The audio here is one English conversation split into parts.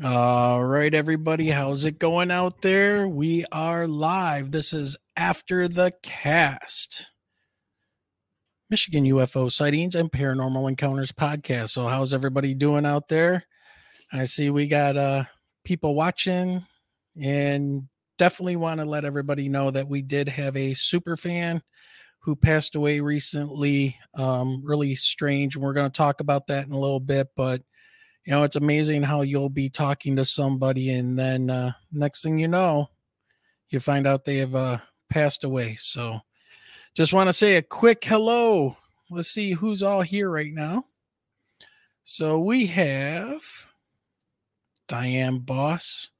All right, everybody, how's it going out there? We are live. This is After the Cast, Michigan UFO Sightings and Paranormal Encounters podcast. So, how's everybody doing out there? I see we got uh, people watching, and definitely want to let everybody know that we did have a super fan who passed away recently. Um, really strange. We're going to talk about that in a little bit, but you know it's amazing how you'll be talking to somebody and then uh, next thing you know you find out they have uh, passed away. So just want to say a quick hello. Let's see who's all here right now. So we have diane boss.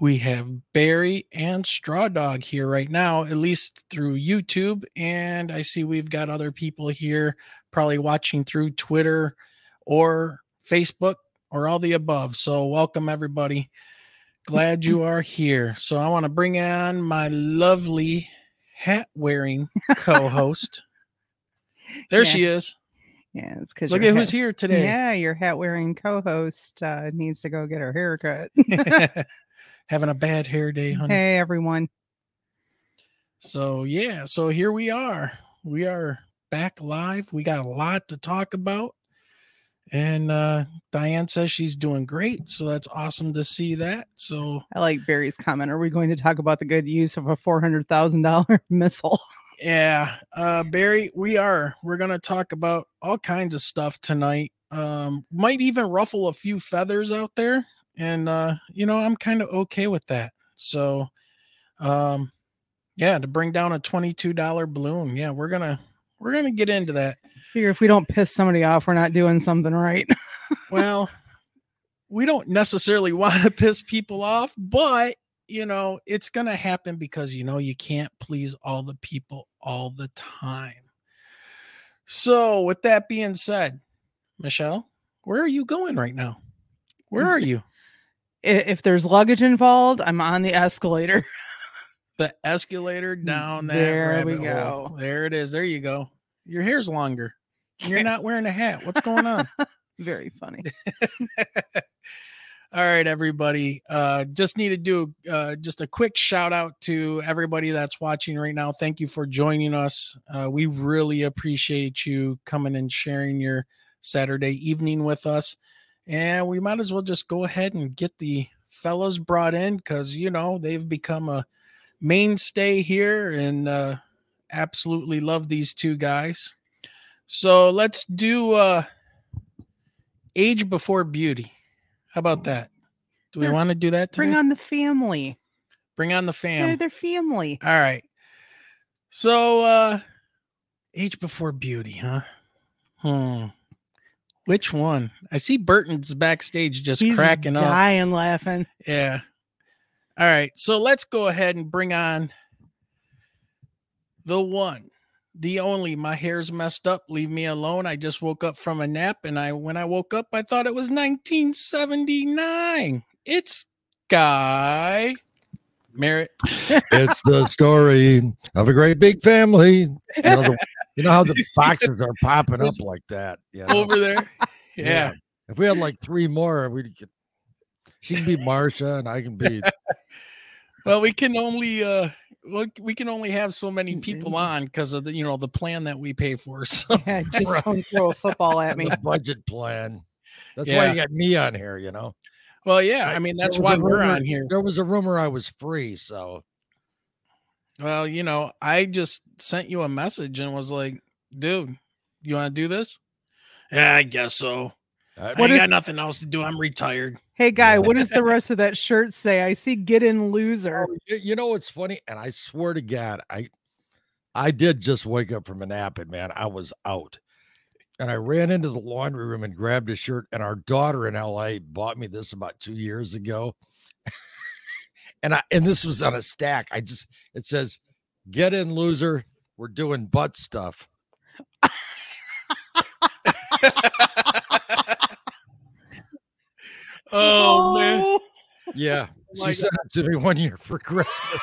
We have barry and straw dog here right now at least through youtube and i see we've got other people here probably watching through twitter or Facebook, or all the above. So, welcome everybody. Glad you are here. So, I want to bring on my lovely hat wearing co host. There Yeah. she is. Yeah, it's because Look at who's here today. Yeah, your hat wearing co-host uh, needs to go get her haircut. Having a bad hair day, honey. hey, everyone. So, yeah, so here we are. We are back live. We got a lot to talk about. And uh Diane says she's doing great. So that's awesome to see that. So I like Barry's comment. Are we going to talk about the good use of a four hundred thousand dollar missile? Yeah, uh Barry, we are. We're going to talk about all kinds of stuff tonight. Um might even ruffle a few feathers out there and uh you know, I'm kind of okay with that. So um yeah, to bring down a $22 balloon. Yeah, we're going to we're going to get into that. Figure if we don't piss somebody off, we're not doing something right. Well, we don't necessarily want to piss people off, but you know, it's going to happen because you know you can't please all the people all the time. So, with that being said, Michelle, where are you going right now? Where are you? If there's luggage involved, I'm on the escalator. The escalator down that There we rabbit hole. go. There it is. There you go. Your hair's longer. You're not wearing a hat. What's going on? Very funny. All right, everybody. Uh, just need to do uh, just a quick shout out to everybody that's watching right now. Thank you for joining us. Uh, we really appreciate you coming and sharing your Saturday evening with us. And we might as well just go ahead and get the fellas brought in because, you know, they've become a mainstay here and uh, absolutely love these two guys. So let's do uh, Age Before Beauty. How about that? Do we want to do that today? Bring on the family. Bring on the They're their family. All right. So uh Age Before Beauty, huh? Hmm. Which one? I see Burton's backstage just He's cracking up. dying laughing. Yeah. All right. So let's go ahead and bring on the one, the only. My hair's messed up. Leave me alone. I just woke up from a nap and I when I woke up I thought it was 1979. It's Guy Merritt. it's the story of a great big family. You know, the, you know how the boxes are popping up like that. You know? over there. Yeah. If we had like three more, we'd get, she can be Marsha and I can be. Well, we can only uh well, we can only have so many people mm-hmm. on because of the you know the plan that we pay for. So Yeah, just Right. don't throw a football at me. the budget plan. That's why you got me on here, you know. well, yeah, I Right. mean that's why we're rumor- on here. There was a rumor I was free, so Well, you know, I just sent you a message and was like, dude, you want to do this? Yeah, I guess so. I, I What ain't if- got nothing else to do. I'm retired. Hey, guy, what does the rest of that shirt say? I see get in loser. Oh, you, you know what's funny? And I swear to God, I I did just wake up from a nap and man, I was out. And I ran into the laundry room and grabbed a shirt. And our daughter in LA bought me this about two years ago. and I and this was on a stack. I just it says, get in loser. We're doing butt stuff. Oh, man. Yeah. Oh she sent it to me one year for Christmas.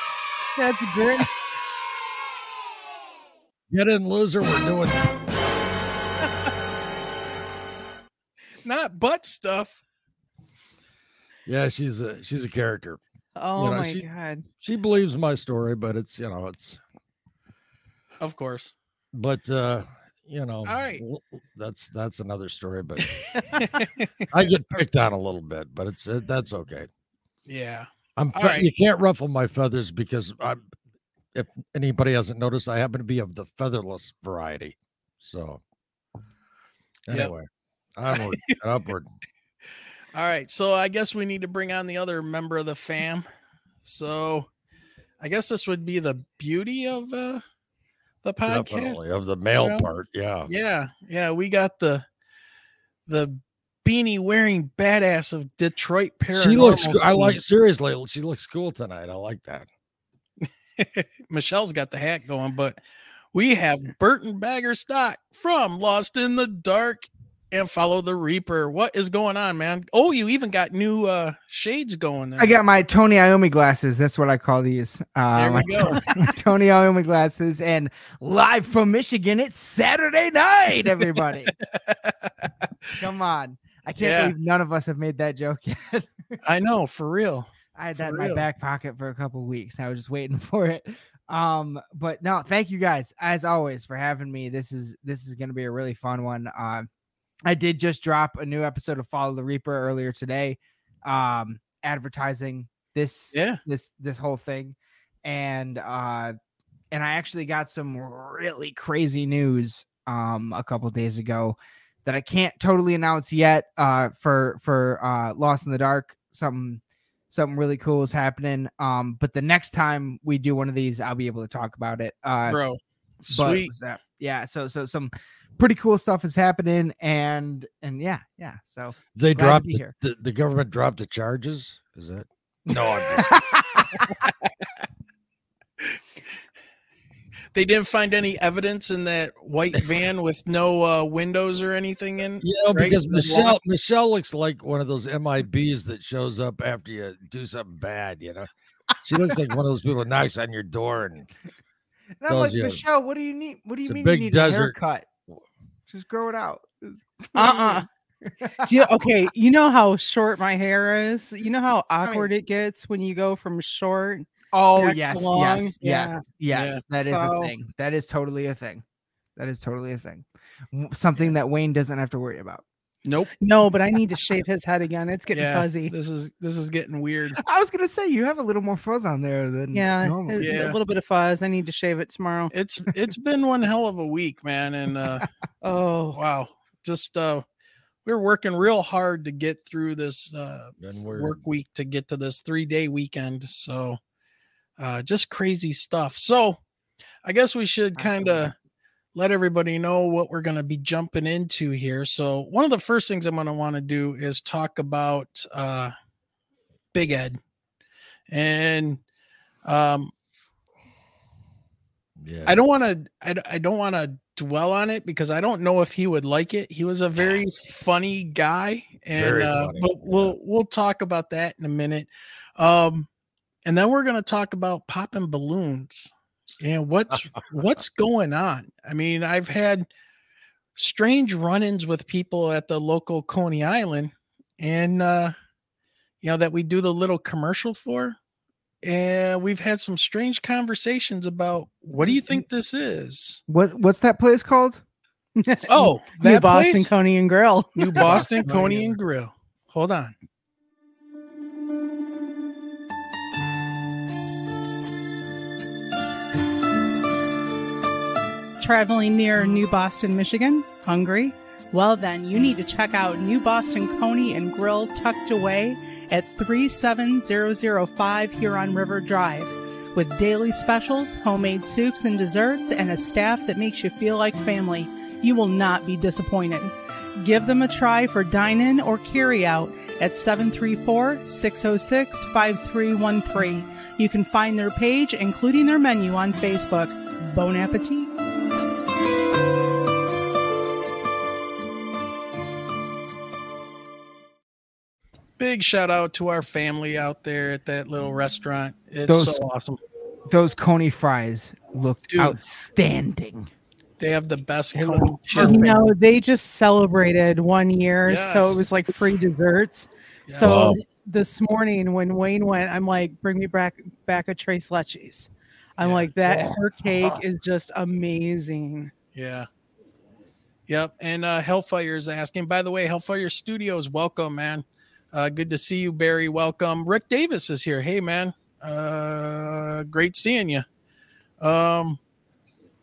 That's great. Get in loser. We're doing Not butt stuff. Yeah, she's a she's a character. Oh know, my she- god. She believes my story, but it's you know it's Of course. but uh you know right. w- that's that's another story. But I get picked on a little bit, but it's uh, that's okay. yeah. I'm All right. you can't ruffle my feathers because I'm if anybody hasn't noticed, I happen to be of the featherless variety. So Yep. anyway, onward and upward. All right. So I guess we need to bring on the other member of the fam. So I guess this would be the beauty of uh the podcast. Definitely of the male Well, part. Yeah. Yeah. Yeah. We got the the beanie wearing badass of Detroit paranormal. She looks I like seriously, she looks cool tonight. I like that. Michelle's got the hat going, but we have Burton Bagger Stock from Lost in the Dark and Follow the Reaper. What is going on, man? Oh, you even got new uh shades going there. I got my Tony Iommi glasses. That's what I call these. Uh, There we my, go. Tony Iommi glasses, and live from Michigan, it's Saturday night. Everybody, come on! I can't Yeah. believe none of us have made that joke yet. I know for real. I had For that in my back pocket for a couple weeks. I was just waiting for it. Um, but no, thank you guys as always for having me. This is this is going to be a really fun one. Um, I did just drop a new episode of Follow the Reaper earlier today. Um, advertising this Yeah. this this whole thing, and uh, and I actually got some really crazy news um a couple days ago that I can't totally announce yet. Uh, for for uh, Lost in the Dark, something something really cool is happening. Um, but the next time we do one of these, I'll be able to talk about it. Uh, Bro. Sweet. yeah. So so some pretty cool stuff is happening, and and yeah yeah. So They dropped the, here. the, the government dropped the charges. Is that no? I'm just They didn't find any evidence in that white van with no uh windows or anything in. you know Right, because Michelle Michelle looks like one of those MIBs that shows up after you do something bad. You know, she looks like one of those people that knocks on your door and And I'm Tells like, you Michelle, what do you need? What do you mean big you need desert. a haircut? Just grow it out. Just- Uh-uh. Do you, okay, you know how short my hair is. You know how awkward it gets when you go from short. Oh yes, long, yes, yes, yeah. yes. Yeah. That is So- a thing. That is totally a thing. That is totally a thing. Something that Wayne doesn't have to worry about. Nope. No, but I need to shave his head again. It's getting Yeah. fuzzy. This is this is getting weird. I was gonna say you have a little more fuzz on there than Yeah, normal. a- Yeah. a little bit of fuzz. I need to shave it tomorrow. It's it's been one hell of a week, man. And uh Oh, wow. Just uh we're working real hard to get through this uh work week to get to this three day weekend. So uh just crazy stuff. So I guess we should kind of let everybody know what we're going to be jumping into here. So one of the first things I'm going to want to do is talk about uh Big Ed. And um yeah. I don't want to I don't want to dwell on it because I don't know if he would like it. He was a very funny guy and uh funny, yeah. we'll we'll talk about that in a minute. Um and then we're going to talk about popping balloons and what's what's going on. I mean, I've had strange run-ins with people at the local Coney Island and uh you know that we do the little commercial for and we've had some strange conversations about what do you think this is? What what's that place called? Oh, New Boston place? Coney and Grill. New Boston Coney and Grill. Hold on. Traveling near New Boston, Michigan? Hungry? Well, then you need to check out New Boston Coney and Grill tucked away at 37005 Huron River Drive. With daily specials, homemade soups and desserts, and a staff that makes you feel like family, you will not be disappointed. Give them a try for dine in or carry out at 734 606 5313. You can find their page, including their menu, on Facebook. Bon appetit! Big shout out to our family out there at that little restaurant. It's Those- so awesome. Those Coney fries looked Dude. outstanding. They have the best They Coney look chili. You know, they just celebrated one year, so it was like free desserts. Yes. So Wow. this morning when Wayne went, I'm like, bring me back back a Tres Leches. I'm Yeah. like that. Oh. Her cake is just amazing. Yeah. Yep. And uh Hellfire is asking, by the way, Hellfire Studios, welcome, man. Uh good to see you, Barry. Welcome. Rick Davis is here. Hey man. Uh great seeing you. Um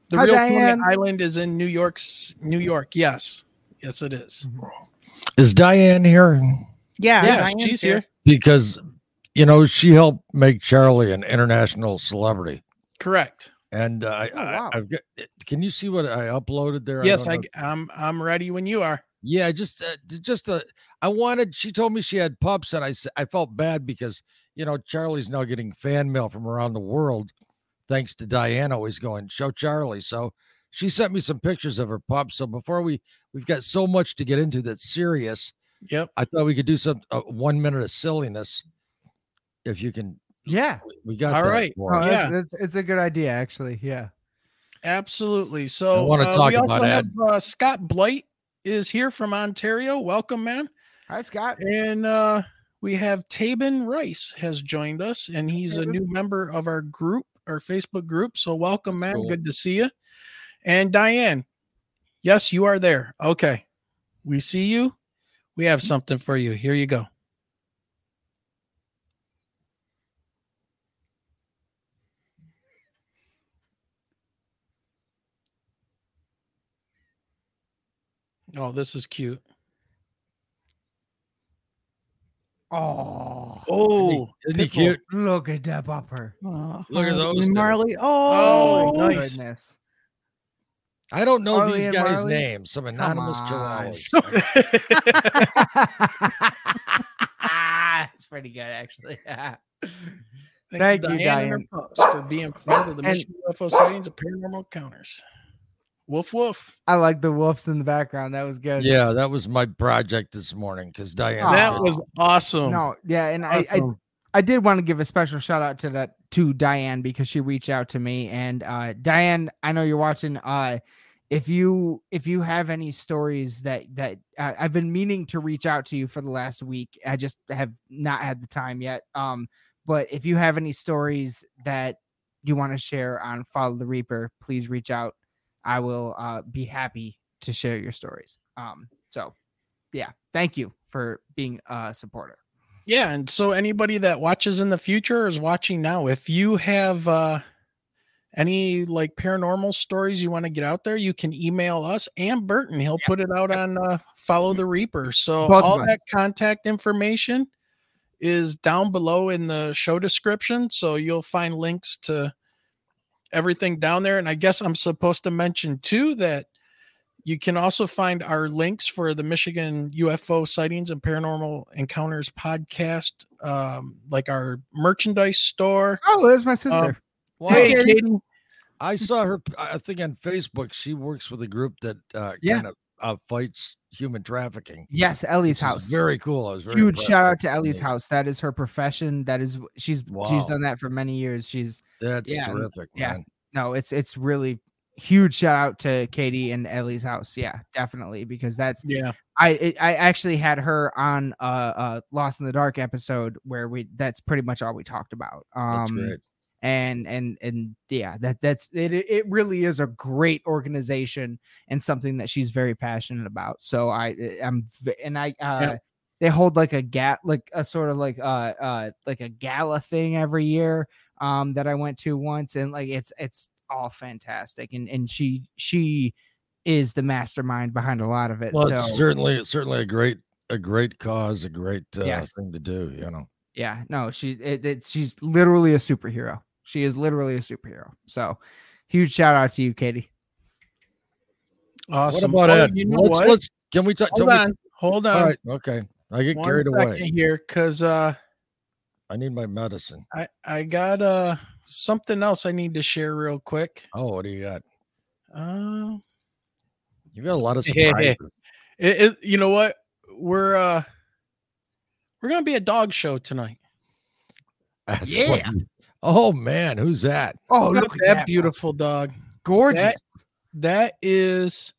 the Hi, real Coney Diane. island is in New York's New York. Yes. Yes, it is. Is Diane here? Yeah, Yeah, Diane's she's here. Because you know she helped make Charlie an international celebrity. Correct. And uh, I, Oh, wow. I, I've got. Can you see what I uploaded there? yes, don't I, know. I'm I'm ready when you are. Yeah, just uh, just uh, I wanted. She told me she had pups, and I I felt bad because you know Charlie's now getting fan mail from around the world, thanks to Diane always going show Charlie. So she sent me some pictures of her pups. So before we we've got so much to get into that's serious, Yep. I thought we could do some uh, one minute of silliness. If you can, Yeah. we- we got All that right. Oh. Yeah. that's, that's, it's a good idea, actually. Yeah. Absolutely. So I wanna uh, talk we also about have, uh, Scott Blight is here from Ontario. Welcome, man. Hi, Scott. And uh, we have Tabin Rice has joined us, and he's a new member of our group, our Facebook group. So welcome, That's man. cool. Good to see you. And Diane, yes, you are there. Okay, we see you. We have something for you. Here you go. Oh, this is cute. Oh, Oh, Isn't he oh, cute? look at that bumper. Oh, Look at those and. Marley. Oh, Oh, nice. Goodness. I don't know Harley these guys' Marley? names. Some anonymous on. chihuahuas. it's pretty good, actually. Thanks Thank to you, Diane, Diane. pups for being part of the And- Michigan UFO sightings of paranormal encounters. Woof woof. I like the wolves in the background. That was good. Yeah, that was my project this morning because Diane. That did- was awesome. No, yeah, and I, I I did want to give a special shout out to that to Diane because she reached out to me and uh Diane, I know you're watching uh if you if you have any stories that that uh, I've been meaning to reach out to you for the last week, I just have not had the time yet. Um but if you have any stories that you want to share on Follow the Reaper, please reach out. I will uh be happy to share your stories. Um so yeah, thank you for being a supporter. Yeah, and so anybody that watches in the future or is watching now, if you have uh any like paranormal stories you want to get out there, you can email us and Burton. He'll put it out on uh, Follow the Reaper. So Both all that contact information is down below in the show description. So you'll find links to everything down there. And I guess I'm supposed to mention too that you can also find our links for the Michigan UFO sightings and paranormal encounters podcast, um, like our merchandise store. Oh, there's my sister. Wow. Hey, Katie. Katie. I saw her. I think on Facebook, she works with a group that uh, Yeah. kind of uh, fights human trafficking. yes, Ellie's house. Very cool. I was very Huge impressed shout out to Ellie's house. That is her profession. That is she's she's done that for many years. She's That's Yeah, terrific, yeah. man. no, it's it's really huge shout out to Katie and Ellie's house. Yeah, definitely because that's Yeah. I it, I actually had her on uh uh Lost in the Dark episode where we that's pretty much all we talked about. Um That's great. And and and yeah that that's it it it really is a great organization and something that she's very passionate about so i i'm and i uh Yeah. they hold like a gat like a sort of like uh uh like a gala thing every year um that i went to once and like it's it's all fantastic and and she she is the mastermind behind a lot of it Well, so it's certainly certainly a great a great cause, a great uh, Yes. thing to do. You know. yeah no she it, it's she's literally a superhero she is literally a superhero so huge shout out to you katie Awesome. What about Oh, Ed? You know let's, what? let's can we talk? hold on. Hold on. All right. Okay. I get One carried away. here because uh I need my medicine. I I got uh something else I need to share real quick. Oh, what do you got? Uh, You got a lot of Yeah. surprises. it, it, you know what? We're uh we're gonna be a dog show tonight. That's Yeah. you- oh man, who's that? oh Look look at at that that beautiful dog. gorgeous That is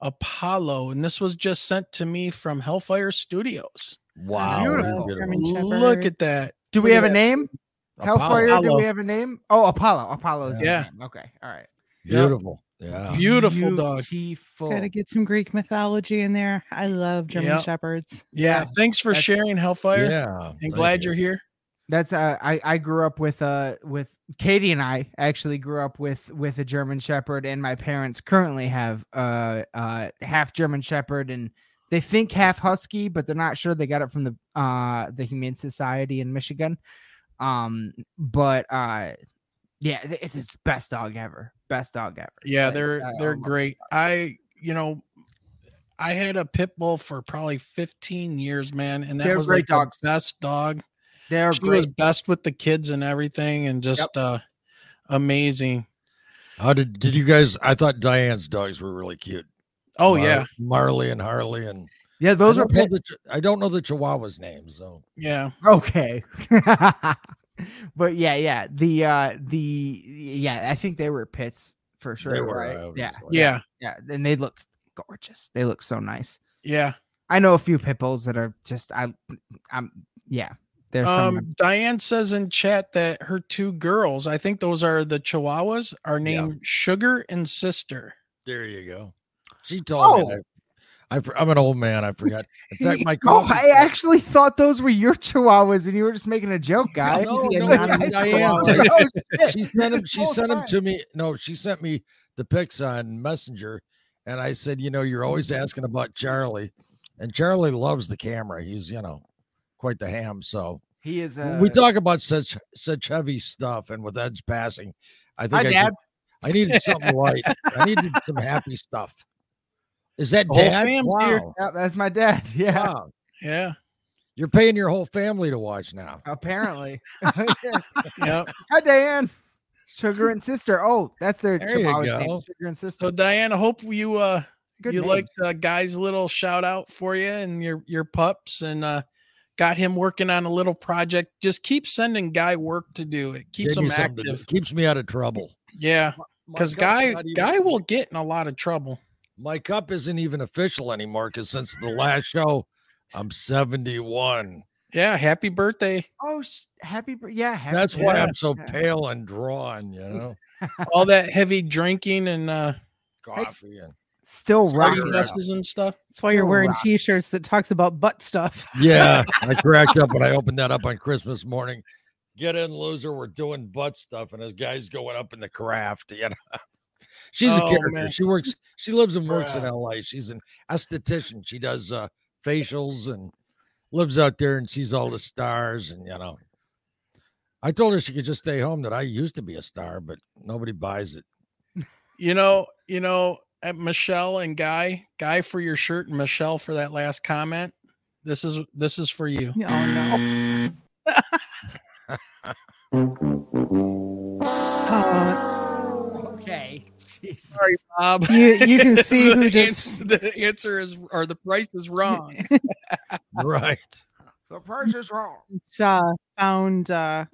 Apollo, and this was just sent to me from Hellfire Studios. Wow. Beautiful. German Look at that. Do we Look have at a that. name? Hellfire, do we have a name? Oh, Apollo. Apollo's Yeah. yeah. Okay. All right. Beautiful. Yeah. Beautiful dog. Beautiful. Gotta get some Greek mythology in there. I love German Yep. Shepherds. Yeah. Yeah, Thanks for that's- sharing, Hellfire. Yeah. And glad you. you're here. That's uh I I grew up with uh with Katie and I actually grew up with with a German shepherd and my parents currently have uh uh half German shepherd and they think half husky but they're not sure they got it from the uh the Humane Society in Michigan. Um but uh yeah, it's his best dog ever. Best dog ever. Yeah, Like, they're I- they're oh great. I you know I had a pit bull for probably 15 years, man, and that They're was like the dogs. best dog. They're She great. was best with the kids and everything, and just uh amazing. How did did you guys? I thought Diane's dogs were really cute. Oh Mar- yeah, Marley and Harley and yeah, those I are don't pit- the I don't know the Chihuahua's names so. yeah. Okay. but yeah, yeah. The uh the yeah, I think they were pits for sure. were, right? I was Yeah. like- Yeah, Yeah. And they look gorgeous. They look so nice. yeah. I know a few pit bulls that are just I I'm yeah. There's some Um, Diane says in chat that her two girls, I think those are the Chihuahuas, are Yeah. named Sugar and Sister. There you go. She told me. Oh. I, I, for- I'm an old man. I forgot. In fact, my Oh, coffee I actually thought those were your chihuahuas and you were just making a joke, guy. No, Yeah, no, not I- a Diane. Chihuahua. Oh. She sent him. She sent him to me. No, she sent me the pics on Messenger, and I said, you know, you're always asking about Charlie, and Charlie loves the camera. He's, you know, quite the ham. So He is when uh we talk about such such heavy stuff, and with Ed's passing, I think I, Dad. could- I needed something light. I needed some happy stuff. Is that The dad? fam's wow. here. yeah, that's my dad. Yeah. Wow. Yeah, You're paying your whole family to watch now. Apparently. yeah. Hi, Diane. Sugar and sister. Oh, that's their There you chihuahua's name. go. Sugar and sister. So Diane, I hope you uh Good you names. liked uh, Guy's little shout out for you and your your pups and uh got him working on a little project. Just keep sending Guy work to do. It keeps Gave me him something to do. active. Keeps me out of trouble. Yeah, because Guy even- Guy will get in a lot of trouble. My cup isn't even official anymore because since the last show, I'm 71. Yeah, happy birthday. Oh, sh- happy. Yeah. Happy That's why Yeah. I'm so pale and drawn, you know, All that heavy drinking and uh coffee and Still party rocking. Dresses and stuff. That's why you're wearing rock. t-shirts that talks about butt stuff. yeah. I cracked up when I opened that up on Christmas morning. Get in, loser. We're doing butt stuff, and this guy's going up in the craft. You know, she's a Oh, character. man. She works. She lives and works in L.A. She's an esthetician. She does uh, facials and lives out there and sees all the stars. And you know, I told her she could just stay home. That I used to be a star, but nobody buys it. You know, you know, at Michelle and Guy, Guy for your shirt and Michelle for that last comment. This is this is for you. Oh no. Oh, Okay. Jesus. Sorry, Bob. you you can see who the, just ans- the answer is or the price is wrong. Right. The price is wrong. uh, found uh,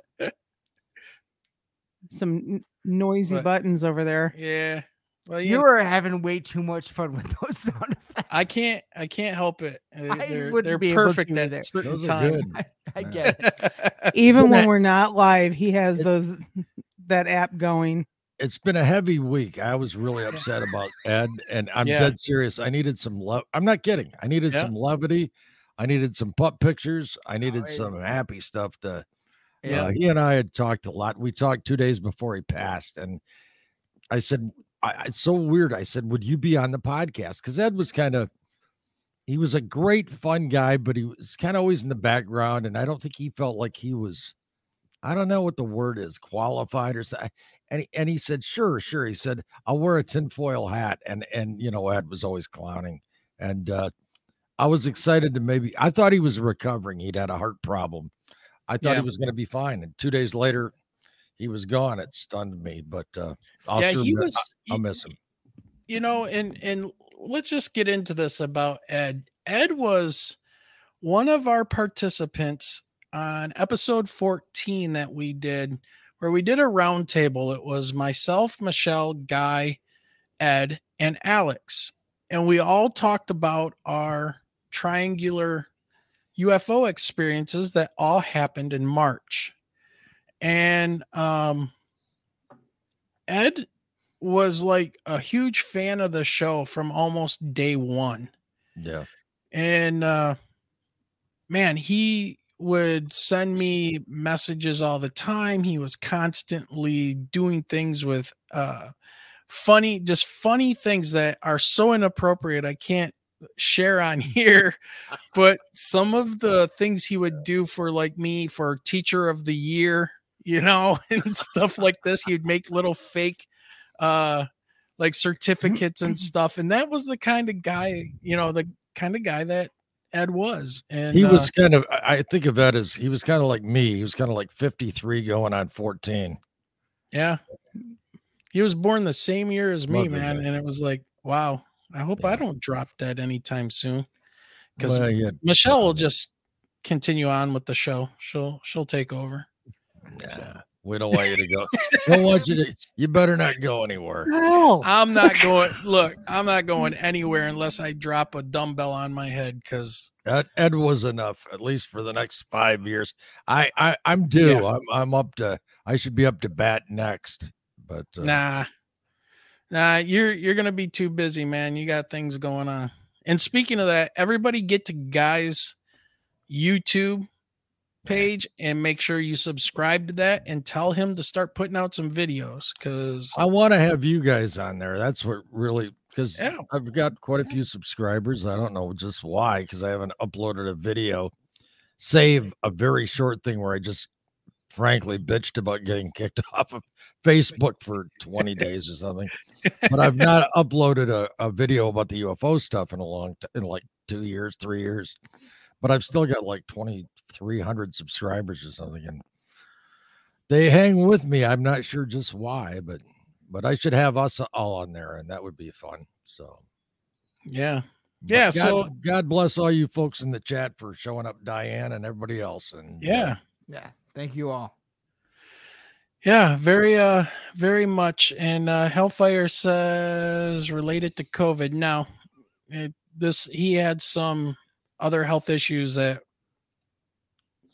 some noisy What? buttons over there. yeah. Well, You you are having way too much fun with those sound effects. I can't I can't help it. Uh, I They're, wouldn't they're be able to perfect either. at certain Those are times. good. I Yeah. get it. Even when we're not live, he has It- those that app going. It's been a heavy week. I was really upset about Ed, and I'm Yeah. dead serious. I needed some love. I'm not kidding. I needed Yeah. some levity. I needed some pup pictures. I needed it- some happy stuff to Yeah. Uh, he and I had talked a lot. We talked two days before he passed, and I said, I, "It's so weird." I said, "Would you be on the podcast?" Because Ed was kind of, he was a great, fun guy, but he was kind of always in the background, and I don't think he felt like he was. I don't know what the word is, qualified or something. And he, and he said, "Sure, sure." He said, "I'll wear a tinfoil hat," and and you know, Ed was always clowning, and uh, I was excited to maybe. I thought he was recovering. He'd had a heart problem. I thought Yeah. he was going to be fine, and two days later, he was gone. It stunned me, but uh, I'll yeah, he was I'll miss him. you know, and and let's just get into this about Ed. Ed was one of our participants on episode 14 that we did, where we did a roundtable. It was myself, Michelle, Guy, Ed, and Alex. And we all talked about our triangular UFO experiences that all happened in March. And um, Ed was like a huge fan of the show from almost day one. Yeah. And uh, man, he would send me messages all the time. He was constantly doing things with uh, funny, just funny things that are so inappropriate. I can't share on here, but some of the things he would do for like me for teacher of the year, you know, and stuff like this, he'd make little fake uh like certificates and stuff and that was the kind of guy you know the kind of guy that ed was and He uh, was kind of, I think of Ed as he was kind of like me. He was kind of like 53 going on 14. yeah. He was born the same year as me man and it was like wow i hope i don't drop dead anytime soon. Because Well, yeah, michelle will just continue on with the show. She'll she'll take over Nah, we don't want you to go. don't want you to. You better not go anywhere. No, i'm not going look i'm not going anywhere unless i drop a dumbbell on my head because Ed, Ed was enough, at least for the next five years. I, I I'm due. Yeah. I'm I'm up to. I should be up to bat next. But uh, Nah. Nah, you're you're gonna be too busy, man. You got things going on. And speaking of that, everybody get to guys YouTube page and make sure you subscribe to that and tell him to start putting out some videos because I want to have you guys on there. That's what really because Yeah. I've got quite a few subscribers. I don't know just why because I haven't uploaded a video, save a very short thing where I just frankly bitched about getting kicked off of Facebook for 20 days or something. But I've not uploaded a, a video about the UFO stuff in a long t- in like two years, three years. But I've still got like 2,300 subscribers or something, and they hang with me. I'm not sure just why, but but I should have us all on there, and that would be fun. So yeah. but Yeah, God, so- God bless all you folks in the chat for showing up, Diane and everybody else. And uh, Yeah. Yeah. Thank you all. Yeah, very uh very much. And uh Hellfire says related to COVID. Now, it, this he had some other health issues that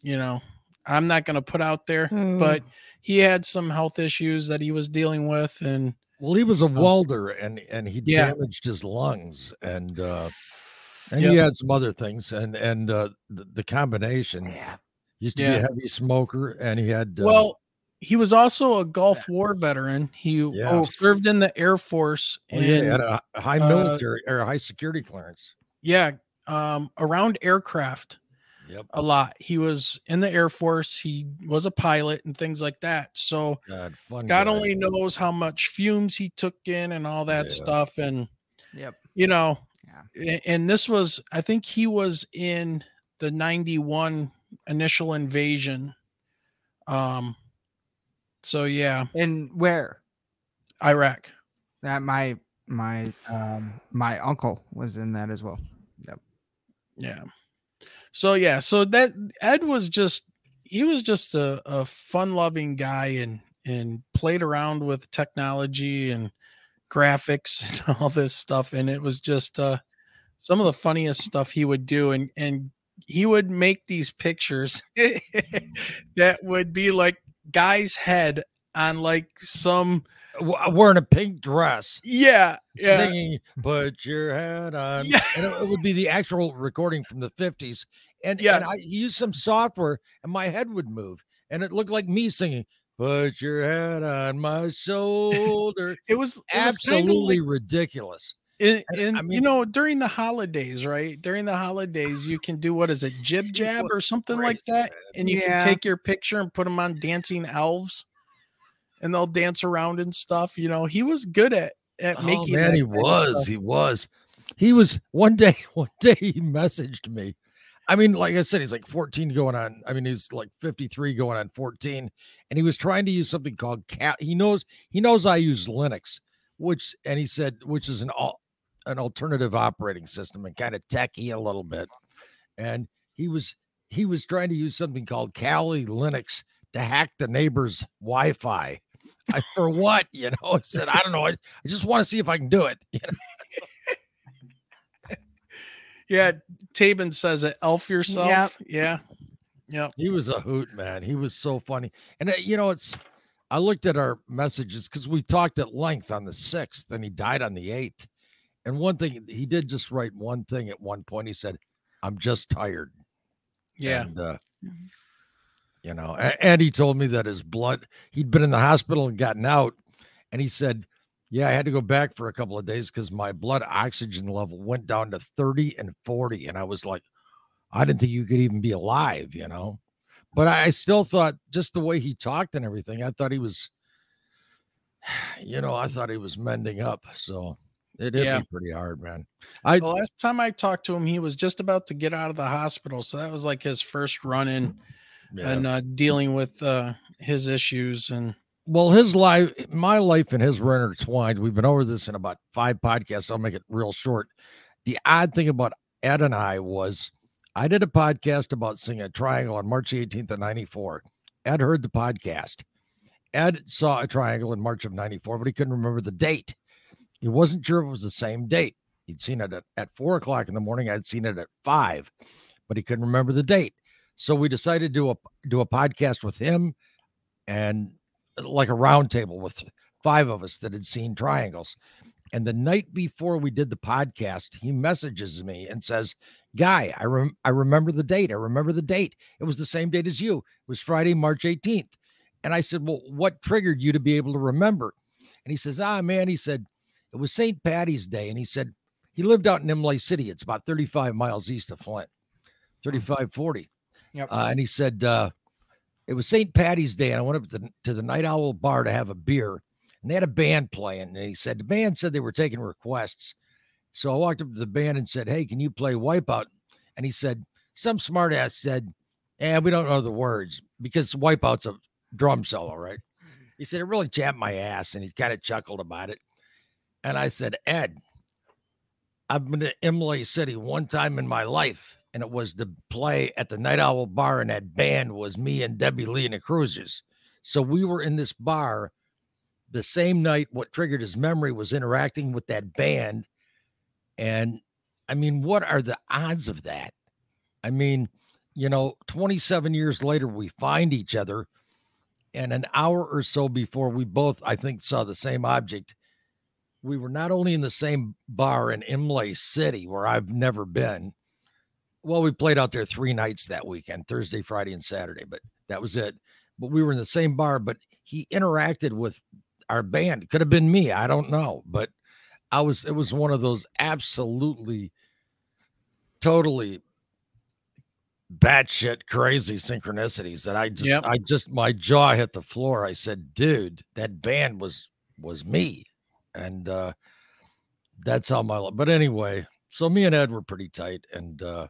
you know, I'm not going to put out there, but he had some health issues that he was dealing with and well, he was a welder, and and he Oh. Yeah. damaged his lungs, and uh, and he had some other things, and and uh, the, the combination. Yeah. He used to be a heavy smoker, and he had uh, well, he was also a Gulf War veteran. He Yeah. served in the Air Force oh, yeah, he had a a high uh, military or a high security clearance. yeah, um around aircraft. Yep. a lot. He was in the Air Force. He was a pilot and things like that. So God, fun. God guy. only knows how much fumes he took in and all that Yeah. stuff. And Yep. you know, Yeah. and this was, I think he was in the 91 initial invasion. Um, so yeah, And where? Iraq. That my my um my uncle was in that as well. Yep. Yeah. So yeah, so that Ed was just he was just a, a fun loving guy and and played around with technology and graphics and all this stuff. And it was just uh some of the funniest stuff he would do and and he would make these pictures that would be like guy's head on like some Uh, wearing a pink dress. yeah yeah singing "Put Your Hat On," Yeah. and it, it would be the actual recording from the fifties. And, Yes. and I used some software, and my head would move, and it looked like me singing "Put Your head On My Shoulder." it was it was Absolutely like- ridiculous. In, And, in I you know during the holidays, right? During the holidays, you can do what is it, jib jab or something like that, and you Yeah. can take your picture and put them on dancing elves, and they'll dance around and stuff. You know, he was good at at Oh making. man, he was. He was. He was. One day. One day he messaged me. I mean, like I said, he's like 14 going on. I mean, he's like 53 going on 14, and he was trying to use something called cat. He knows. He knows I use Linux, which, and he said, which is an al- an alternative operating system and kind of techy a little bit. And he was he was trying to use something called Kali Linux to hack the neighbor's Wi-Fi. I, for what? You know, I said, I don't know. I, I just want to see if I can do it. You know? Yeah, Tabin says it. Elf yourself. Yeah. Yeah. He was a hoot, man. He was so funny. And uh, you know, it's I looked at our messages because we talked at length on the sixth, and he died on the eighth. And one thing he did just write one thing at one point. He said, "I'm just tired." Yeah. And, uh, you know, and, he told me that his blood, he'd been in the hospital and gotten out. And he said, Yeah, I had to go back for a couple of days because my blood oxygen level went down to 30 and 40. And I was like, I didn't think you could even be alive, you know. But I still thought just the way he talked and everything, I thought he was, you know, I thought he was mending up. So it hit Yeah. me pretty hard, man. I The last time I talked to him, he was just about to get out of the hospital. So that was like his first run in mm. Yeah. and uh, dealing with uh, his issues. And well, his life, my life and his were intertwined. We've been over this in about five podcasts. I'll make it real short. The odd thing about Ed and I was I did a podcast about seeing a triangle on March 18th of 94. Ed heard the podcast. Ed saw a triangle in March of 94, but he couldn't remember the date. He wasn't sure if it was the same date. He'd seen it at, at four o'clock in the morning. I'd seen it at five, but he couldn't remember the date. So we decided to do a do a podcast with him and like a round table with five of us that had seen triangles. And the night before we did the podcast, he messages me and says, "Guy, I rem- I remember the date. I remember the date. It was the same date as you. It was Friday, March 18th." And I said, "Well, what triggered you to be able to remember?" And he says, "Ah, man," he said, "it was St. Patty's Day." And he said he lived out in Imlay City. It's about 35 miles east of Flint, 35, 40. Yep. Uh, and he said, uh, it was St. Patty's Day, and I went up to the, to the Night Owl bar to have a beer, and they had a band playing. And he said the band said they were taking requests, so I walked up to the band and said, "Hey, can you play Wipeout?" And he said, some smartass said, "Yeah, we don't know the words because Wipeout's a drum solo, right?" He said it really chapped my ass, and he kind of chuckled about it. And I said, "Ed, I've been to Imlay City one time in my life." And it was the play at the Night Owl Bar, and that band was me and Debbie Lee and the Cruisers. So we were in this bar the same night. What triggered his memory was interacting with that band. And I mean, what are the odds of that? I mean, you know, 27 years later, we find each other. And an hour or so before we both, I think, saw the same object, we were not only in the same bar in Imlay City, where I've never been. Well, we played out there three nights that weekend Thursday, Friday, and Saturday, but that was it. But we were in the same bar, but he interacted with our band. Could have been me. I don't know. But I was, it was one of those absolutely, totally batshit crazy synchronicities that I just, Yep. I just, my jaw hit the floor. I said, dude, that band was, was me. And, uh, that's how my, but anyway, so me and Ed were pretty tight. And, uh,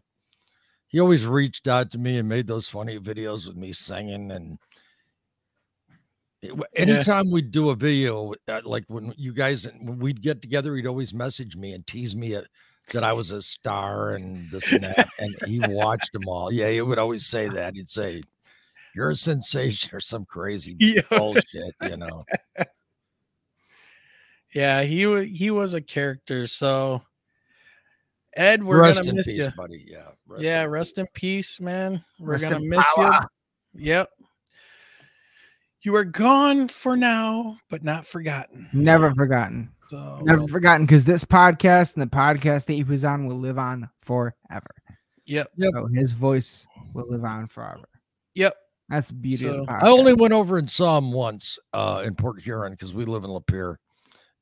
he always reached out to me and made those funny videos with me singing and anytime we'd do a video uh, like when you guys when we'd get together he'd always message me and tease me uh, that i was a star and this and that and he watched them all. Yeah he would always say that. He'd say you're a sensation or some crazy yeah, bullshit you know? Yeah, he he was a character. So, Ed, we're rest gonna in miss peace you. buddy yeah yeah, in rest in peace, man. We're Rest gonna miss power. you. Yep. You are gone for now, but not forgotten. Never forgotten. So Never forgotten because this podcast and the podcast that he was on will live on forever. yep, So his voice will live on forever. yep. That's the beauty of the i only went over and saw him once uh in port huron because we live in lapeer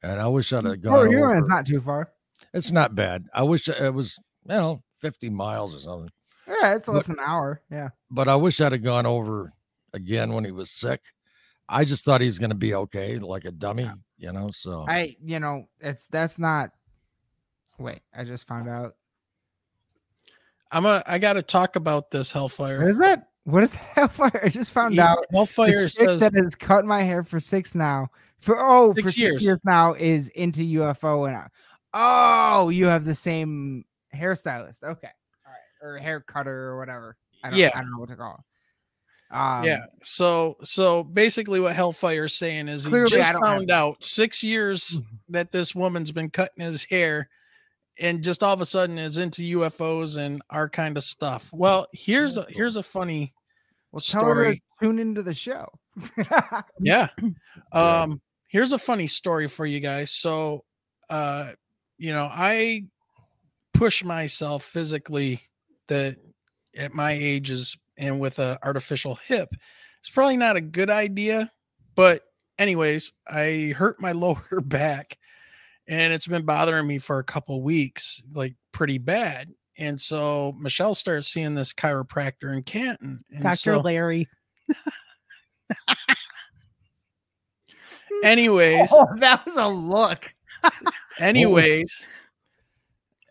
and i wish i'd have gone Port you're over. it's not too far. It's not bad i wish it was you know 50 miles or something Yeah, it's But- less than an hour. Yeah. but I wish I'd have gone over again when he was sick. I just thought he's going to be okay, like a dummy, you know. So I, you know, it's that's not. Wait, I just found out. I'm a. I got to talk about this Hellfire. is that? What is Hellfire? I just found Yeah, out. Hellfire the chick says that has cut my hair for six now. For oh, Six for six years. years. now is into UFO and I- oh, you have the same hairstylist. Okay, all right, or hair cutter or whatever. I don't, Yeah. I don't know what to call it. Um, yeah. So so basically, what Hellfire is saying is he just don't have found out six years that this woman's been cutting his hair, and just all of a sudden is into UFOs and our kind of stuff. Well, here's a here's a funny Well, tell her to story. tune into the show. yeah. Yeah. Um, here's a funny story for you guys. So, uh, you know, I push myself physically that at my ages and with a artificial hip, it's probably not a good idea. But anyways, I hurt my lower back and it's been bothering me for a couple weeks, like pretty bad. And so Michelle started seeing this chiropractor in Canton. And Dr. so- Larry. anyways, Oh, that was a look. Oh. anyways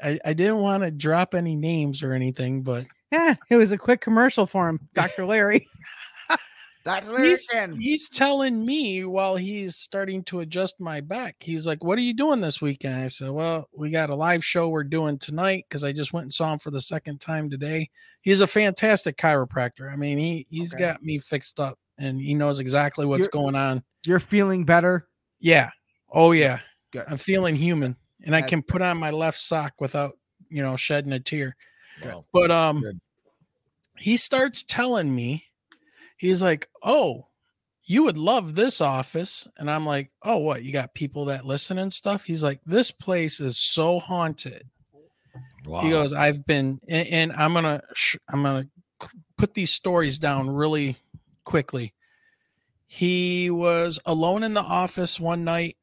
I, I didn't want to drop any names or anything but Yeah, it was a quick commercial for him, Dr. Larry. Dr. he's, Larry he's telling me while he's starting to adjust my back he's like what are you doing this weekend i said well we got a live show we're doing tonight because i just went and saw him for the second time today he's a fantastic chiropractor i mean he he's Okay. got me fixed up and he knows exactly what's You're- going on You're feeling better. yeah oh yeah Good. i'm feeling human and i can put on my left sock without you know shedding a tear But um Good. he starts telling me, he's like, Oh, you would love this office. And I'm like, Oh, what? You got people that listen and stuff? He's like, This place is so haunted. wow. He goes, I've been and, and I'm gonna sh- I'm gonna put these stories down really quickly. He was alone in the office one night,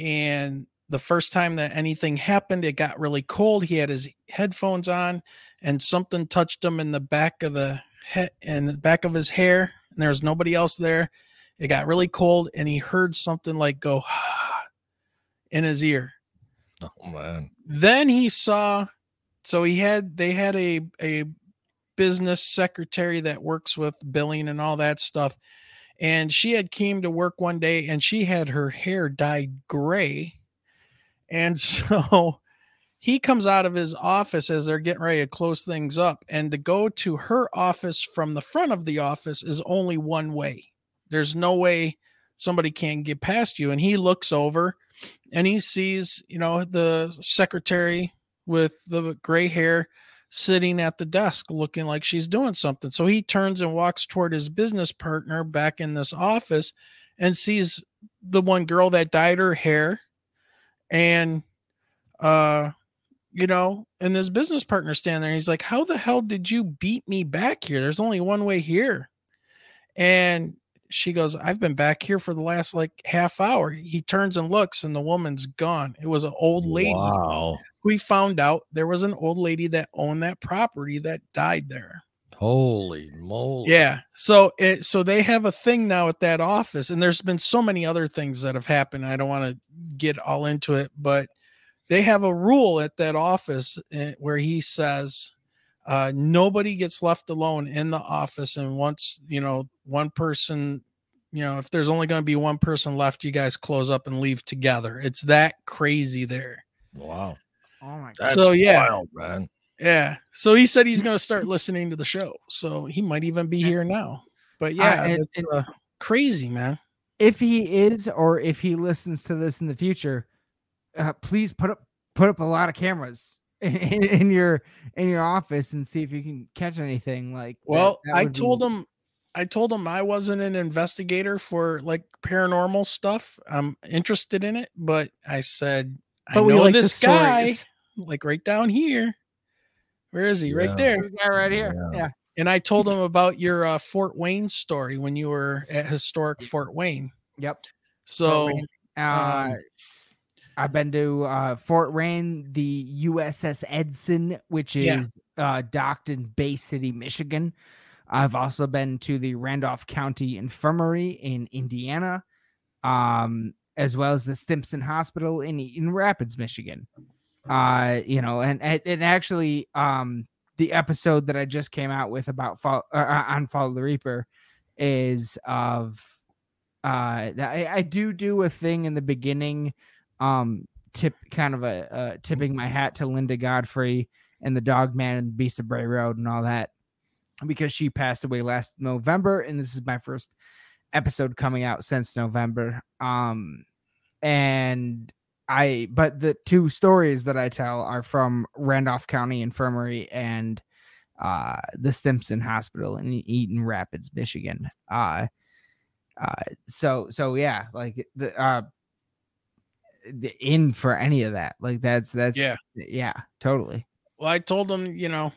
and the first time that anything happened, it got really cold. He had his headphones on, and something touched him in the back of the head and the back of his hair, and there was nobody else there. It got really cold, and he heard something like go in his ear oh, man. then he saw so he had they had a a business secretary that works with billing and all that stuff and she had came to work one day and she had her hair dyed gray and so he comes out of his office as they're getting ready to close things up and to go to her office from the front of the office is only one way. There's no way somebody can get past you and he looks over and he sees you know the secretary with the gray hair sitting at the desk looking like she's doing something. So he turns and walks toward his business partner back in this office and sees the one girl that dyed her hair and uh you know and his business partner standing there. He's like how the hell did you beat me back here? There's only one way here. And she goes i've been back here for the last like half hour he turns and looks and the woman's gone it was an old lady Wow. we found out there was an old lady that owned that property that died there Holy moly. yeah so it so they have a thing now at that office and there's been so many other things that have happened i don't want to get all into it but they have a rule at that office eh, where he says uh, nobody gets left alone in the office and once you know one person you know if there's only going to be one person left you guys close up and leave together it's that crazy there Wow. Oh my god. That's So, yeah. wild, man. yeah so he said he's going to start listening to the show so he might even be here now but yeah and- that's, and- uh, crazy man If he is, or if he listens to this in the future, uh, please put up put up a lot of cameras in, in, in your in your office and see if you can catch anything. Like, Well, that I told be- him I told him I wasn't an investigator for like paranormal stuff. I'm interested in it, but I said I But we know like this guy stories. like right down here. Where is he? Yeah. Right there. This guy right here. Yeah. Yeah. And I told him about your uh, Fort Wayne story when you were at historic Fort Wayne. Yep. So Wayne. Uh, um, I've been to uh, Fort Wayne, the USS Edson, which is Yeah. uh, docked in Bay City, Michigan. I've also been to the Randolph County Infirmary in Indiana, um, as well as the Stimson Hospital in in Rapids, Michigan. Uh, you know, and and, actually, um, the episode that I just came out with about fall, uh, uh, on Follow the Reaper is of uh that I, I do do a thing in the beginning um tip kind of a uh tipping my hat to linda godfrey and the dog man and beast of bray road and all that because she passed away last november and this is my first episode coming out since november um and I but the two stories that I tell are from Randolph County Infirmary and uh the Stimson Hospital in Eaton Rapids, Michigan. Uh uh so so yeah, like the uh in for any of that. Like that's that's Yeah. yeah, totally. Well, I told him, you know,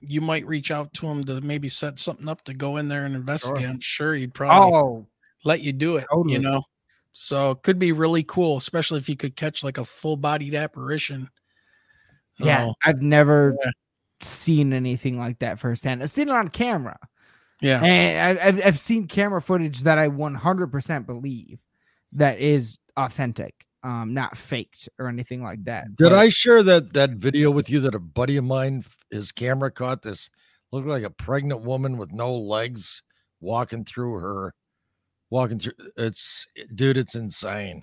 you might reach out to him to maybe set something up to go in there and investigate. I'm sure he'd probably Oh, let you do it, Totally. you know. So it could be really cool, especially if you could catch like a full bodied apparition. yeah. Oh, I've never Yeah. seen anything like that firsthand. I've seen it on camera. yeah. And I- I've, I've seen camera footage that I 100% believe that is authentic, um, not faked or anything like that. Did But- I share that that video with you that a buddy of mine, his camera caught this looked like a pregnant woman with no legs walking through her, walking through. It's dude, it's insane.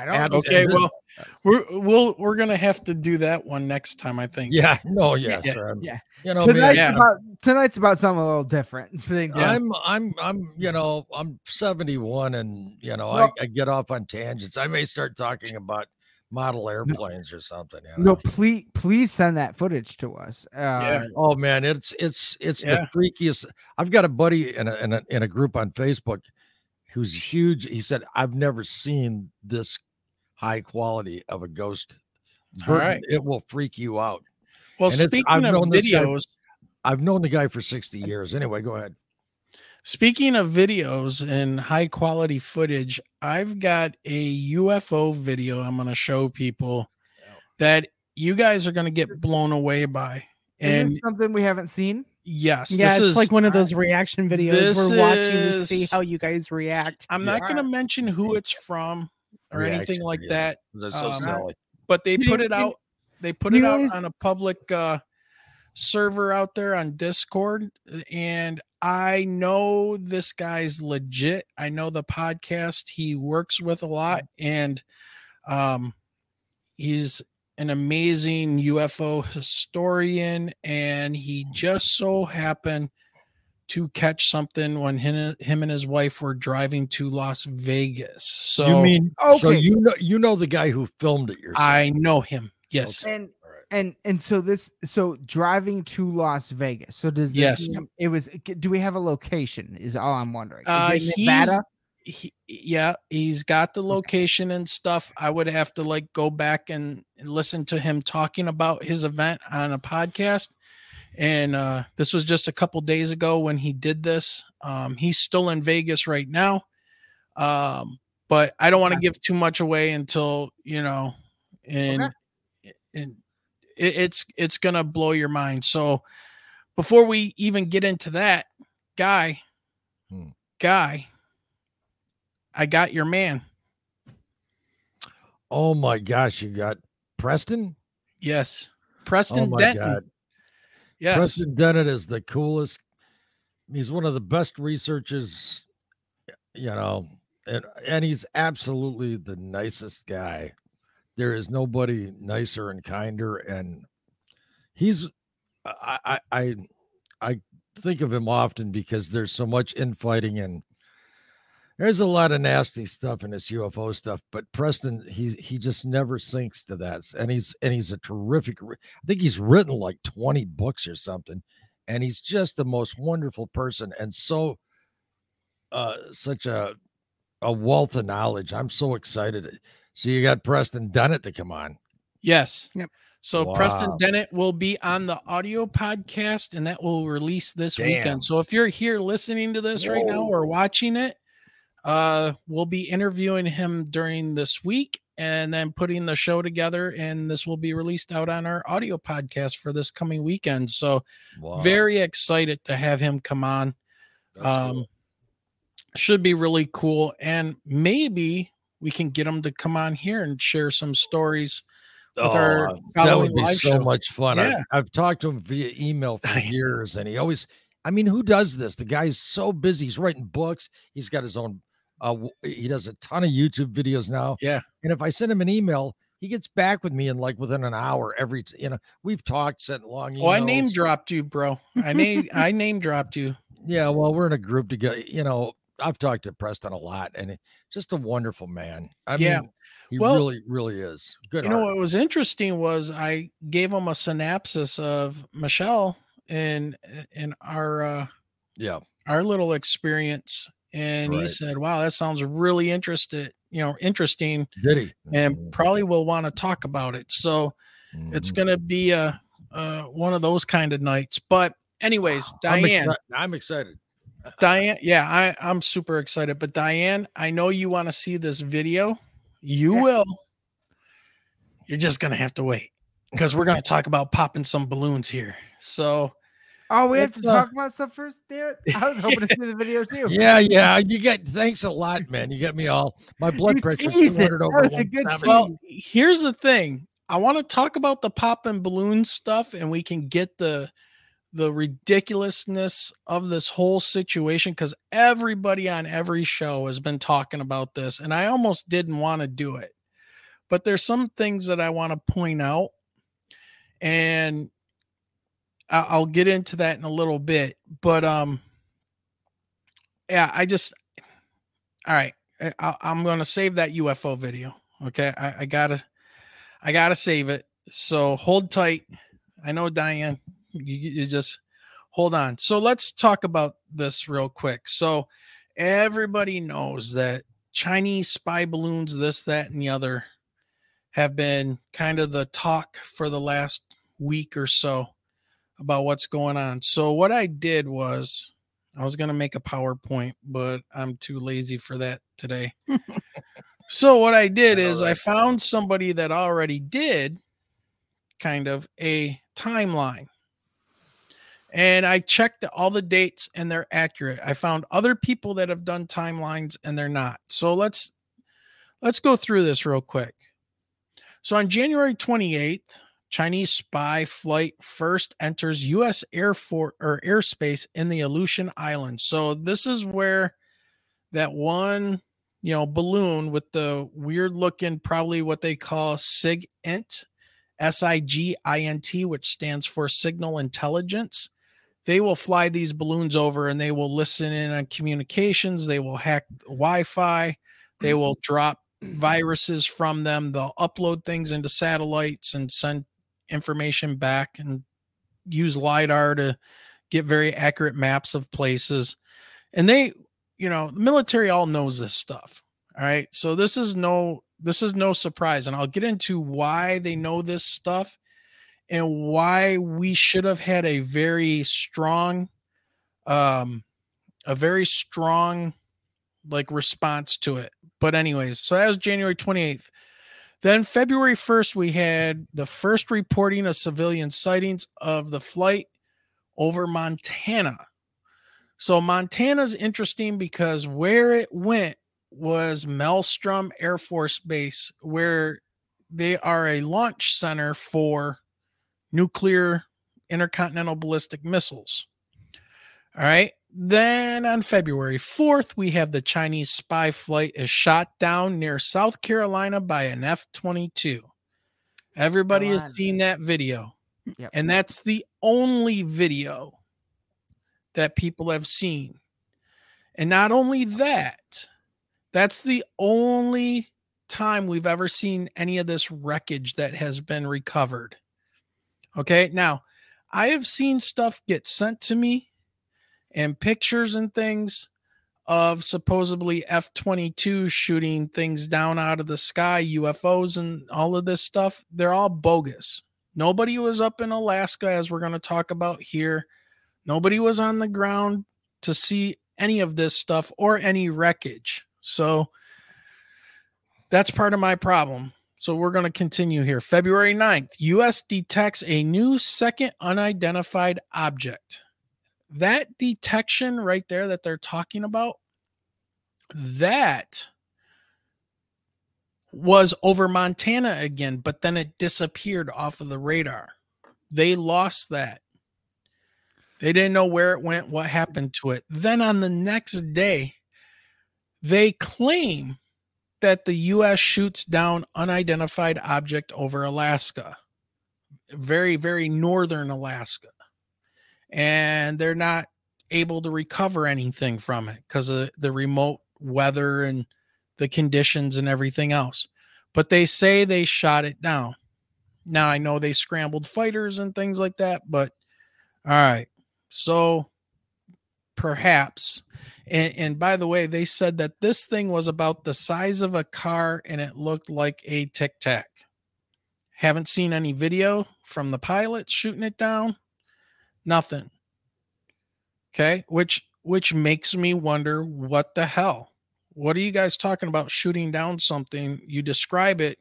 I don't. Ab- Okay, well, we're we'll we're gonna have to do that one next time, I think. Yeah, no, yeah, Yeah, sir. I'm- yeah. You know, tonight's, yeah. about, tonight's about something a little different. Think- Yeah. I'm I'm I'm you know I'm 71 and you know Well- I, I get off on tangents. I may start talking about model airplanes or something. You know? No, please, please send that footage to us. Uh, Yeah. Oh man, it's it's it's Yeah. the freakiest. I've got a buddy in a, in a in a group on Facebook who's huge. He said I've never seen this high quality of a ghost. All Burton, right. it will freak you out. Well, And speaking I've of known this guy- videos, I've known the guy for 60 years. Anyway, go ahead. speaking of videos and high quality footage, I've got a UFO video I'm gonna show people that you guys are gonna get blown away by. And this something we haven't seen? yes, Yeah, this it's is like one of those reaction videos we're watching to see how you guys react. I'm Yeah. not gonna mention who it's from or anything like videos. that. That's so Um, silly. but they put it out they put it out on a public uh server out there on discord and i know this guy's legit i know the podcast he works with a lot and um he's an amazing ufo historian and he just so happened to catch something when him, him and his wife were driving to las vegas so you mean okay. so you know you know the guy who filmed it yourself? i know him yes Okay. And and and so this so driving to Las Vegas. So does this Yes. mean it was do we have a location is all I'm wondering. Uh, he's- Nevada? he, yeah, he's got the location and stuff. I would have to like go back and and listen to him talking about his event on a podcast. And uh, this was just a couple days ago when he did this. Um, he's still in Vegas right now. Um, but I don't want to give too much away until, you know, and, and it, it's, it's going to blow your mind. So before we even get into that guy, Hmm. guy, I got your man. Oh my gosh, you got Preston? Yes. Oh Preston my Dennett. god. Yes. Preston Dennett is the coolest. He's one of the best researchers, you know, and and he's absolutely the nicest guy. There is nobody nicer and kinder, and he's I I I, I think of him often because there's so much infighting and there's a lot of nasty stuff in this UFO stuff, but Preston, he he just never sinks to that. And he's and he's a terrific. I think he's written like 20 books or something, and he's just the most wonderful person and so uh such a a wealth of knowledge. I'm so excited. So you got Preston Dennett to come on. Yes. Yep. So Preston Dennett will be on the audio podcast and that will release this Damn. weekend. So if you're here listening to this right now or watching it, uh we'll be interviewing him during this week and then putting the show together and this will be released out on our audio podcast for this coming weekend. So Wow. very excited to have him come on. That's um cool. should be really cool and maybe we can get him to come on here and share some stories with our Oh, that would be so show. much fun. Yeah. I've, I've talked to him via email for years, and he always. I mean, who does this? The guy's so busy. He's writing books. He's got his own. Uh, he does a ton of YouTube videos now. Yeah. And if I send him an email, he gets back with me in like within an hour. Every t- you know, we've talked, sent long. Oh, I name dropped you, bro. I name I name dropped you. Yeah, well, we're in a group together. You know, I've talked to Preston a lot, and just a wonderful man. I Yeah. mean, He Well, really, really is. Good. You know what was interesting was I gave him a synopsis of Michelle and in our uh, Yeah. our little experience, and he said, "Wow, that sounds really interested. You know, interesting, Did he? and Mhm. probably will want to talk about it." So it's Mhm. gonna be a, uh one of those kind of nights. But anyways, I'm Diane, exci- I'm excited. Diane, yeah, I I'm super excited. But Diane, I know you want to see this video. You Yeah. will. You're just gonna have to wait because we're gonna talk about popping some balloons here. So Oh, we have Let's, to uh, talk about stuff first. Damn! I was hoping to see the video too. Yeah, yeah. You get thanks a lot, man. You get me all my blood pressure teased it. over That was a good well, here's the thing. I want to talk about the pop and balloon stuff, and we can get the the ridiculousness of this whole situation because everybody on every show has been talking about this, and I almost didn't want to do it. But there's some things that I want to point out, and I- I'll get into that in a little bit. But um, yeah, I just all right. I- I'm gonna save that UFO video. Okay, I, I gotta, I gotta save it. So hold tight. I know Diane. You, you just hold on. So let's talk about this real quick. So everybody knows that Chinese spy balloons, this, that, and the other, have been kind of the talk for the last week or so about what's going on. So what I did was I was going to make a PowerPoint, but I'm too lazy for that today. so what I did I is I found somebody that already did kind of a timeline. And I checked all the dates and they're accurate. I found other people that have done timelines and they're not. So let's let's go through this real quick. So on January 28th, Chinese spy flight first enters U.S. Air Force or airspace in the Aleutian Islands. So this is where that one, you know, balloon with the weird looking, probably what they call SIGINT, S I G I N T, which stands for Signal Intelligence. They will fly these balloons over and they will listen in on communications. They will hack Wi Fi. They will drop viruses from them. They'll upload things into satellites and send information back and use LIDAR to get very accurate maps of places. And they, you know, the military all knows this stuff. All right. So this is no this is no surprise. And I'll get into why they know this stuff and why we should have had a very strong um a very strong like response to it. But anyways, so that was January 28th. Then February 1st, we had the first reporting of civilian sightings of the flight over Montana. So Montana's interesting because where it went was Malmstrom Air Force Base, where they are a launch center for nuclear intercontinental ballistic missiles. All right. Then on February 4th, we have the Chinese spy flight is shot down near South Carolina by an F 22. Everybody has seen that video. Yep. And that's the only video that people have seen. And not only that, that's the only time we've ever seen any of this wreckage that has been recovered. Okay. Now, I have seen stuff get sent to me and pictures and things of supposedly F 22 shooting things down out of the sky, UFOs, and all of this stuff. They're all bogus. Nobody was up in Alaska, as we're going to talk about here. Nobody was on the ground to see any of this stuff or any wreckage. So that's part of my problem. So we're going to continue here. February 9th, US detects a new second unidentified object. That detection right there that they're talking about, that was over Montana again, but then it disappeared off of the radar. They lost that. They didn't know where it went, what happened to it. Then on the next day, they claim that the US shoots down unidentified object over Alaska. Very very northern Alaska. And they're not able to recover anything from it because of the remote weather and the conditions and everything else. but they say they shot it down. Now I know they scrambled fighters and things like that, but all right. So perhaps and, and by the way, they said that this thing was about the size of a car and it looked like a tic tac. Haven't seen any video from the pilot shooting it down. Nothing. Okay, which which makes me wonder what the hell. What are you guys talking about shooting down something? You describe it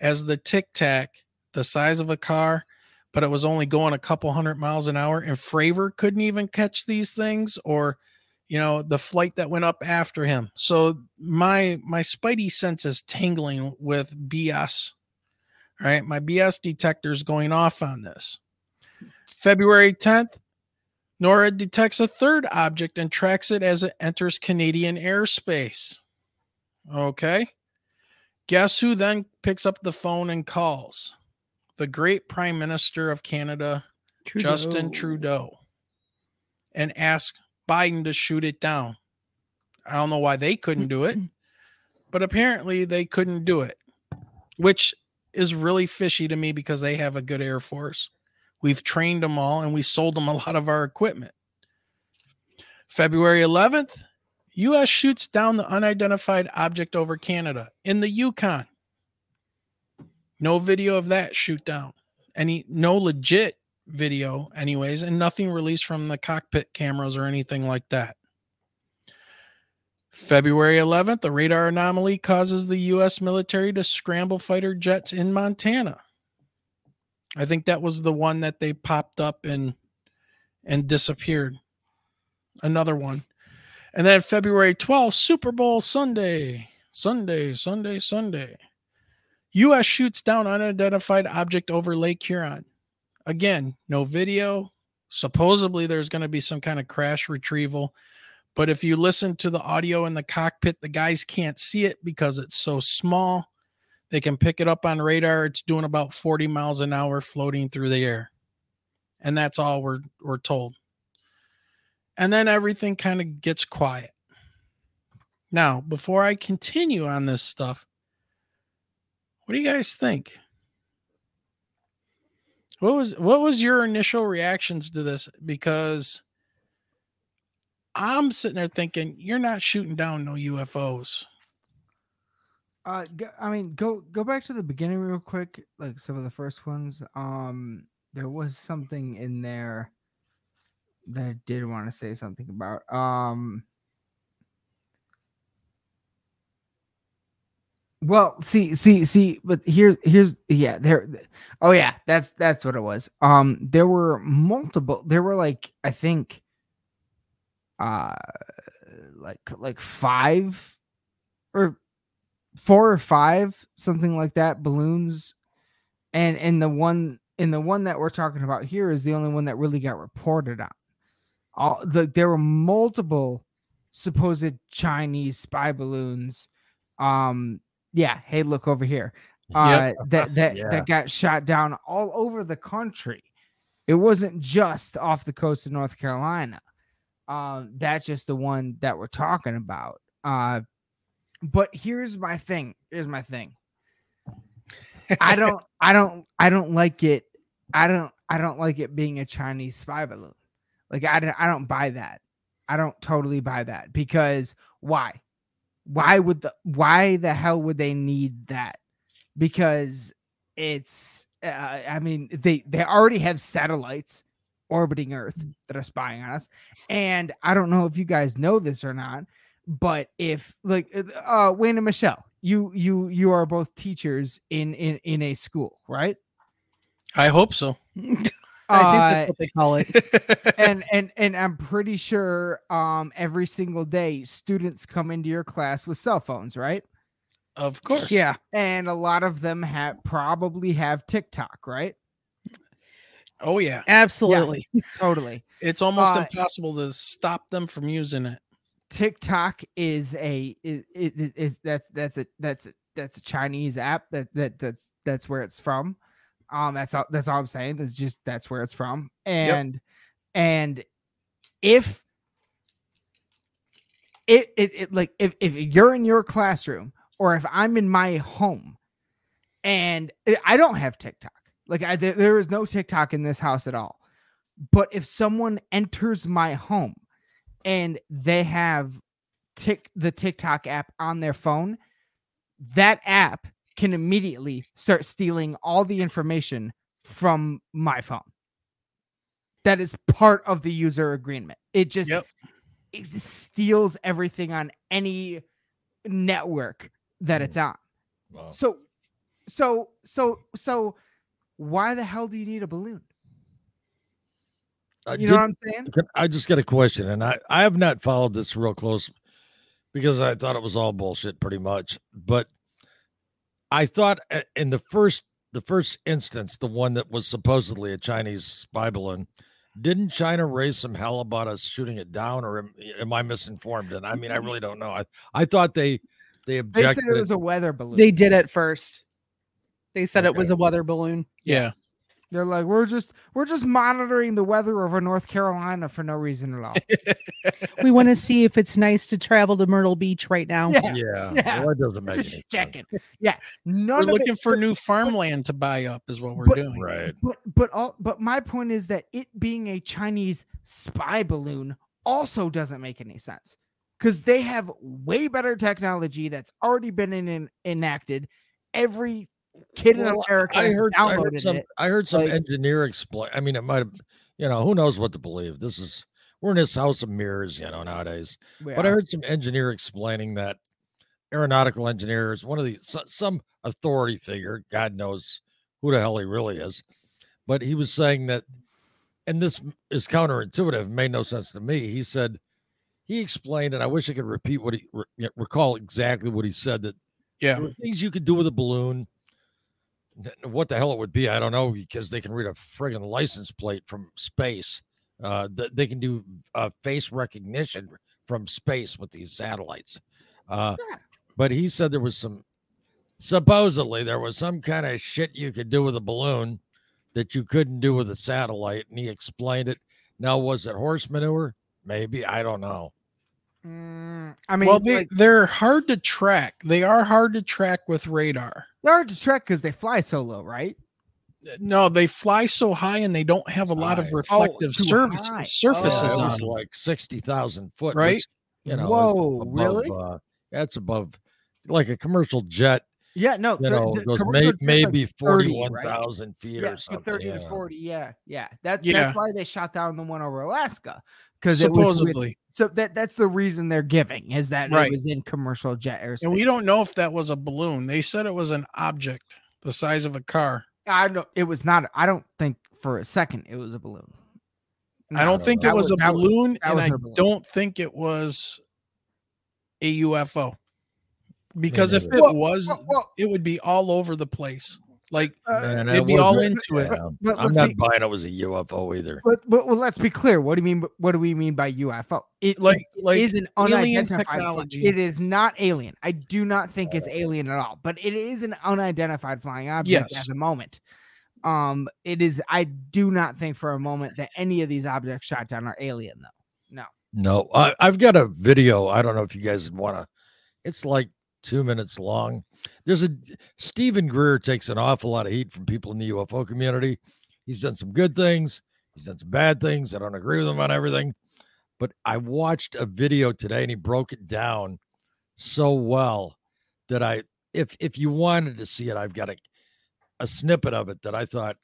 as the tic tac, the size of a car, but it was only going a couple hundred miles an hour, and Fravor couldn't even catch these things, or you know the flight that went up after him so my my spidey sense is tingling with bs right my bs detector is going off on this february 10th NORAD detects a third object and tracks it as it enters Canadian airspace. Okay. Guess who then picks up the phone and calls? The great Prime Minister of Canada, Trudeau. Justin Trudeau, and asks Biden to shoot it down. I don't know why they couldn't do it, but apparently they couldn't do it, which is really fishy to me because they have a good Air Force. We've trained them all and we sold them a lot of our equipment. February 11th, US shoots down the unidentified object over Canada in the Yukon. No video of that shoot down. Any no legit video, anyways, and nothing released from the cockpit cameras or anything like that. February 11th, the radar anomaly causes the U.S. military to scramble fighter jets in Montana. I think that was the one that they popped up and and disappeared. Another one. And then February 12th, Super Bowl Sunday. Sunday, Sunday, Sunday. U.S. shoots down unidentified object over Lake Huron. Again, no video. Supposedly, there's going to be some kind of crash retrieval. But if you listen to the audio in the cockpit, the guys can't see it because it's so small. They can pick it up on radar. It's doing about 40 miles an hour floating through the air. And that's all we're, we're told. And then everything kind of gets quiet. Now, before I continue on this stuff, what do you guys think? What was what was your initial reactions to this? Because I'm sitting there thinking you're not shooting down no UFOs. Uh, I mean, go go back to the beginning real quick, like some of the first ones. Um, there was something in there that I did want to say something about. Um, Well, see, see, see, but here's here's yeah, there. Oh yeah, that's that's what it was. Um, there were multiple. There were like I think, uh, like like five, or four or five, something like that, balloons, and and the one in the one that we're talking about here is the only one that really got reported on. All the there were multiple supposed Chinese spy balloons um yeah, hey, look over here. Uh, yep. that that yeah. that got shot down all over the country. It wasn't just off the coast of North Carolina. Um, that's just the one that we're talking about. Uh, but here's my thing. Here's my thing. I don't, I don't, I don't like it. I don't, I don't like it being a Chinese spy balloon. Like I don't, I don't buy that. I don't totally buy that because why? why would the why the hell would they need that? Because it's uh, I mean they they already have satellites orbiting Earth that are spying on us, and I don't know if you guys know this or not, but if like uh, uh Wayne and Michelle, you you you are both teachers in in in a school, right? I hope so. I think that's uh, what they call it. and and and I'm pretty sure um every single day students come into your class with cell phones, right? Of course. Yeah. And a lot of them have probably have TikTok, right? Oh yeah. Absolutely. Yeah, totally. It's almost uh, impossible to stop them from using it. TikTok is a is, is, is that's that's a that's a, that's a Chinese app that that that's that's where it's from. Um, that's all. That's all I'm saying. That's just that's where it's from. And yep. and if it, it, it like if if you're in your classroom or if I'm in my home and I- I don't have TikTok. Like I there, there is no TikTok in this house at all. But if someone enters my home and they have tick the TikTok app on their phone, that app can immediately start stealing all the information from my phone. That is part of the user agreement. It just Yep. it steals everything on any network that Mm. it's on. Wow. So, so, so, so, why the hell do you need a balloon? I You did- know what I'm saying? I just got a question, and I I have not followed this real close because I thought it was all bullshit, pretty much. But I thought uh, in the first the first instance, the one that was supposedly a Chinese spy balloon, didn't China raise some hell about us shooting it down, or am, am I misinformed? And I mean, I mm-hmm. really don't know. I I thought they they They objected. said it was a weather balloon. They did it first. They said it was a weather balloon. Yeah. They're like, we're just we're just monitoring the weather over North Carolina for no reason at all. We want to see if it's nice to travel to Myrtle Beach right now. Yeah, yeah, Yeah. well, that doesn't make we're any just sense. checking. Yeah, none We're looking it, for but- new farmland to buy up, is what we're but- doing. Right. But but all but my point is that it being a Chinese spy balloon also doesn't make any sense because they have way better technology that's already been in, in- enacted. Every kid in Well, America I heard, I heard some. it. I heard some Like- engineer explain. I mean, it might have. You know, who knows what to believe? This is we're in this house of mirrors. You know, nowadays. But I heard some engineer explaining that aeronautical engineers, one of these, some authority figure, God knows who the hell he really is, but he was saying that, and this is counterintuitive, made no sense to me. He said, he explained, and I wish I could repeat what he re- recall exactly what he said that Yeah. there were things you could do with a balloon. What the hell it would be, I don't know, because they can read a friggin' license plate from space. Uh, th- they can do uh, face recognition from space with these satellites. Uh, Yeah. But he said there was some, supposedly there was some kind of shit you could do with a balloon that you couldn't do with a satellite, and he explained it. Now, was it horse manure? Maybe I don't know. Mm, I mean, well, they, like, they're hard to track. They are hard to track with radar. they're hard to track because they fly so low, right? No, they fly so high and they don't have a lot of reflective too surface, surfaces Yeah, it on like sixty thousand foot, Right? which, you know, Whoa, above, really? Uh, that's above, like a commercial jet. Yeah, no, You thir- know, the goes may, jet's like maybe 30, forty-one right? feet yeah, or something. 30 yeah. to 40 yeah yeah that, Yeah. that's why they shot down the one over alaska because it was with, Supposedly. so that that's the reason they're giving is that Right. it was in commercial jet airspace And we don't know if that was a balloon. They said it was an object the size of a car. i don't it was not i don't think for a second it was a balloon I don't think it was, a balloon, that and I balloon. don't think it was a UFO. Because if it Well, was, well, well, it would be all over the place. Like uh, Man, they'd be all been- into it. yeah. but I'm not be- buying it was a UFO either. but, but well, let's be clear. What do you mean? What do we mean by UFO? It Like- it like is an unidentified. fly- technology. It is not alien. I do not think it's alien at all. But it is an unidentified flying object Yes. at the moment. Um, it is. I do not think for a moment that any of these objects shot down are alien, though. No. No, I, I've got a video. I don't know if you guys want to. It's like two minutes long. There's a Steven Greer takes an awful lot of heat from people in the UFO community. He's done some good things. He's done some bad things. I don't agree with him on everything, but I watched a video today and he broke it down so well that I, if if you wanted to see it, I've got a a snippet of it that I thought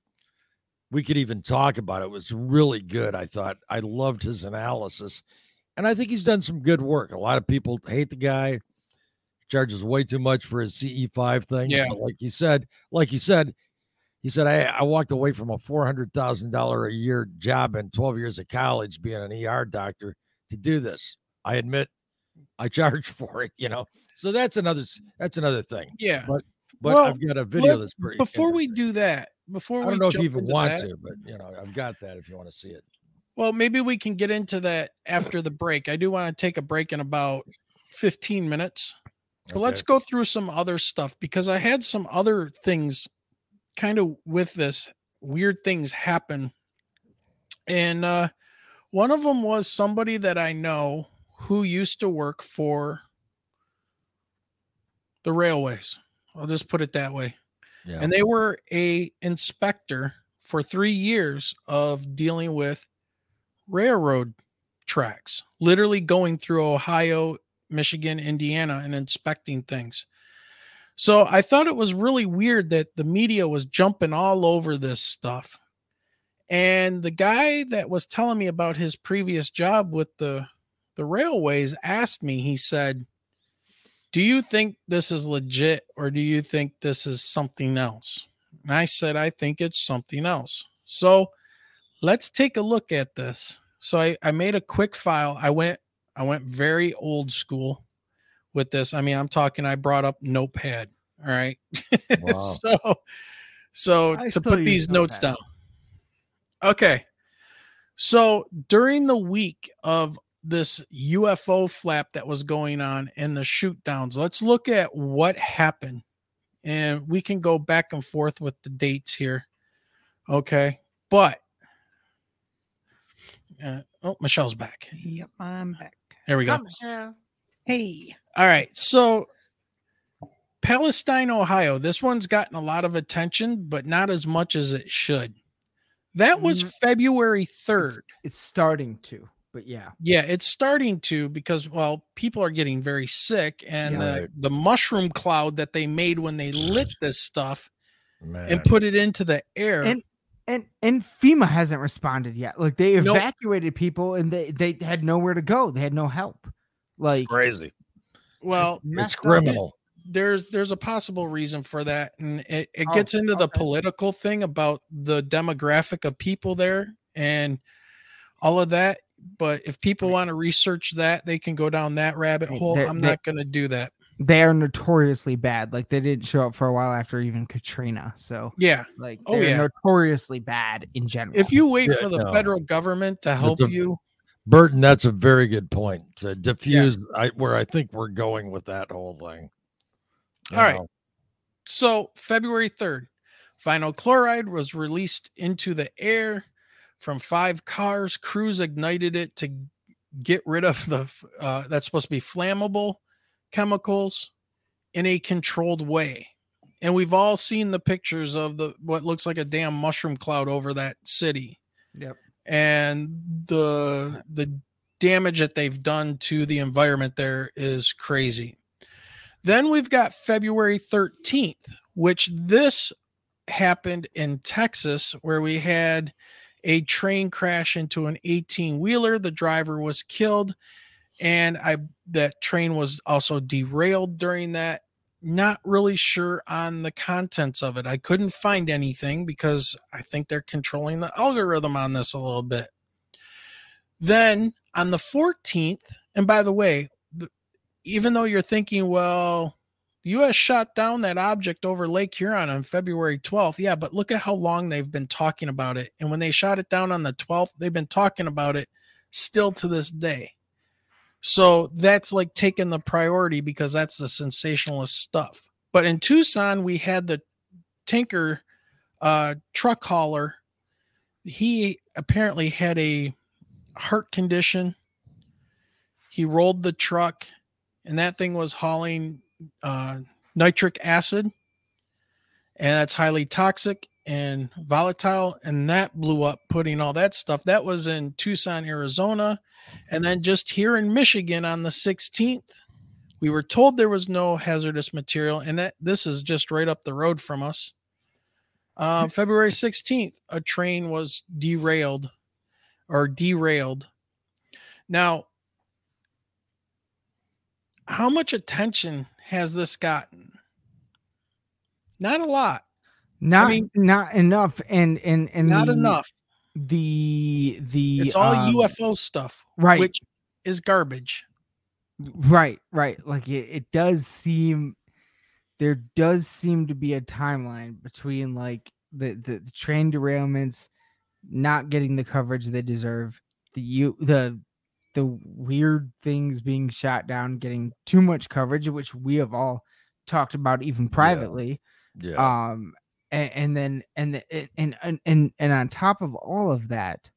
we could even talk about. It was really good. I thought I loved his analysis, and I think he's done some good work. A lot of people hate the guy, charges way too much for his CE5 thing. Yeah. But like he said, like he said, he said, I, I walked away from a four hundred thousand dollar a year job and twelve years of college being an ER doctor to do this. I admit I charge for it, you know. So that's another that's another thing. Yeah. But Well, I've got a video let- that's pretty Before we do that, before I don't know if you even want that- to, but you know, I've got that if you want to see it. Well, maybe we can get into that after the break. I do want to take a break in about 15 minutes. But let's go through some other stuff because I had some other things kind of with this weird things happen. And uh one of them was somebody that I know who used to work for the railways. I'll just put it that way. Yeah. and they were a inspector for three years of dealing with railroad tracks, literally going through Ohio, Michigan, Indiana, and inspecting things. So I thought it was really weird that the media was jumping all over this stuff. And the guy that was telling me about his previous job with the the railways asked me, he said, Do you think this is legit or do you think this is something else? And I said, I think it's something else. So let's take a look at this. So I, I made a quick file. I went I went very old school with this. I mean, I'm talking I brought up notepad. All right. Wow. so so I to put these notes Notepad. down. Okay. So during the week of this UFO flap that was going on and the shoot downs, let's look at what happened. And we can go back and forth with the dates here. Okay. But uh, oh, Michelle's back. Yep, I'm back. There we go. Come, Michelle. Hey. All right. So Palestine, Ohio. This one's gotten a lot of attention, but not as much as it should. That was Mm. February 3rd. It's starting to, but yeah. Yeah, it's starting to because well, people are getting very sick and Yeah. the, the mushroom cloud that they made when they lit this stuff Man. and put it into the air. And and and FEMA hasn't responded yet. Like they Nope. evacuated people and they they had nowhere to go. They had no help. Like it's crazy. well, It's messed up. criminal. there's there's a possible reason for that and it, it Oh, gets into the political thing about the demographic of people there and all of that but if people Right. want to research that they can go down that rabbit hole they're- i'm they- not going to do that They are notoriously bad. Like they didn't show up for a while after even Katrina. So yeah like Oh, they're yeah. notoriously bad in general. if you wait Yeah, for the no. federal government to help a- you Burton, that's a very good point to diffuse I, where I think we're going with that whole thing. You All right. know? so february 3rd vinyl chloride was released into the air from five cars crews ignited it to get rid of the uh, that's supposed to be flammable chemicals in a controlled way and we've all seen the pictures of the what looks like a damn mushroom cloud over that city Yep. and the the damage that they've done to the environment there is crazy. Then we've got February 13th, which this happened in Texas where we had a train crash into an 18 wheeler. The driver was killed and I that train was also derailed during that. Not really sure on the contents of it. I couldn't find anything because I think they're controlling the algorithm on this a little bit. Then on the 14th, and by the way, the, even though you're thinking, well, the U.S. shot down that object over Lake Huron on February 12th. Yeah, but look at how long they've been talking about it. And when they shot it down on the 12th, they've been talking about it still to this day. So that's like taking the priority because that's the sensationalist stuff. But in Tucson, we had the tanker uh, truck hauler. He apparently had a heart condition. He rolled the truck, and that thing was hauling uh, nitric acid, and that's highly toxic and volatile. And that blew up, putting all that stuff. That was in Tucson, Arizona. And then just here in Michigan on the 16th, we were told there was no hazardous material, and that this is just right up the road from us. Uh, February 16th, a train was derailed or derailed. Now, how much attention has this gotten? Not a lot. Not mean- not enough and and and Not the- enough. The the It's all um, UFO stuff, right which is garbage. Right, right. Like it, it does seem there does seem to be a timeline between like the, the, train derailments not getting the coverage they deserve, the you the the weird things being shot down getting too much coverage, which we have all talked about even privately. Yeah. Um and, and then and, the, and and and and on top of all of that,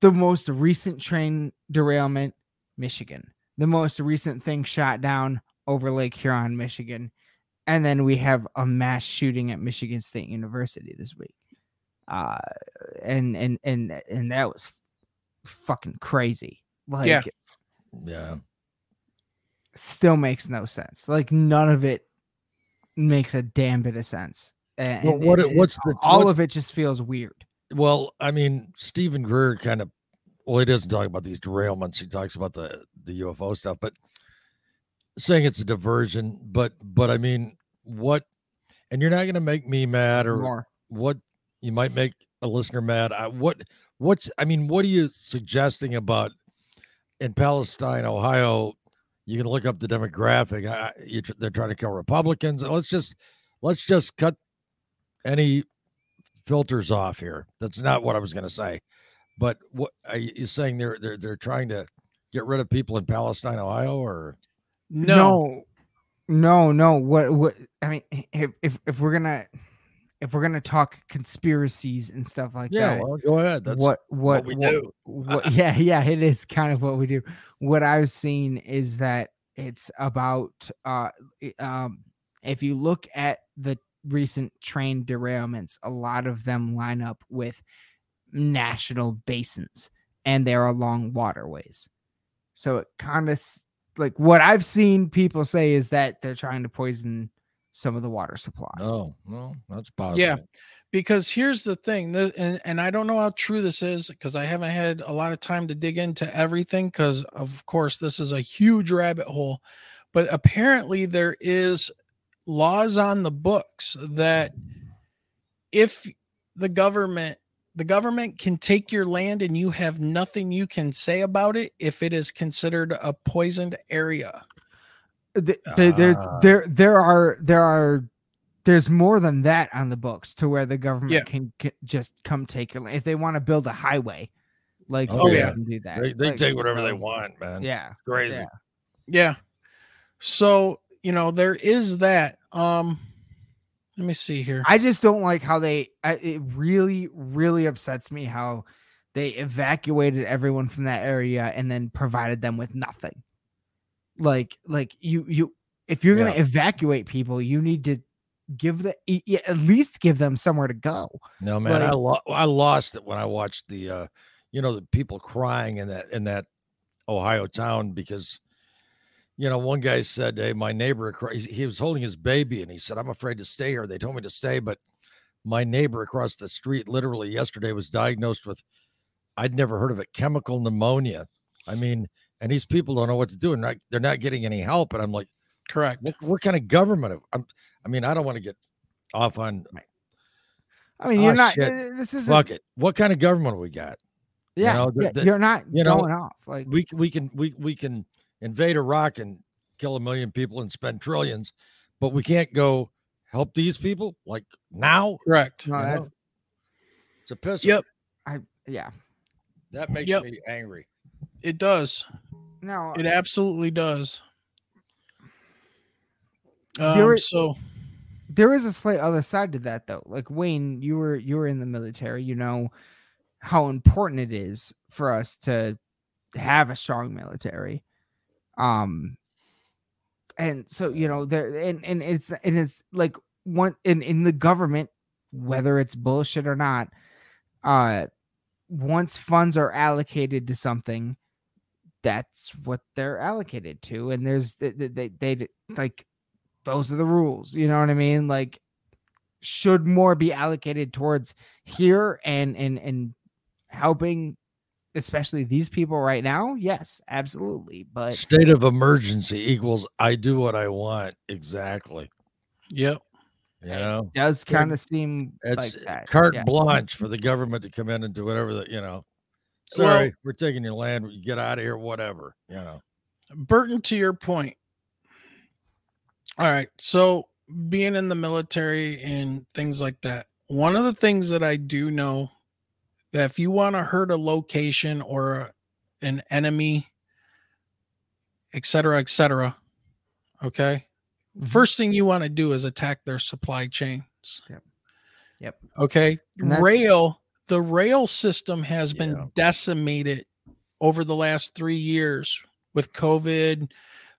the most recent train derailment Michigan. The most recent thing shot down over Lake Huron, Michigan. and then we have a mass shooting at Michigan State University this week. Uh, and and and and that was fucking crazy. Like, Yeah. Yeah. still makes no sense. Like, none of it makes a damn bit of sense. And, Well, what it- what's the- all what's- of it just feels weird. Well, I mean, Steven Greer kind of well, he doesn't talk about these derailments. He talks about the the UFO stuff, but saying it's a diversion. But but I mean, what? And you're not going to make me mad, or More. what? You might make a listener mad. I, what? What's? I mean, what are you suggesting about in Palestine, Ohio? You can look up the demographic. I, I- you, tr- they're trying to kill Republicans. Let's just let's just cut any filters off here. That's not what I was going to say. But what are you you saying? They're they're they're trying to get rid of people in Palestine, Ohio, or No. no, no, no. What? What? I mean, if if if we're gonna if we're gonna talk conspiracies and stuff like yeah, that, well, go ahead. That's what what we what, do. what- yeah yeah it is kind of what we do what i've seen is that it's about uh um if you look at the recent train derailments a lot of them line up with national basins and they're along waterways so it kind of like what i've seen people say is that they're trying to poison some of the water supply Oh, no, that's possible. Yeah. because here's the thing the, and, and i don't know how true this is because i haven't had a lot of time to dig into everything because of course this is a huge rabbit hole but apparently there is laws on the books that if the government the government can take your land and you have nothing you can say about it if it is considered a poisoned area Th- there, there, there, there are, there are, there's more than that on the books to where the government Yeah. can, can just come take your if they want to build a highway, like Oh, they yeah. can do that. They, they Like, take whatever they want, man. Yeah, crazy. yeah. Yeah. So, you know, there is that. Um let me see here. I just don't like how they. I, it really, really upsets me how they evacuated everyone from that area and then provided them with nothing. Like, like you, you. If you're gonna Yeah. evacuate people, you need to give the at least give them somewhere to go. No, man, I lo- I lost it when I watched the, uh, you know, the people crying in that in that Ohio town because, you know, one guy said, "Hey, my neighbor, acro- he he was holding his baby, and he said, I'm afraid to stay here. They told me to stay, but my neighbor across the street, literally yesterday, was diagnosed with, I'd never heard of it, chemical pneumonia. I mean, and these people don't know what to do, and not, they're not getting any help. And I'm like, Correct. what, what kind of government? I'm, I mean, I don't want to get off on I mean, Ah, you're not. shit. This is fuck it. What kind of government we got? Yeah, know, the- yeah, the- you're not you know, going off like we we can we we can invade Iraq and kill a million people and spend trillions, but we can't go help these people like now. Correct. no, that's, It's a piss. Yep. I yeah. that makes Yep. me angry. It does. No, It absolutely does. Um, is- so there is a slight other side to that though. Like Wayne, you were you were in the military. You know how important it is for us to have a strong military. Um, and so you know there and and it's and it's like one in in the government, whether it's bullshit or not. Uh, once funds are allocated to something, that's what they're allocated to, and there's they they, they, they like those are the rules. You know what I mean? Like, should more be allocated towards here and and and helping, especially these people right now? Yes, absolutely. But State of emergency equals I do what I want. Exactly. yep. You know, it does kind of seem it's like that. carte yes. blanche for the government to come in and do whatever that you know. Well- Sorry, we're taking your land. You get out of here, whatever. You know. Burton, to your point. All right. So being in the military and things like that, one of the things that I do know that if you want to hurt a location or a, an enemy, etc., cetera, et cetera, okay, Mhm. first thing you want to do is attack their supply chains. Yep. Yep. Okay. Rail, the rail system has been decimated over the last three years with COVID.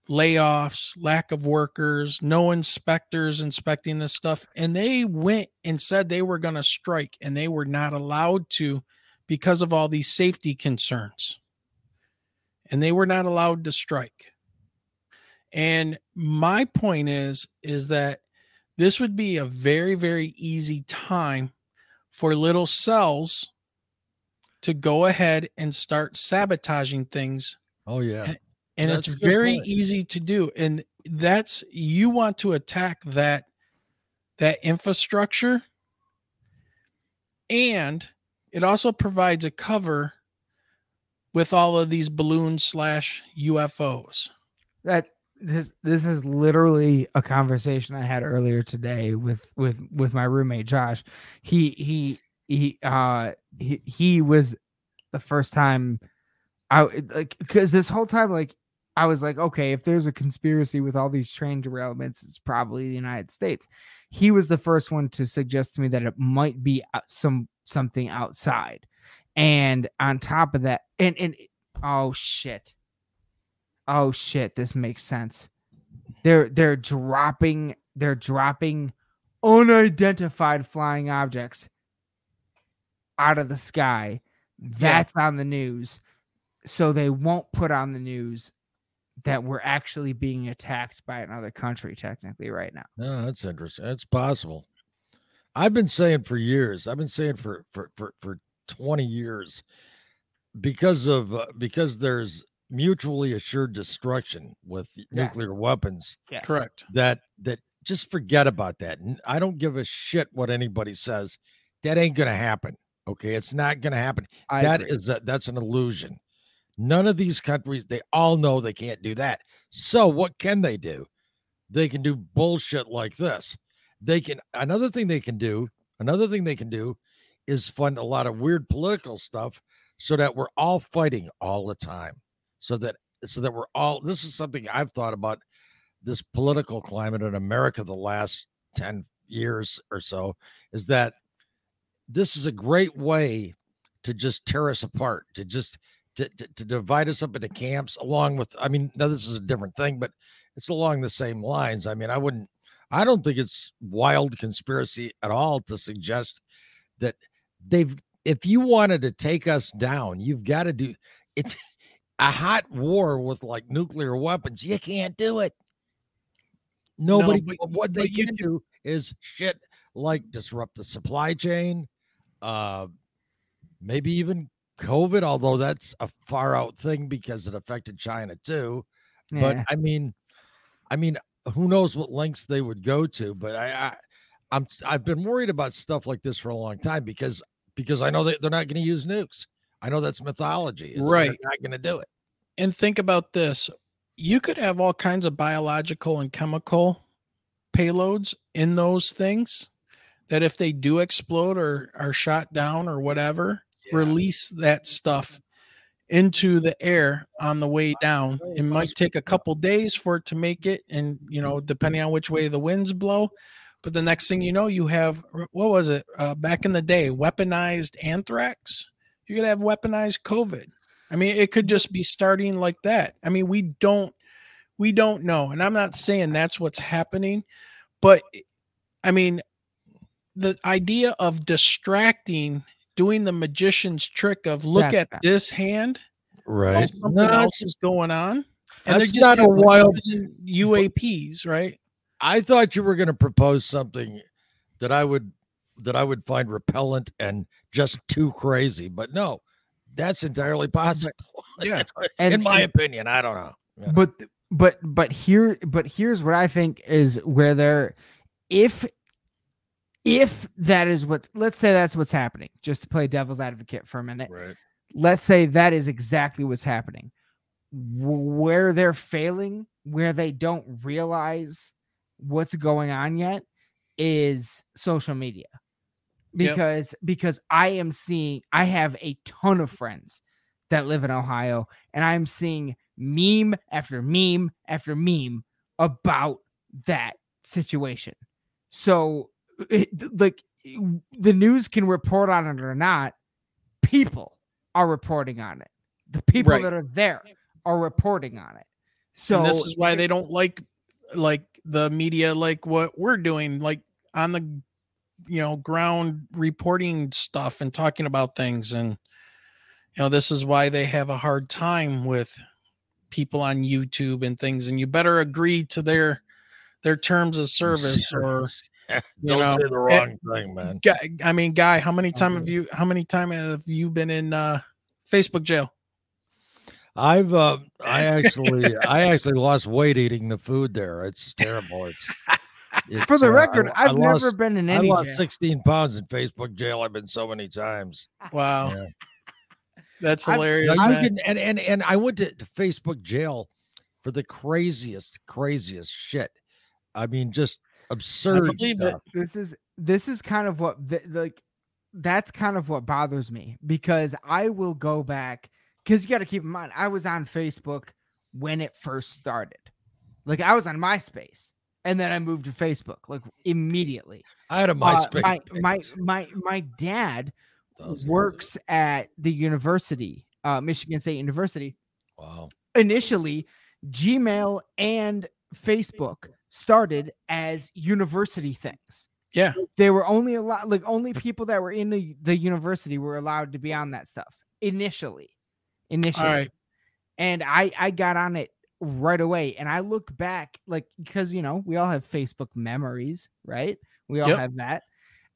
layoffs, lack of workers, no inspectors inspecting this stuff. And they went and said they were going to strike and they were not allowed to because of all these safety concerns. And they were not allowed to strike. And my point is is that this would be a very very easy time for little cells to go ahead and start sabotaging things Oh yeah. and That's it's very point. easy to do and that's you want to attack that that infrastructure and it also provides a cover with all of these balloons slash ufos that this this is literally a conversation I had earlier today with with with my roommate Josh. He he he uh he, he was the first time I like because this whole time like I was like okay if there's a conspiracy with all these train derailments it's probably the United States. He was the first one to suggest to me that it might be some something outside. And on top of that and and oh shit oh shit this makes sense they're they're dropping they're dropping unidentified flying objects out of the sky that's on the news so they won't put on the news that we're actually being attacked by another country technically right now No, that's interesting. That's possible. I've been saying for years. I've been saying for for for, for 20 years because of uh, because there's mutually assured destruction with nuclear weapons yes correct that that just forget about that. I don't give a shit what anybody says. That ain't going to happen. Okay? It's not going to happen. I That agree. is a, that's an illusion. None of these countries they all know they can't do that. So what can they do? They can do bullshit like this. They can another thing they can do, another thing they can do is fund a lot of weird political stuff so that we're all fighting all the time. So that so that we're all this is something I've thought about this political climate in America the last 10 years or so is that this is a great way to just tear us apart, to just to, to, to divide us up into camps along with I mean, now this is a different thing, but it's along the same lines. I mean, I wouldn't I don't think it's wild conspiracy at all to suggest that they've if you wanted to take us down, you've got to do it's a hot war with like nuclear weapons. You can't do it. Nobody but- what they can do is shit like disrupt the supply chain, uh maybe even COVID, although that's a far out thing because it affected China too. But I mean, I mean, who knows what lengths they would go to? But I, I I'm I've been worried about stuff like this for a long time because because I know that they're not going to use nukes. I know that's mythology. It's- Right. Not going to do it. and think about this you could have all kinds of biological and chemical payloads in those things that if they do explode or are shot down or whatever release that stuff into the air on the way down it might take a couple days for it to make it and you know depending on which way the winds blow but the next thing you know you have what was it uh, back in the day weaponized anthrax you could have weaponized covid I mean, it could just be starting like that. I mean, we don't we don't know. And I'm not saying that's what's happening, but eh, I mean, the idea of distracting, doing the magician's trick of look That's at bad. this hand, oh, Right. something No, else is going on. And That's they're just not a wild- UAPs, right? I thought you were going to propose something that I would that I would find repellent and just too crazy, but no, that's entirely possible. Yeah. And- in my and- opinion, I don't know. You know? but but but here but here's what i think is where they're if if that is what's let's say that's what's happening just to play devil's advocate for a minute right. let's say that is exactly what's happening where they're failing where they don't realize what's going on yet is social media Yep. because because i am seeing i have a ton of friends that live in ohio and i'm seeing meme after meme after meme about that situation. So eh, eh, it, like eh, the news can report on it or not people are reporting on it. The people Right. that are there are reporting on it. So and this is why they don't like like the media like what we're doing like on the you know ground reporting stuff and talking about things and you know this is why they have a hard time with people on YouTube and things and you better agree to their their terms of service or you Don't know, say the wrong thing, man. guy, I mean guy how many time have you how many time have you been in uh Facebook jail I've uh, I actually I actually lost weight eating the food there. It's terrible. It's, it's for the uh, record, I, I've never lost, been in any. I lost jail. 16 pounds in Facebook jail. I've been so many times. wow Yeah. that's hilarious Now, you man. can, and, and and I went to, to Facebook jail for the craziest, craziest shit. I mean, just absurd believe it. stuff. this is this is kind of what the, like that's kind of what bothers me because I will go back because you got to keep in mind I was on Facebook when it first started. Like I was on MySpace and then I moved to Facebook like immediately. I had a Uh, MySpace. my my my my dad works at the university, uh, Michigan State University. Wow. Initially, Gmail and Facebook started as university things. Yeah. They were only allowed, like, only people that were in the, the university were allowed to be on that stuff initially. Initially. right. And I, I got on it right away. And I look back, like, because, you know, we all have Facebook memories, right? We all Yep. have that.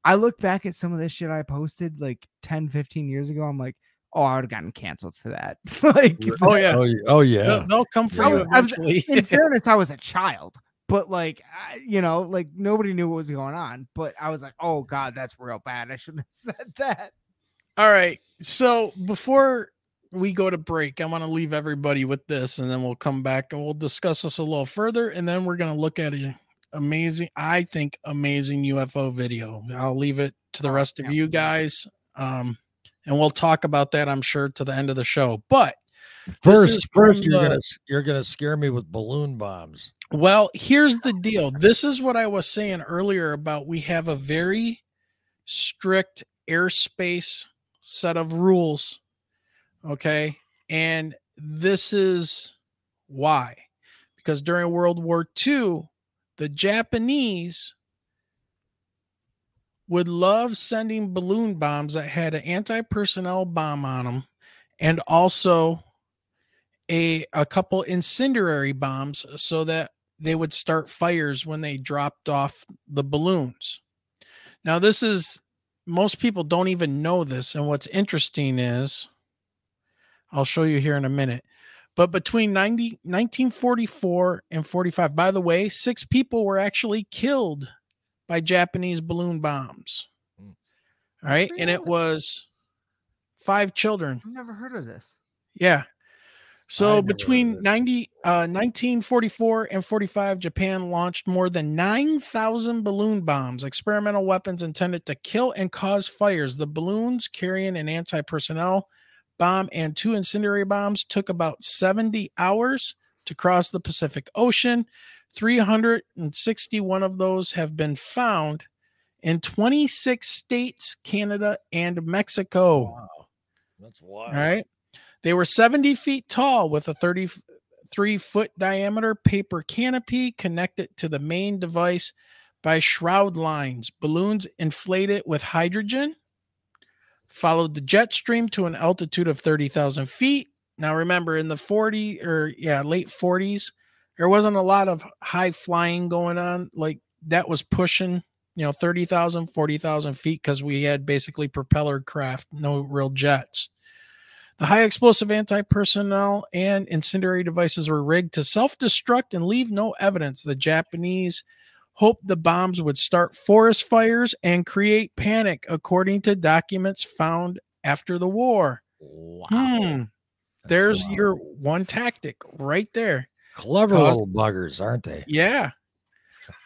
I look back at some of this shit I posted like 10, 15 years ago. I'm like, oh, I would have gotten canceled for that. like, oh yeah Oh, y- oh yeah. They'll, they'll come for I you was- I was- in fairness, I was a child, but like, I, you know, like nobody knew what was going on. But I was like, oh God, that's real bad. I shouldn't have said that. All right. So before we go to break, I want to leave everybody with this, and then we'll come back and we'll discuss this a little further, and then we're going to look at an amazing, I think, amazing UFO video. I'll leave it to the Oh, rest of yeah. you guys, um, and we'll talk about that. I'm sure to the end of the show. But First, first you're the- gonna you're gonna scare me with balloon bombs. Well, here's the deal. This is what I was saying earlier about we have a very strict airspace set of rules. Okay. And this is why. Because during World War II, the Japanese would love sending balloon bombs that had an anti personnel bomb on them and also a, a couple incendiary bombs so that they would start fires when they dropped off the balloons. Now, this is most people don't even know this. And what's interesting is I'll show you here in a minute. But between 90, 1944 and 45, by the way, six people were actually killed by Japanese balloon bombs. Mm. All right. And it was five children. I've never heard of this. Yeah. So never heard of between it. 90 uh 1944 and 45 Japan launched more than 9000 balloon bombs, experimental weapons intended to kill and cause fires. The balloons carrying an anti-personnel bomb and two incendiary bombs took about 70 hours to cross the Pacific Ocean. 361 of those have been found in 26 states, Canada, and Mexico. Wow. That's wild. All right. They were 70 feet tall with a 33 foot diameter paper canopy connected to the main device by shroud lines. Balloons inflated with hydrogen, followed the jet stream to an altitude of 30,000 feet. Now, remember, in the 40 or yeah, late 40s, there wasn't a lot of high flying going on. Like that was pushing, you know, 30,000, 40,000 feet because we had basically propeller craft, no real jets. The high explosive anti personnel and incendiary devices were rigged to self destruct and leave no evidence. The Japanese hoped the bombs would start forest fires and create panic, according to documents found after the war. Wow. Hmm. There's wild. your one tactic right there. clever cause- little buggers, aren't they? Yeah.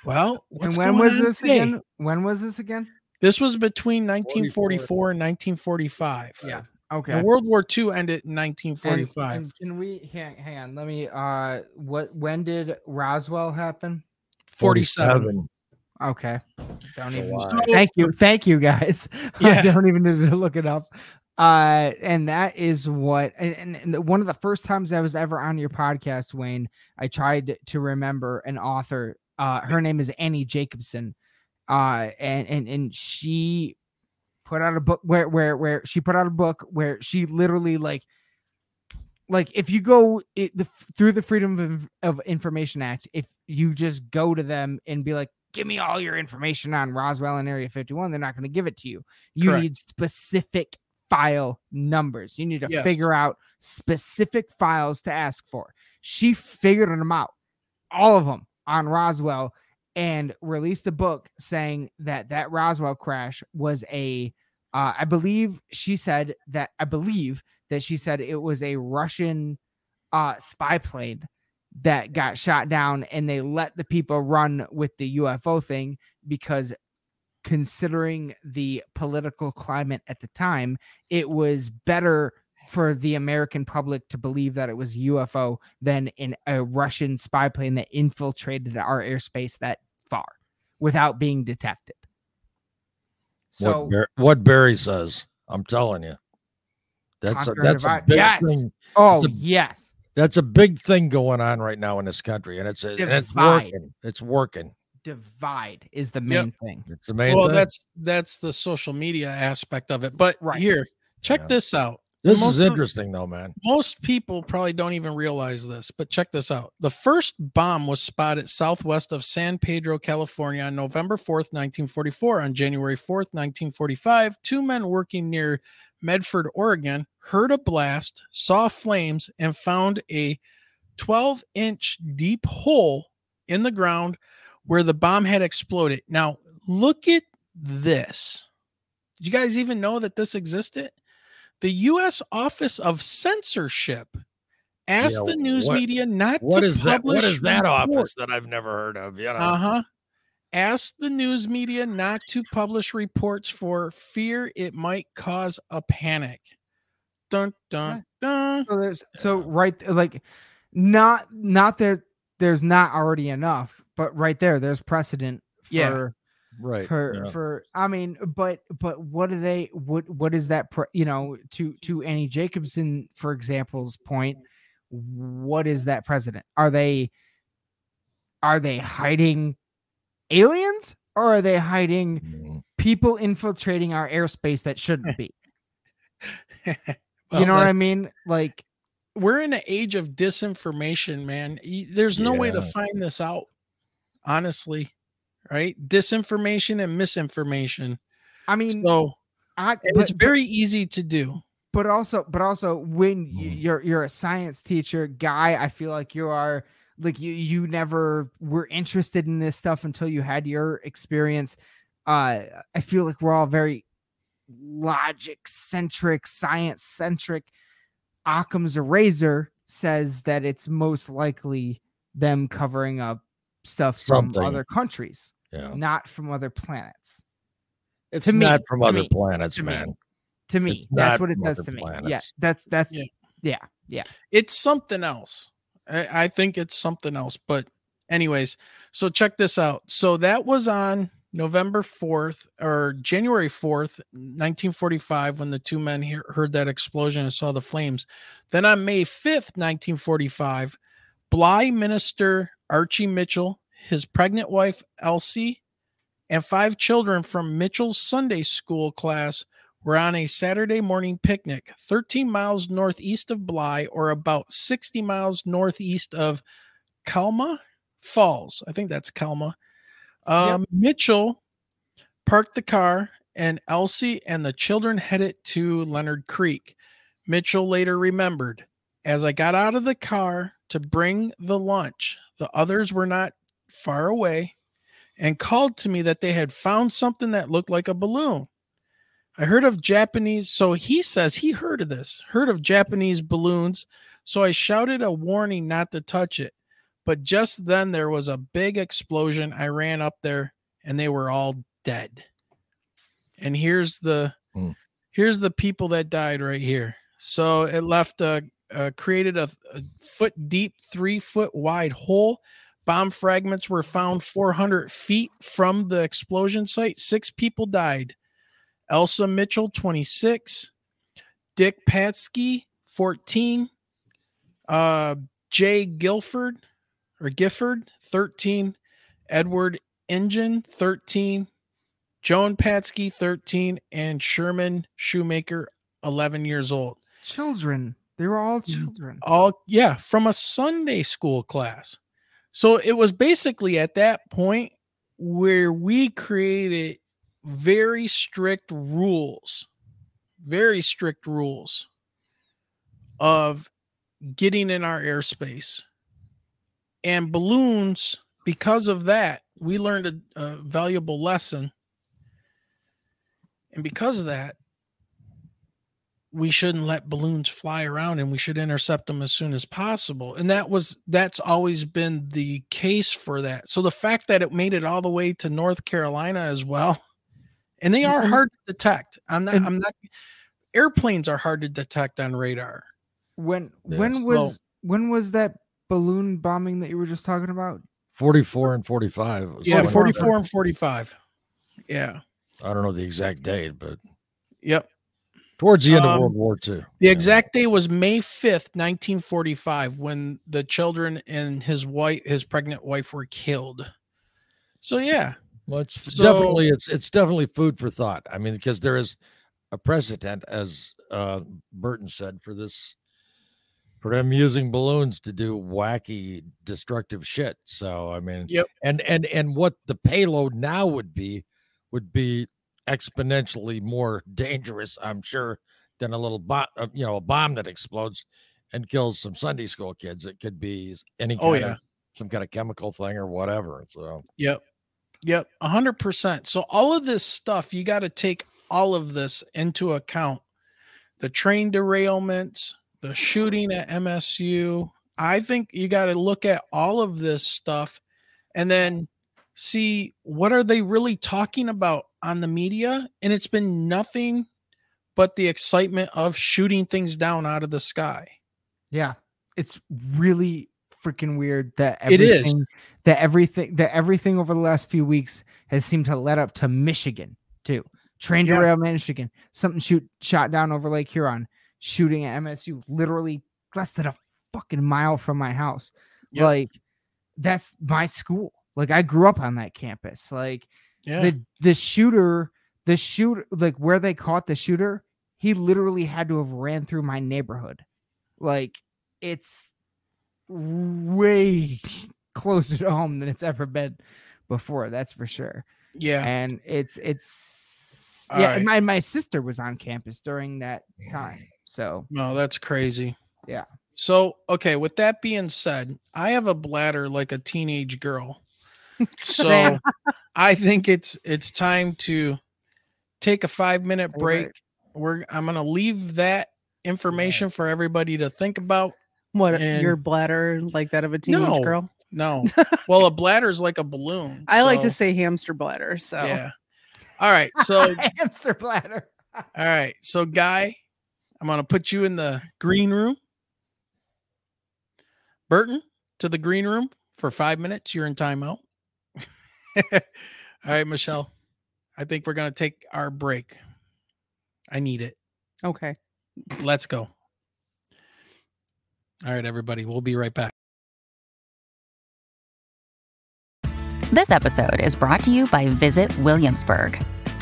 Well, what's and when going was on this today? again? When was this again? This was between 1944 and 1945. Yeah. Okay. And World War II ended in And- 1945. and can we hang, hang on? Let me. Uh, what? When did Roswell happen? 47. Okay. Don't even. So- Thank you. Thank you, guys. Yeah. I don't even need to look it up. Uh, and that is what, and, and one of the first times I was ever on your podcast, Wayne, I tried to remember an author. Uh, her name is Annie Jacobsen. Uh, and and and she put out a book where where where she put out a book where she literally like like if you go it, the, through the freedom of, of information act if you just go to them and be like give me all your information on roswell and area 51 they're not going to give it to you you Correct. need specific file numbers you need to Yes. figure out specific files to ask for she figured them out all of them on roswell and released a book saying that that roswell crash was a uh, i believe she said that i believe that she said it was a Russian uh, spy plane that got shot down, and they let the people run with the UFO thing because, considering the political climate at the time, it was better for the American public to believe that it was UFO than in a Russian spy plane that infiltrated our airspace that far without being detected. So what, Bar- what Barry says, I'm telling you, that's a, that's a big Yes. thing. Oh a- yes. That's a big thing going on right now in this country, and it's and it's working. It's working. Divide is the main thing. It's the main thing. well, thing. that's that's the social media aspect of it. But Right. here, check Yeah. this out. this most is of- interesting though, man. Most people probably don't even realize this, but check this out. The first bomb was spotted southwest of San Pedro, California on November 4th, 1944. On January 4th, 1945, two men working near Medford, Oregon, heard a blast, saw flames, and found a 12 inch deep hole in the ground where the bomb had exploded. Now, look at this. Did you guys even know that this existed? The U.S. Office of Censorship asked Yeah, the news what- media not What to is that? What publish is that report- office that I've never heard of? You know, Uh huh. Asked the news media not to publish reports for fear it might cause a panic. Dun dun dun. So there's so right th- like not not that there's not already enough, but right there there's precedent for Yeah. right? for yeah. for I mean, but but what do they what what is that pre, you know to to Annie Jacobsen for example's point? What is that precedent? Are they are they hiding aliens or are they hiding Mm. people infiltrating our airspace that shouldn't be? you know what I mean? Like we're in an age of disinformation, man. There's no way to find this out, honestly. Right? Disinformation and misinformation. I mean, So I, but, it's very easy to do. but also but also when Mhm. you're you're a science teacher guy i feel like you are like you you never were interested in this stuff until you had your experience uh i feel like we're all very logic centric science centric occam's razor says that it's most likely them covering up stuff Something. from other countries Yeah, not from other planets it's to me- not from other me- planets, to me. man. to me It's that's what it from says other to me yeah that's that's Yeah. yeah yeah it's something else. I, I think it's something else. But, anyways, so check this out. So that was on November 4th or January 4th, 1945, when the two men hear, heard that explosion and saw the flames. Then on May 5th, 1945, Bly minister Archie Mitchell, his pregnant wife Elsie, and five children from Mitchell's Sunday school class were on a Saturday morning picnic 13 miles northeast of Bly or about 60 miles northeast of Kalma Falls. I think that's Kalma. Um, Mitchell parked the car and Elsie and the children headed to Leonard Creek. Mitchell later remembered as I got out of the car to bring the lunch, the others were not far away and called to me that they had found something that looked like a balloon. I heard of Japanese, so he says he heard of this, heard of Japanese balloons. So I shouted a warning not to touch it. But just then there was a big explosion. I ran up there and they were all dead. And here's the Hmm. here's the people that died right here. So it left a, uh, created a, a foot deep, three foot wide hole. Bomb fragments were found 400 feet from the explosion site. Six people died. Elsa Mitchell, 26, Dick Patzke, 14. Uh, Jay Guilford or Gifford, 13. Edward Engine, 13. Joan Patzke, 13. And Sherman Shoemaker, 11 years old. Children. They were all Mm. children. All, yeah, from a Sunday school class. So it was basically at that point where we created very strict rules, very strict rules of getting in our airspace. And balloons, because of that, we learned a, a valuable lesson. And because of that, we shouldn't let balloons fly around and we should intercept them as soon as possible. And that was that's always been the case for that. So the fact that it made it all the way to North Carolina as well, and they are mm-hmm. hard to detect. I'm not I'm not airplanes are hard to detect on radar. When Yes. when was when was that balloon bombing that you were just talking about? 44 and 45. Yeah, when- 44 and 45. Yeah. I don't know the exact date, but Yep. towards the end of Um, World War II. The exact day was May 5th, 1945, when the children and his wife, his pregnant wife, were killed. So yeah, Well, it's So- definitely it's it's definitely food for thought. I mean, because there is a precedent, as uh, Burton said, for this for them using balloons to do wacky, destructive shit. So I mean, Yep. and and and what the payload now would be would be exponentially more dangerous, I'm sure, than a little bot, uh, you know, a bomb that explodes and kills some Sunday school kids. It could be any kind Oh, yeah. of some kind of chemical thing or whatever. So Yep. Yep. A hundred percent. So all of this stuff, you got to take all of this into account. The train derailments, the shooting at MSU. I think you got to look at all of this stuff and then see what are they really talking about on the media? And it's been nothing but the excitement of shooting things down out of the sky. Yeah, it's really freaking weird that It is. everything that everything that everything over the last few weeks has seemed to let up to Michigan too. Train Yeah. derailment, Michigan. Something shoot shot down over Lake Huron. Shooting at MSU, literally less than a fucking mile from my house. Yep. Like that's my school. Like I grew up on that campus. Like Yeah. the the shooter, the shooter, like where they caught the shooter, he literally had to have ran through my neighborhood. Like it's way closer to home than it's ever been before. That's for sure. yeah. And it's it's All yeah. right. My my sister was on campus during that time. So No, that's crazy. Yeah. So, okay, with that being said, I have a bladder like a teenage girl. So, I think it's it's time to take a 5-minute break. break. We're I'm going to leave that information for everybody to think about. What And- your bladder like that of a teenage No. girl? No. well, a bladder is like a balloon. I like to say hamster bladder. So Yeah. All right. So, hamster bladder. all right. So, guy, I'm going to put you in the green room. Burton, to the green room for five minutes. You're in timeout. All right, Michelle. I think we're going to take our break. I need it. okay. Let's go. All right, everybody. We'll be right back. This episode is brought to you by Visit Williamsburg.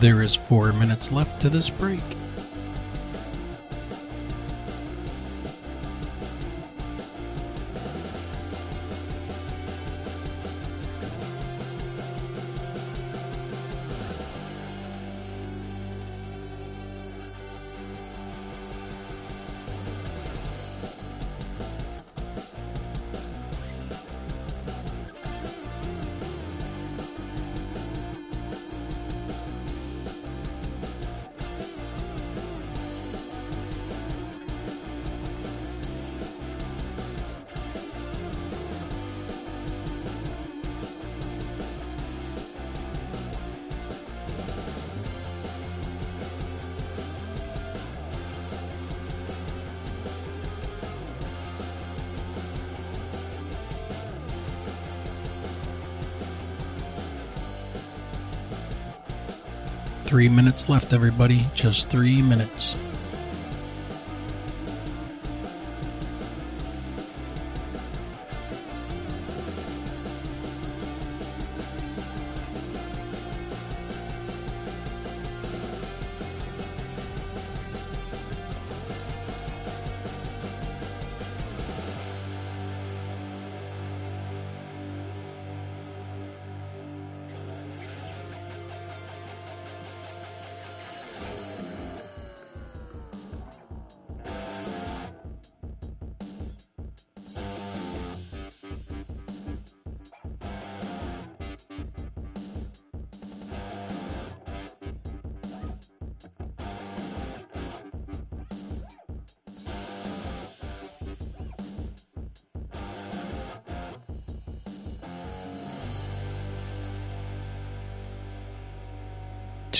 There is four minutes left to this break. Three minutes left, everybody. Just three minutes.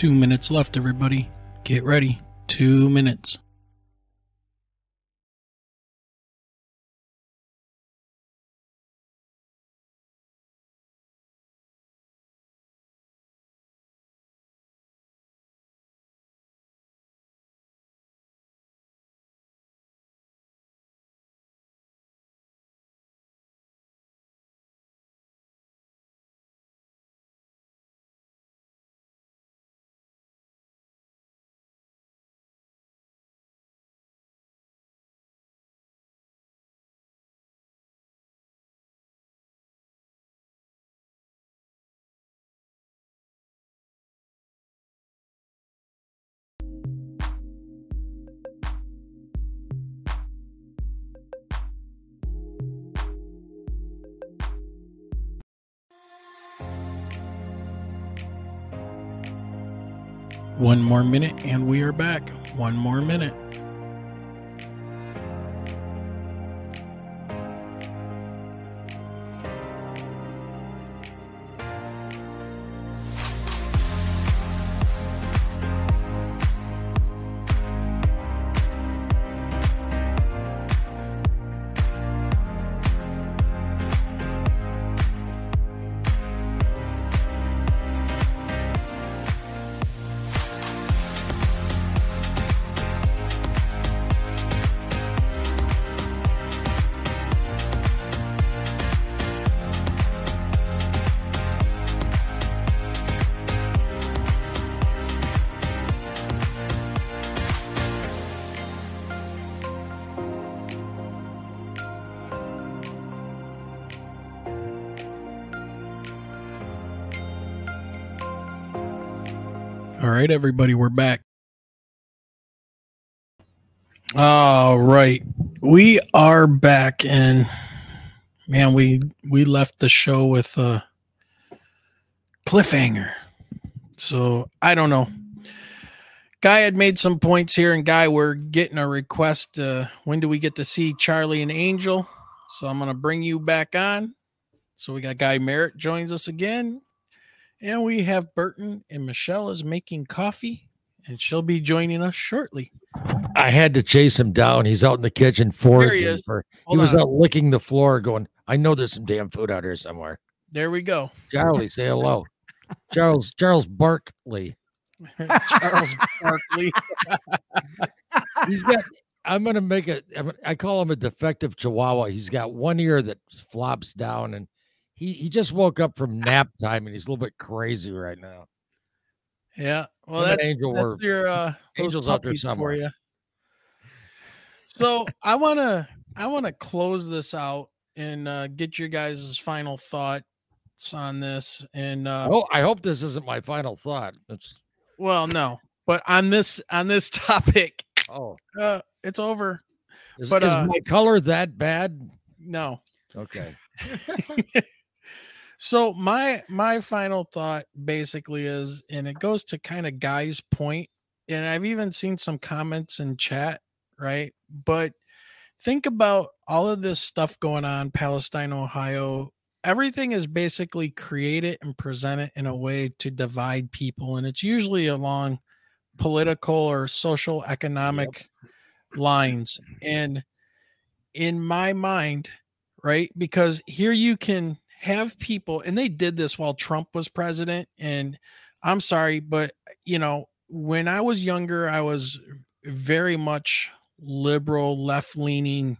Two minutes left, everybody. Get ready. Two minutes. One more minute, and we are back. One more minute. Right, everybody, we're back. All right, we are back, and man, we we left the show with a cliffhanger. So I don't know. Guy had made some points here, and Guy, we're getting a request. Uh, when do we get to see Charlie and Angel? So I'm gonna bring you back on. So we got Guy Merritt joins us again, and we have Burton and Michelle is making coffee, and she'll be joining us shortly. I had to chase him down. He's out in the kitchen foraging. is. for- he was on. out licking the floor, going, "I know there's some damn food out here somewhere." There we go. Charlie, say hello. Charles Charles Barkley. Charles Barkley. He's got. I'm gonna make it. I call him a defective Chihuahua. He's got one ear that flops down, and he he just woke up from nap time, and he's a little bit crazy right now. Yeah. Well, that's, Angel that's your uh, Angel's out there puppies for somewhere. you. So I want to I want to close this out and uh, get your guys' final thoughts on this. And uh, Oh, I hope this isn't my final thought. It's well, no, but on this on this topic, oh, uh, it's over. is, But, is uh, my color that bad? No. Okay. so my my final thought basically is and it goes to kind of guy's point and i've even seen some comments in chat right? But think about all of this stuff going on palestine ohio. Everything is basically created and presented in a way to divide people and it's usually along political or social economic lines. And in my mind right? Because here you can have people, and they did this while Trump was president. And I'm sorry, but you know, when I was younger, I was very much liberal, left leaning,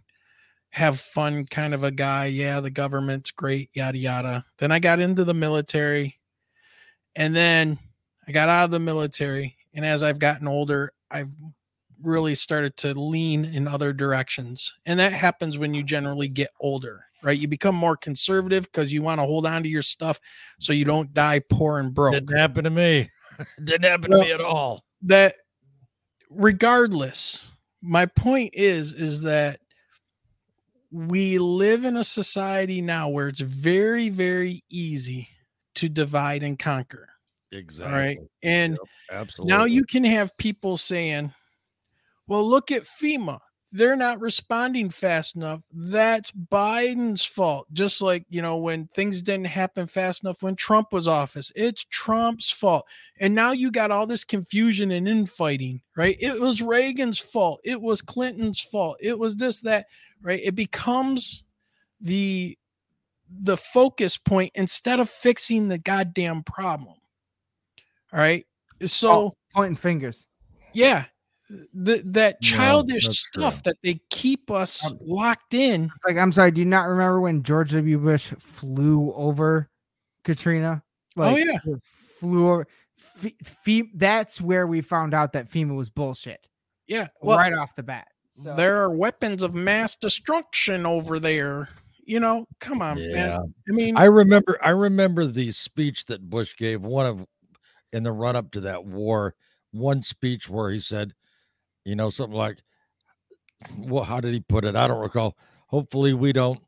have fun kind of a guy. Yeah, the government's great, yada, yada. Then I got into the military, and then I got out of the military. And as I've gotten older, I've really started to lean in other directions. And that happens when you generally get older, right? You become more conservative because you want to hold on to your stuff so you don't die poor and broke. Didn't happen to me. Didn't happen Well- to me at all. That regardless, my point is is that we live in a society now where it's very very easy to divide and conquer. Exactly. All right. And Absolutely. Now you can have people saying, well, look at FEMA. They're not responding fast enough. That's Biden's fault. Just like, you know, when things didn't happen fast enough when Trump was office, it's Trump's fault. And now you got all this confusion and infighting, right? It was Reagan's fault. It was Clinton's fault. It was this, that, right? It becomes the the focus point instead of fixing the goddamn problem. All right. So Oh, pointing fingers. yeah, th- that No, childish true. stuff that they keep us Um, locked in. Like I'm sorry. Do you not remember when George W. Bush flew over Katrina? Oh, yeah. flew over. Fe- Fe- that's where we found out that FEMA was bullshit Yeah, well, right off the bat. So, there are weapons of mass destruction over there. You know, come on, Yeah. man. I mean, I remember I remember the speech that Bush gave one of in the run up to that war, one speech where he said, you know, something like well, how did he put it? I don't recall. Hopefully we don't,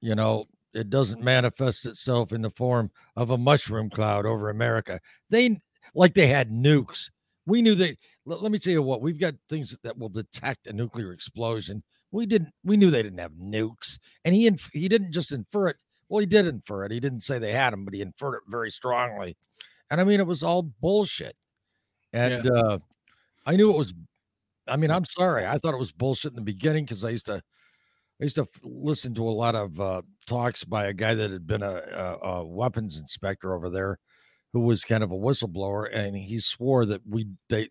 you know, it doesn't manifest itself in the form of a mushroom cloud over America. They like they had nukes. We knew they let, let me tell you what, we've got things that will detect a nuclear explosion. We didn't we knew they didn't have nukes. And he inf- he didn't just infer it. Well, he did infer it. He didn't say they had them, but he inferred it very strongly. And I mean, it was all bullshit. And uh, I knew it was. I mean, I'm sorry. I thought it was bullshit in the beginning because I used to, I used to listen to a lot of uh, talks by a guy that had been a, a, a weapons inspector over there, who was kind of a whistleblower, and he swore that we they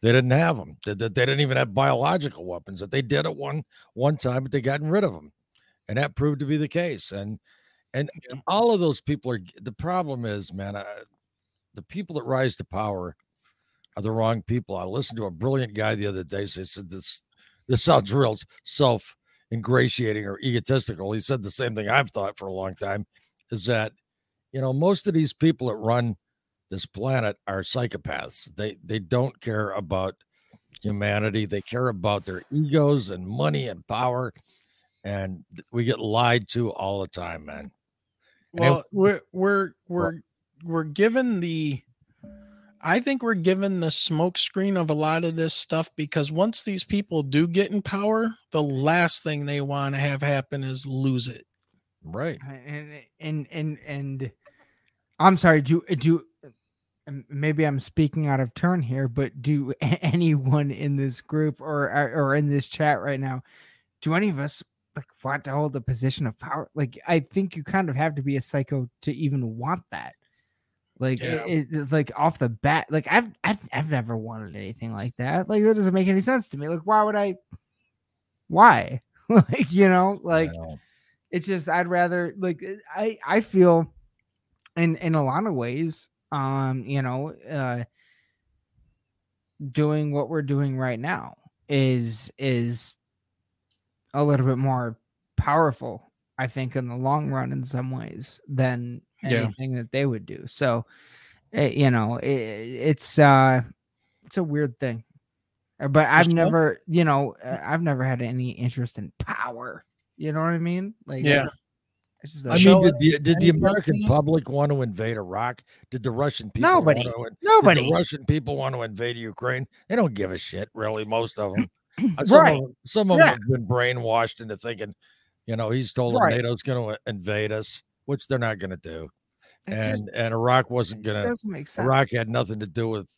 they didn't have them, that, that they didn't even have biological weapons, that they did at one one time, but they gotten rid of them, and that proved to be the case. And and all of those people are. The problem is, man, uh, the people that rise to power are the wrong people. I listened to a brilliant guy the other day. Say said this this sounds real self ingratiating or egotistical. He said the same thing I've thought for a long time is that you know most of these people that run this planet are psychopaths. They they don't care about humanity. They care about their egos and money and power. And we get lied to all the time, man. And Well, we're we're we're we're given the I think we're given the smokescreen of a lot of this stuff because once these people do get in power, the last thing they want to have happen is lose it. right. and and and and I'm sorry. Do do maybe I'm speaking out of turn here, but do anyone in this group or or or in this chat right now, do any of us like want to hold a position of power? Like, I think you kind of have to be a psycho to even want that. Like, Yeah. it, it's like off the bat, like I've, I've I've never wanted anything like that. Like, that doesn't make any sense to me. Like, why would I? Why? like, you know, like know. it's just I'd rather like I I feel in in a lot of ways um you know uh doing what we're doing right now is is a little bit more powerful I think in the long run in some ways than Yeah. anything that they would do so eh, you know it, it's uh it's a weird thing Uh, but I've sure. never you know uh, I've never had any interest in power you know what I mean like Yeah. it's just I a- mean, did the, did the American on public want to invade Iraq? Did the Russian people Nobody. want to, did nobody the Russian people want to invade Ukraine? They don't give a shit, really. Most of them. some Right. Of them, some of Yeah. them have been brainwashed into thinking, you know, he's told them Right. NATO's going to invade us, which they're not going to do, It just and and Iraq wasn't going to. doesn't make sense Iraq had nothing to do with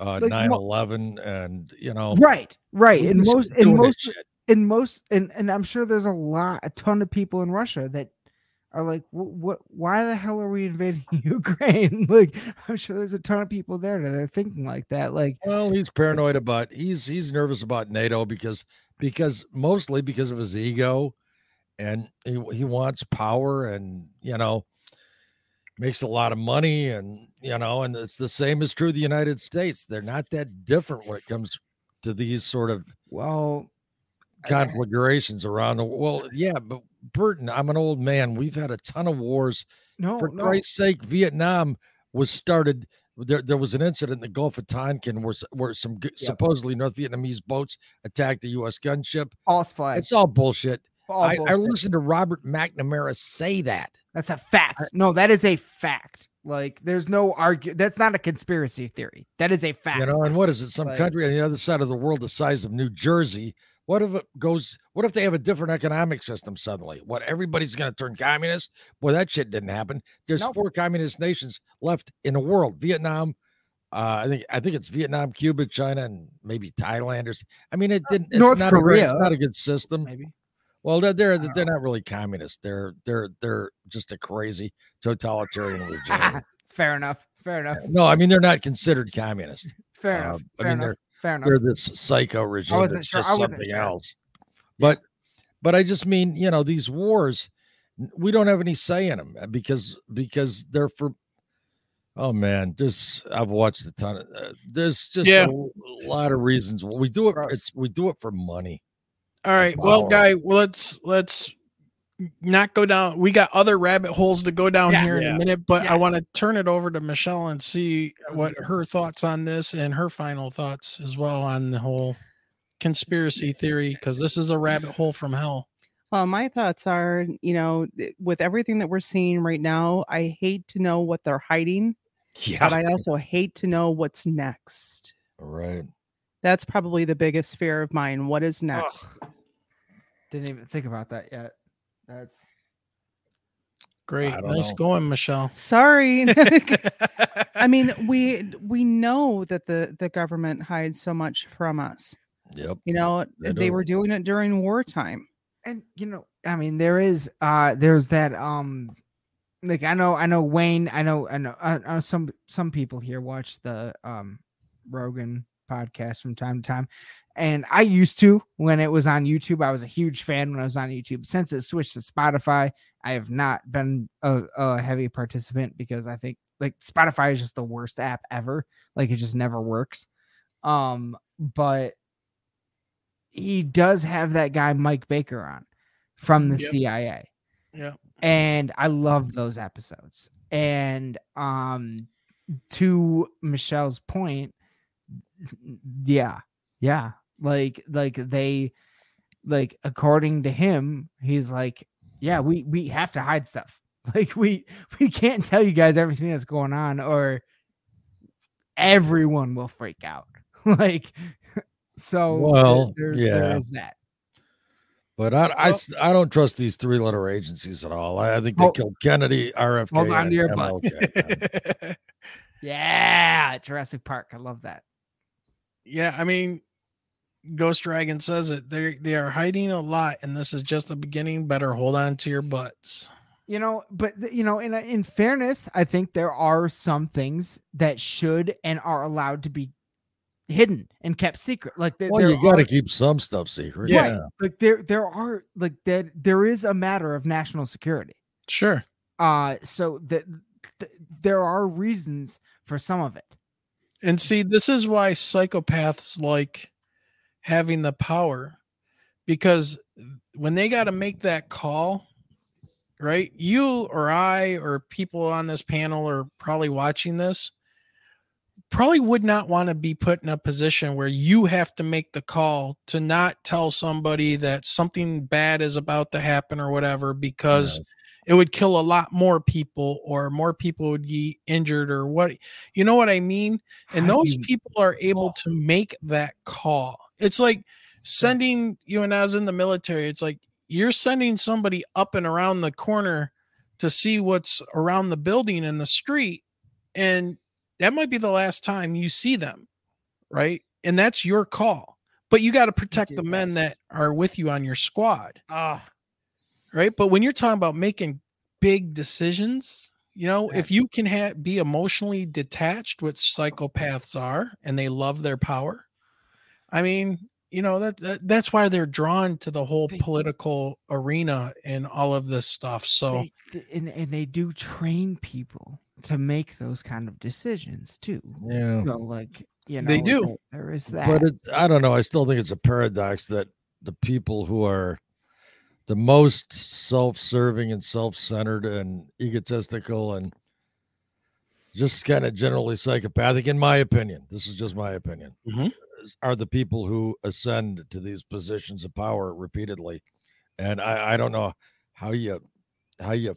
uh, Like, 9/11, and you know, right right in most in most in most and and I'm sure there's a lot a ton of people in Russia that are like what, what why the hell are we invading Ukraine like I'm sure there's a ton of people there that are thinking like that like Well, he's paranoid about he's he's nervous about NATO because because mostly because of his ego and he, he wants power and you know makes a lot of money and you know and it's the same is true of the United States. They're not that different when it comes to these sort of well conflagrations around the world. Yeah, but Burton, I'm an old man. We've had a ton of wars no for no Christ's sake, Vietnam was started. There, there was an incident in the Gulf of Tonkin where, where some g- supposedly North Vietnamese boats attacked a U.S. gunship. false flag It's all bullshit. All I, I listened to Robert McNamara say that. that's a fact no that is a fact like there's no argue that's not a conspiracy theory that is a fact You know, and what is it? Some Like- country on the other side of the world, the size of New Jersey. What if it goes? What if they have a different economic system suddenly? What everybody's going to turn communist? Boy, that shit didn't happen. There's Nope. four communist nations left in the world: Vietnam. Uh, I think I think it's Vietnam, Cuba, China, and maybe Thailanders. I mean, it didn't. It's North not A, it's not a good system. maybe Well, they're they're, they're not really communist. They're they're they're just a crazy totalitarian regime. fair enough fair enough no, I mean they're not considered communist. fair Uh, enough I fair mean, enough fair enough they're this psycho regime that's sure- just something sure. else. But but I just mean, you know, these wars, we don't have any say in them because because they're for. Oh man, this I've watched a ton of. Uh, there's just Yeah. a, l- lot of reasons we do it. It's we do it for money. All right. Well, Wow. guy, well, let's let's not go down. We got other rabbit holes to go down Yeah. here in Yeah. a minute, but Yeah. I want to turn it over to Michelle and see what her thoughts on this and her final thoughts as well on the whole conspiracy theory because this is a rabbit hole from hell. Well, my thoughts are, you know, with everything that we're seeing right now, I hate to know what they're hiding, but I also hate to know what's next. right. That's probably the biggest fear of mine. What is next? Didn't even think about that yet. That's Great, nice know. going, Michelle. Sorry. I mean, we we know that the the government hides so much from us. Yep. You know, They they were doing it during wartime. and you know, I mean, there is uh there's that um like I know I know Wayne, I know I know uh, uh, some some people here watch the um Rogan podcast from time to time. And I used to when it was on YouTube. I was a huge fan when I was on YouTube. Since it switched to Spotify, I have not been a, a heavy participant because I think like Spotify is just the worst app ever. Like it just never works. Um, but he does have that guy Mike Baker on from the Yep. CIA Yeah. and I love those episodes. And um to Michelle's point, yeah, yeah, like like they like according to him, he's like, yeah, we we have to hide stuff. Like we we can't tell you guys everything that's going on, or everyone will freak out. like so. Well, there, yeah. there is that. But I don't trust these three letter agencies at all. I, I think they Hold- killed Kennedy, RFK. hold on to your MLK, man. Yeah, Jurassic Park. I love that. yeah, I mean, Ghost Dragon says it. They they are hiding a lot, and this is just the beginning. Better hold on to your butts. You know, but you know, in in fairness, I think there are some things that should and are allowed to be hidden and kept secret. Like th- well, you got to keep some stuff secret. Yeah. Yeah. like there there are like that there is a matter of national security. Sure. Uh so that th- there are reasons for some of it. And see, this is why psychopaths like having the power because when they got to make that call, right? You or I or people on this panel are probably watching this, probably would not want to be put in a position where you have to make the call to not tell somebody that something bad is about to happen or whatever because it would kill a lot more people or more people would be injured or what you know what I mean? And those people are able to make that call. It's like sending you and I was in the military. It's like you're sending somebody up and around the corner to see what's around the building and the street. And that might be the last time you see them. Right. And that's your call. But you got to protect the men that are with you on your squad Ah, right? But when you're talking about making big decisions, you know, if you can ha- be emotionally detached, which psychopaths are, and they love their power, I mean, you know that, that that's why they're drawn to the whole They- political arena and all of this stuff. So they, and and they do train people to make those kind of decisions too. Yeah. So like you know They do. there- is that. But it's, I don't know. I still think it's a paradox that the people who are the most self-serving and self-centered and egotistical and just kind of generally psychopathic, in my opinion, this is just my opinion, Mhm. Is- are the people who ascend to these positions of power repeatedly. And I, I don't know how you how you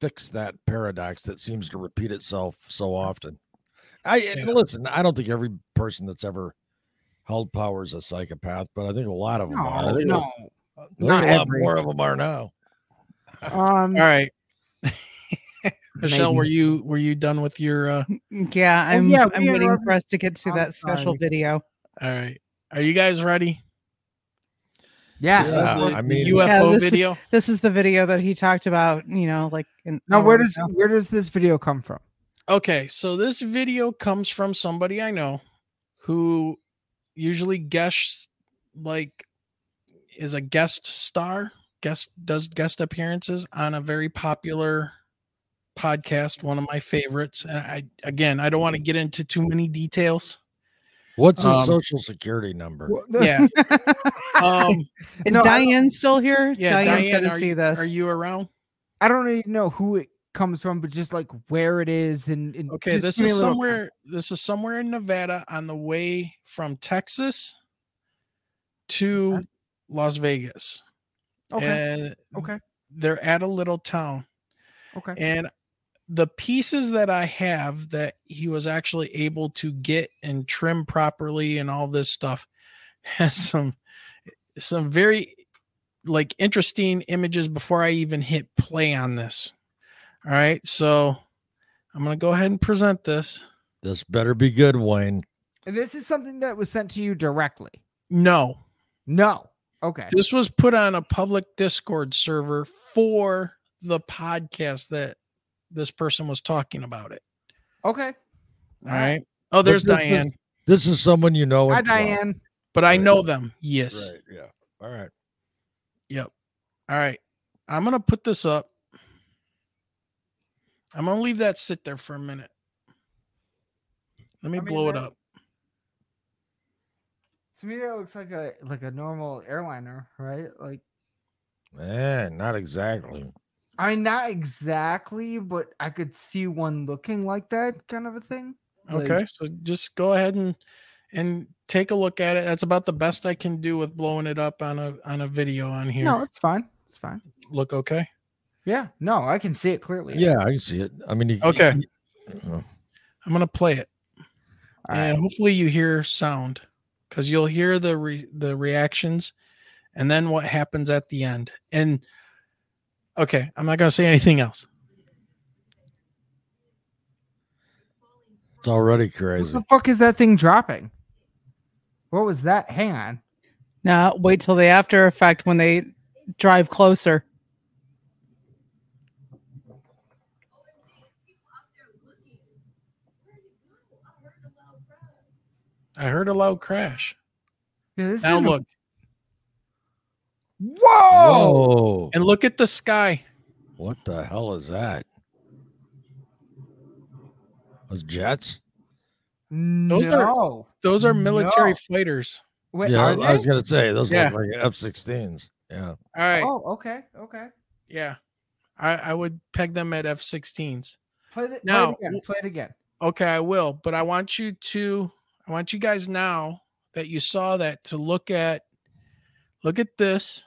fix that paradox that seems to repeat itself so often. I Yeah. listen, I don't think every person that's ever held power is a psychopath, but I think a lot of them are. I no, think, no. Not a lot every- more of them are now. Um, all right. Michelle, were you were you done with your uh Yeah, I'm yeah, I'm waiting for us to get to I'm that special sorry. video. All right. Are you guys ready? yeah. This Yeah, is the, I the mean- UFO Yeah, this is- video. This is the video that he talked about, you know, like in Now, where does ago. where does this video come from? Okay, so this video comes from somebody I know who usually guests like is a guest star, guest does guest appearances on a very popular podcast, one of my favorites. And I again, I don't want to get into too many details. What's his Um, social security number? Yeah. Um Is No, Diane still here? yeah, Diane's Diane, got to see you, this. are you around? I don't even know who it comes from, but just like where it is and, and Okay, this is a little somewhere this is somewhere in Nevada on the way from Texas to Okay. Las Vegas. Okay. And Okay. they're at a little town. Okay. And the pieces that I have that he was actually able to get and trim properly and all this stuff has some some very like interesting images before I even hit play on this. All right. So I'm going to go ahead and present this. This better be good, Wayne. And this is something that was sent to you directly. No, No. Okay. this was put on a public Discord server for the podcast that this person was talking about it. Okay. All right. Oh, there's this Diane, This is someone you know. Hi, and trust. Diane. but I Right. know them. Yes. Right. Yeah. All right. Yep. All right. I'm going to put this up. I'm going to leave that sit there for a minute. Let me I mean, blow it up. To me, that looks like a like a normal airliner, right? Like Man, not exactly. I mean, not exactly, but I could see one looking like that kind of a thing. Like- Okay, so just go ahead and and take a look at it. That's about the best I can do with blowing it up on a on a video on here. No, it's fine. It's fine. Look okay. Yeah. No, I can see it clearly. Yeah, I can see it. I mean, you, Okay. you- uh, I'm gonna play it, All and right. hopefully you hear sound because you'll hear the re- the reactions, and then what happens at the end. And okay, I'm not gonna say anything else. it's already crazy. What crazy. the fuck is that thing dropping? What was that? Hang on. Now wait till the after effect when they drive closer. I heard a loud crash. Yeah, this Now is a- look Whoa! Whoa! and look at the sky. What the hell is that? Those jets? Those are- no. Those are military No. fighters. Wait, yeah, are I was gonna say those Yeah. look like F-16s. Yeah. All right. Oh, okay. Okay. Yeah. I, I would peg them at F 16s. Play, the, Now, play it again. Play it again. Okay, I will, but I want you to I want you guys now that you saw that to look at look at this.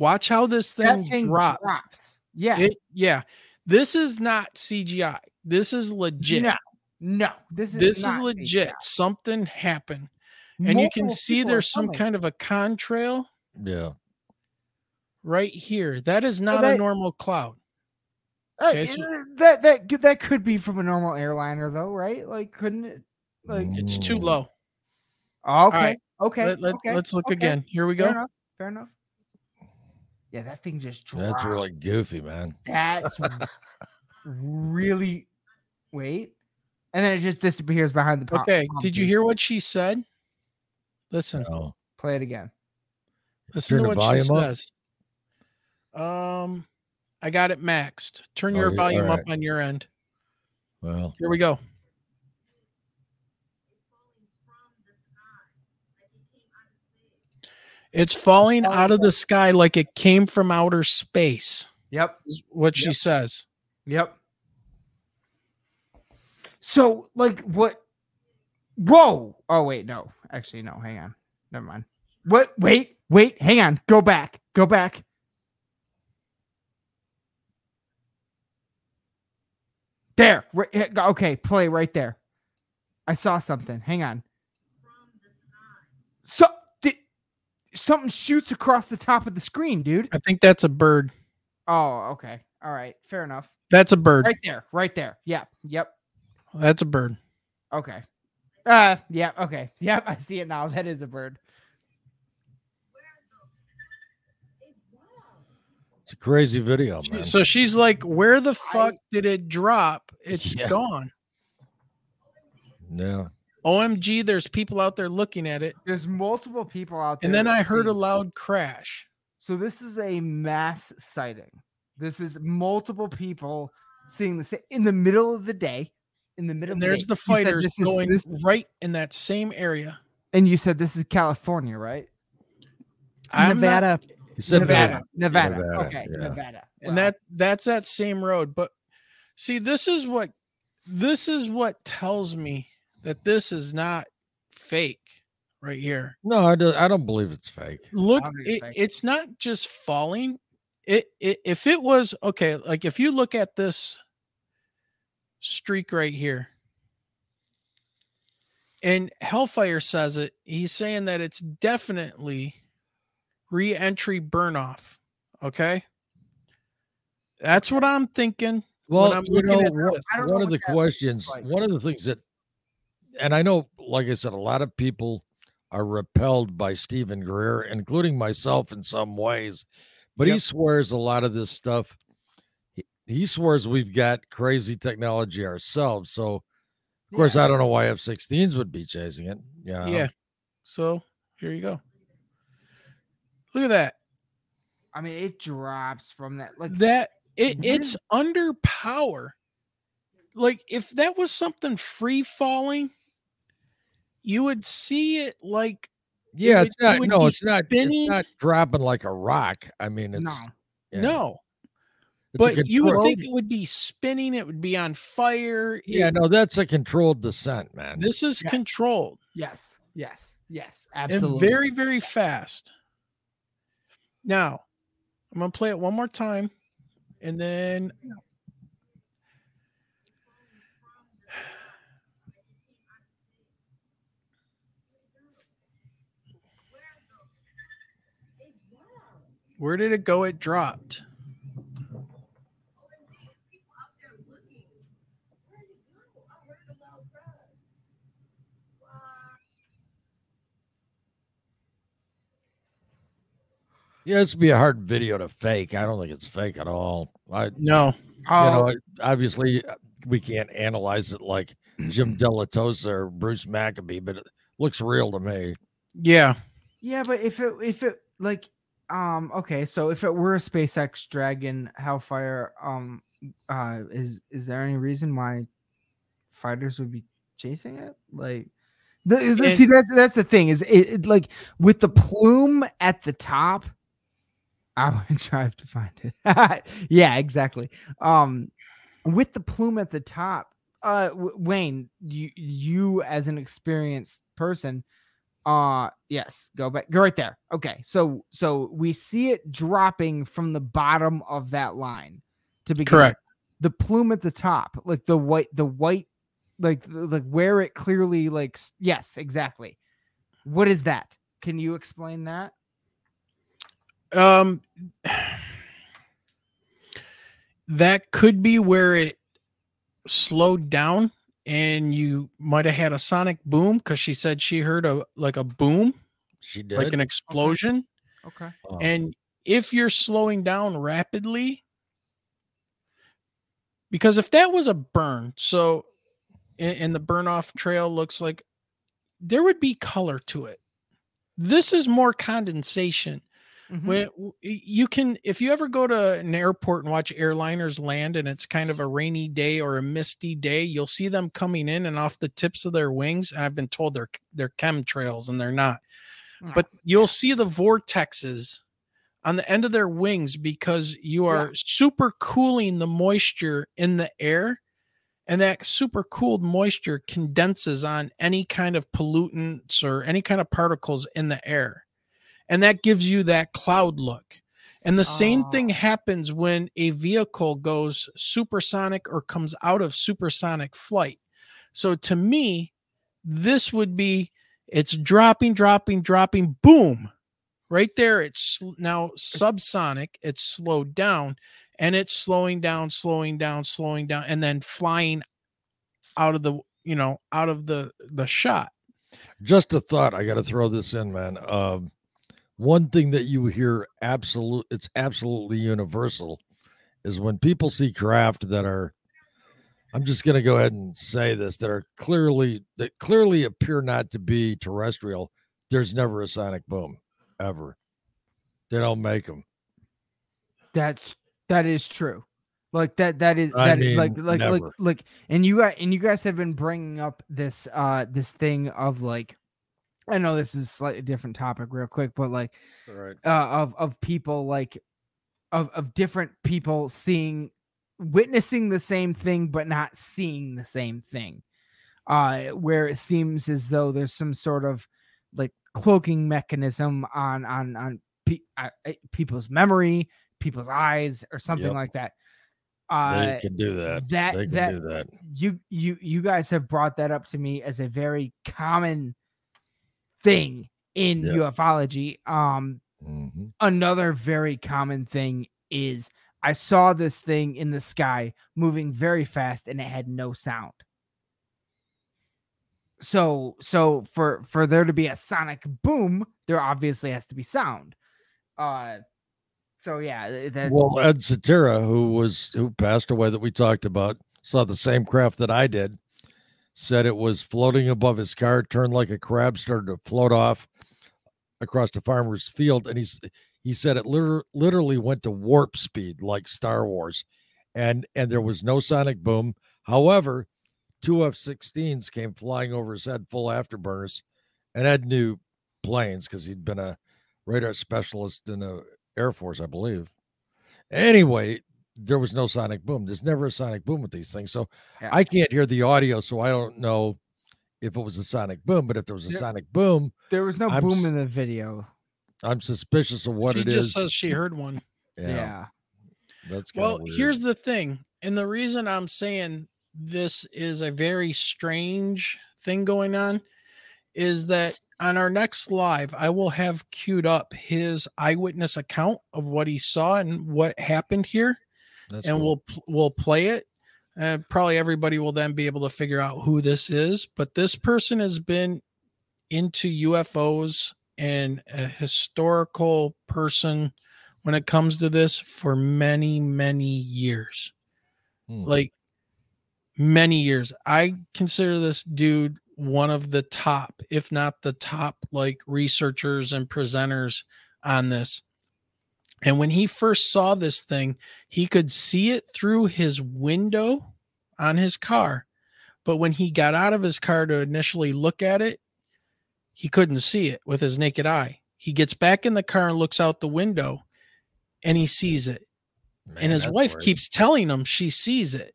Watch how this thing, That thing drops. drops. Yeah. It yeah. This is not CGI. This is legit. No. No. This is this is legit. CGI. Something happened. And you can see there's some kind of a contrail Yeah. right here. That is not a normal cloud. Uh, Okay, so- uh, that that could- that could be from a normal airliner though, right? Like, couldn't it? Like, It's too low. okay, right. okay, Let, let, okay, us look okay. again. Here we Fair go. enough. Fair enough. Yeah, that thing just dropped. That's really goofy, man. That's really. Wait, and then it just disappears behind the. palm- Okay. palm Did you hear what she said? Listen. No. Play it again. Listen Turn to what she volume up? says. Um, I got it maxed. Turn Oh, your yeah, volume up on your end. Well, Here we go. It's falling out of the sky like it came from outer space. Yep. What she Yep. says. Yep. So, like, what? Whoa! Oh wait, no. Actually, no. Hang on. Never mind. What? Wait, wait. Hang on. Go back. Go back. There. Right, eh, okay, play right there. I saw something. Hang on. So, did, something shoots across the top of the screen, dude. I think that's a bird. Oh, okay. All right. Fair enough. That's a bird. Right there. Right there. Yeah. Yep. That's a bird. Okay. Uh yeah, okay. Yep, I see it now. That is a bird. it's a crazy video, man. So she's like, "Where the fuck did it drop? It's Yeah. gone." yeah. OMG, there's people out there looking at it. There's multiple people out there. And then I heard a loud crash. So this is a mass sighting. This is multiple people seeing the same in the middle of the day. In the middle And of there's the, the day. You said fighters this is- going this- right in that same area. and you said this is California, right? I'm Nevada. He said Nevada. Nevada. Nevada. Nevada, Okay, yeah. Nevada. and that that's that same road. But see, this is what this is what tells me that this is not fake right here. No, I don't, I don't believe it's fake. Look, it's it, fake. it's not just falling. It, it if it was okay, like if you look at this streak right here, and Hellfire says it, he's saying that it's definitely re-entry burn off. Okay. That's what I'm thinking. Well, I'm you know, at one- this. I don't know one of the questions, like. one of the things that, and I know, like I said, a lot of people are repelled by Steven Greer, including myself in some ways, but he swears a lot of this stuff. He, he swears we've got crazy technology ourselves. So, of course, I don't know why F-16s would be chasing it. You know? Yeah. So here you go. Look at that. I mean, it drops from that. Like that it, it's is- under power. Like if that was something free falling, you would see it like Yeah, would- it's it not. would No, it's not. spinning- It's not dropping like a rock. I mean, it's no. yeah, No, it's a but you would think it would be spinning. It would be on fire. Yeah, it- no, that's a controlled descent, man. this is Yes. controlled Yes. Yes. Yes. and Absolutely. very, very fast. Now, I'm gonna play it one more time, and then where did it go? It dropped. yeah, it's be a hard video to fake. I don't think it's fake at all. I, No, Oh, know, obviously uh, we can't analyze it like Jim Dilettoso or Bruce Maccabee, but it looks real to me. yeah, Yeah, but if it if it like um okay, so if it were a SpaceX Dragon Hellfire, um uh is is there any reason why fighters would be chasing it? Like the, is And- see that's that's the thing is it, it like with the plume at the top I would drive to find it. yeah, exactly. Um with the plume at the top, uh W- Wayne, you you as an experienced person uh yes, go back. Go right there. Okay. So so we see it dropping from the bottom of that line to begin. with. correct. The plume at the top, like the white the white like like where it clearly like yes, exactly. What is that? Can you explain that? Um, that could be where it slowed down, and you might have had a sonic boom because she said she heard a like a boom, She did. like an explosion. Okay. Oh, And if you're slowing down rapidly, because if that was a burn, so and, and the burn off trail looks like there would be color to it. This is more condensation. Mhm. When you can, if you ever go to an airport and watch airliners land and it's kind of a rainy day or a misty day, you'll see them coming in and off the tips of their wings. And I've been told they're they're chemtrails and they're not Oh, but you'll see the vortexes on the end of their wings because you Yeah. are super cooling the moisture in the air and that super cooled moisture condenses on any kind of pollutants or any kind of particles in the air and that gives you that cloud look and the same thing Oh. happens when a vehicle goes supersonic or comes out of supersonic flight so to me this would be it's dropping, dropping, dropping, boom. Right there, it's now subsonic, it's slowed down, and it's slowing down, slowing down, slowing down, and then flying out of the you know out of the the shot. just a thought i got to throw this in man um one thing that you hear absolute it's absolutely universal is when people see craft that are i'm just going to go ahead and say this that are clearly that clearly appear not to be terrestrial there's never a sonic boom ever. They don't make them That's that is true. Like that that is I that is like mean, like like like and you guys and you guys have been bringing up this uh this thing of like I know this is a slightly different topic real quick but like right. uh of of people like of of different people seeing witnessing the same thing but not seeing the same thing. Uh where it seems as though there's some sort of like cloaking mechanism on on on pe- uh, uh, people's memory people's eyes or something Yep. like that. Uh they can do that. that they can that do that. you you you guys have brought that up to me as a very common thing in Yeah. ufology um Mhm. another very common thing is I saw this thing in the sky moving very fast and it had no sound. So so for for there to be a sonic boom, there obviously has to be sound. Uh so yeah, that's well ed Satira, who was who passed away that we talked about saw the same craft that i did said it was floating above his car turned like a crab started to float off across the farmer's field and he's he said it liter- literally went to warp speed like star wars and and there was no sonic boom however two f-16s came flying over his head full afterburners and ed knew planes because he'd been a radar specialist in the Air Force, I believe. Anyway, there was no sonic boom. There's never a sonic boom with these things. So Yeah. I can't hear the audio, so I don't know if it was a sonic boom. But if there was a Yeah. sonic boom, There was no I'm boom s- in the video. I'm suspicious of what it is. she just says she heard one. yeah, Yeah. that's Well, weird. here's the thing, and the reason I'm saying this is a very strange thing going on is that on our next live, I will have queued up his eyewitness account of what he saw and what happened here, That's and cool. we'll we'll play it. Uh, probably everybody will then be able to figure out who this is. But this person has been into UFOs and a historical person when it comes to this for many, many years. Hmm. Like many years. I consider this dude one of the top, if not the top, like researchers and presenters on this. And when he first saw this thing, he could see it through his window on his car. But when he got out of his car to initially look at it, he couldn't see it with his naked eye. He gets back in the car and looks out the window and he sees it. Man, and his wife weird. keeps telling him she sees it.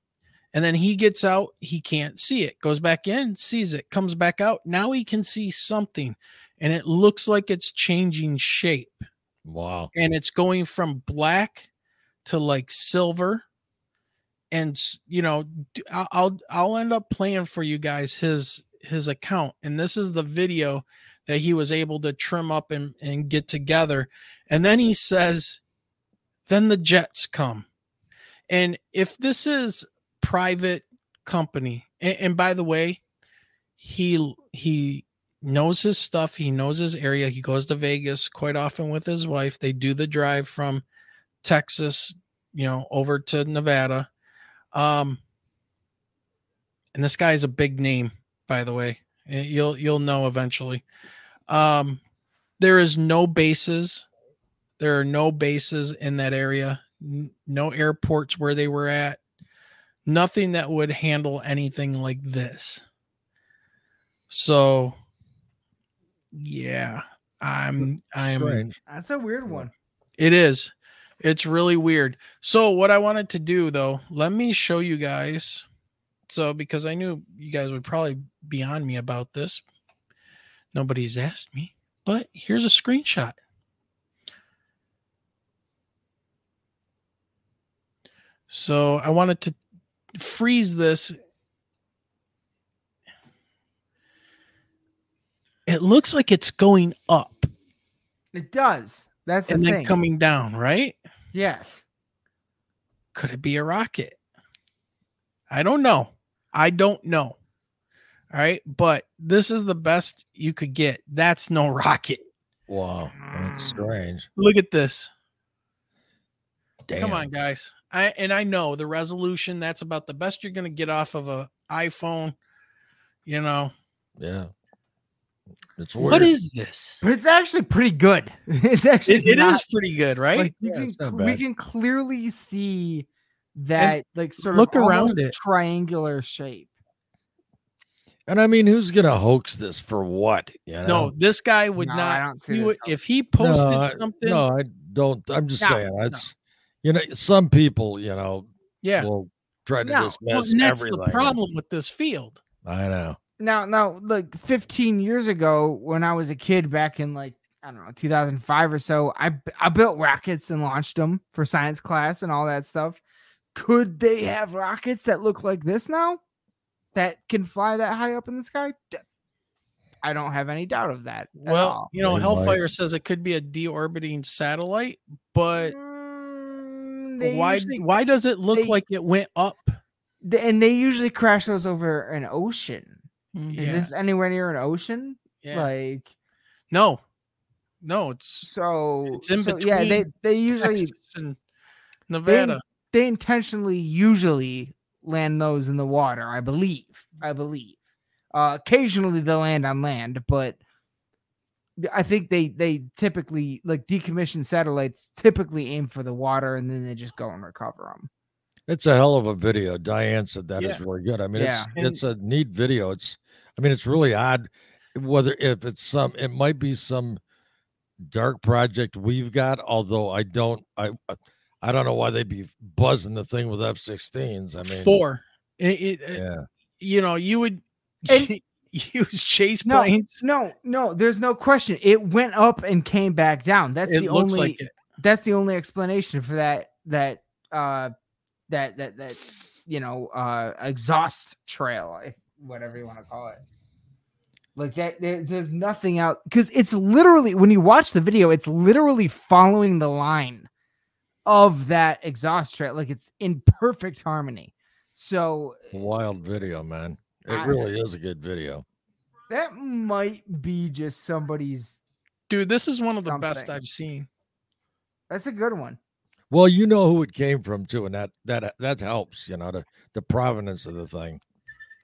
And then he gets out, he can't see it, goes back in, sees it, comes back out. Now he can see something and it looks like it's changing shape Wow. and it's going from black to like silver and you know I'll i'll end up playing for you guys his his account and this is the video that he was able to trim up and and get together and then he says then the jets come and if this is private company and, and by the way he he knows his stuff. He knows his area. He goes to Vegas quite often with his wife. They do the drive from Texas, you know, over to Nevada. Um, and this guy is a big name, by the way. Eh, You'll you'll know eventually. Um, there is no bases. There are no bases in that area. No airports where they were at. Nothing that would handle anything like this. So yeah, I'm I'm Strange. That's a weird one. it is. It's really weird. So what I wanted to do though, let me show you guys. So because I knew you guys would probably be on me about this. Nobody's asked me, but here's a screenshot. So I wanted to freeze this. It looks like it's going up It does. That's the and then thing. coming down, right? yes. Could it be a rocket? I don't know. I don't know. All right. But this is the best you could get. That's no rocket. Wow. That's mm. strange. Look at this. Damn. Come on, guys. I and I know the resolution, that's about the best you're gonna get off of a iPhone. You know, Yeah. It's weird. what is this? But it's actually pretty good. It's actually It, it not- is pretty good, right? Like Yeah, can, not we can clearly see that like sort look of around it. triangular shape. And I mean, who's gonna hoax this for what? You know? no, this guy would No, I not don't see he would, if he posted no, I, something. no, I don't. I'm just No, saying no. that's you know, some people, you know, yeah. will try to No, dismiss Well, and that's everything. the problem with this field. I know. Now, now, like 15 years ago, when I was a kid, back in like I don't know 2005 or so, I I built rockets and launched them for science class and all that stuff. Could they have rockets that look like this now, that can fly that high up in the sky? I don't have any doubt of that. Well, all. you know, They might. Hellfire says it could be a deorbiting satellite, but Mm, why usually- why does it look they- like it went up? and they usually crash those over an ocean. Is this anywhere near an ocean? yeah. Like no, no, it's so. It's in so, Yeah, they they usually Texas and Nevada. they intentionally usually land those in the water. I believe. I believe. Uh, occasionally they land on land, but I think they they typically like decommissioned satellites typically aim for the water and then they just go and recover them. It's a hell of a video. Diane said that is Yeah. really good. I mean, Yeah. it's it's a neat video. It's I mean, it's really odd. whether if it's some, it might be some dark project we've got. Although I don't, I, I don't know why they'd be buzzing the thing with F-16s. I mean, Four. It, it, it- Yeah, you know, you would And- use chase No, planes. no, no. There's no question. It went up and came back down. That's It the looks only. like it. That's the only explanation for that. That uh, that that that you know uh exhaust trail, if whatever you want to call it. Like that, there, there's nothing out because it's literally when you watch the video, it's literally following the line of that exhaust trail. Like it's in perfect harmony. So wild video, man. It I- really is a good video. that might be just somebody's. Dude, this is one of the best I've seen. That's a good one. Well, you know who it came from too, and that that that helps. You know the the provenance of the thing.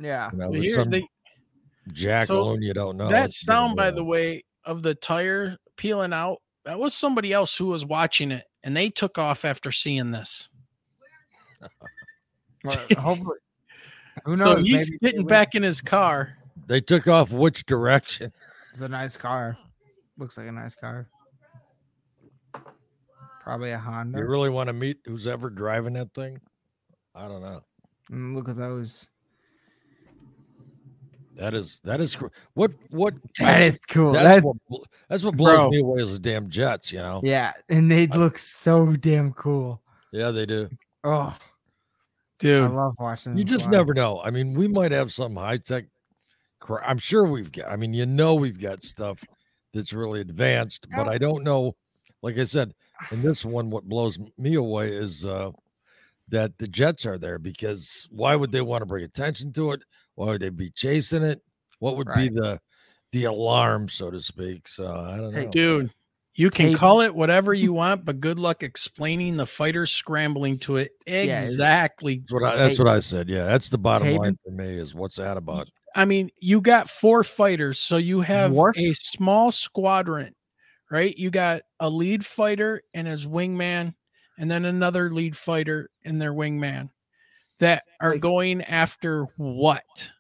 Yeah. You know, But with here's some the- jackaloon you don't know. that it's sound, by the way, of the tire peeling out, that was somebody else who was watching it, and they took off after seeing this. Hopefully. Who so knows? he's maybe getting back in his car. They took off which direction? It's a nice car. Looks like a nice car. Probably a Honda. You really want to meet who's ever driving that thing? I don't know. Mm, look at those. That is that is what what That is cool. That's That's, what that's what blows Bro. me away is the damn jets. You know? yeah, and they look so damn cool. Yeah, they do. Oh, dude, I love watching. You just fly. never know. I mean, we might have some high tech. Cra- I'm sure we've got. I mean, you know, we've got stuff that's really advanced, but I don't know. Like I said, in this one, what blows me away is uh, that the jets are there because why would they want to bring attention to it? Why would they be chasing it? What would be the the alarm, so to speak? So I don't Hey, know. dude, you can Tape- call it whatever you want, but good luck explaining the fighters scrambling to it it's- exactly. That's what I, that's what I said. Yeah, that's the bottom Tape- line for me. Is what's that about? I mean, you got four fighters, so you have Dwarf? a small squadron, right? You got a lead fighter and his wingman, and then another lead fighter and their wingman that are Like- going after what?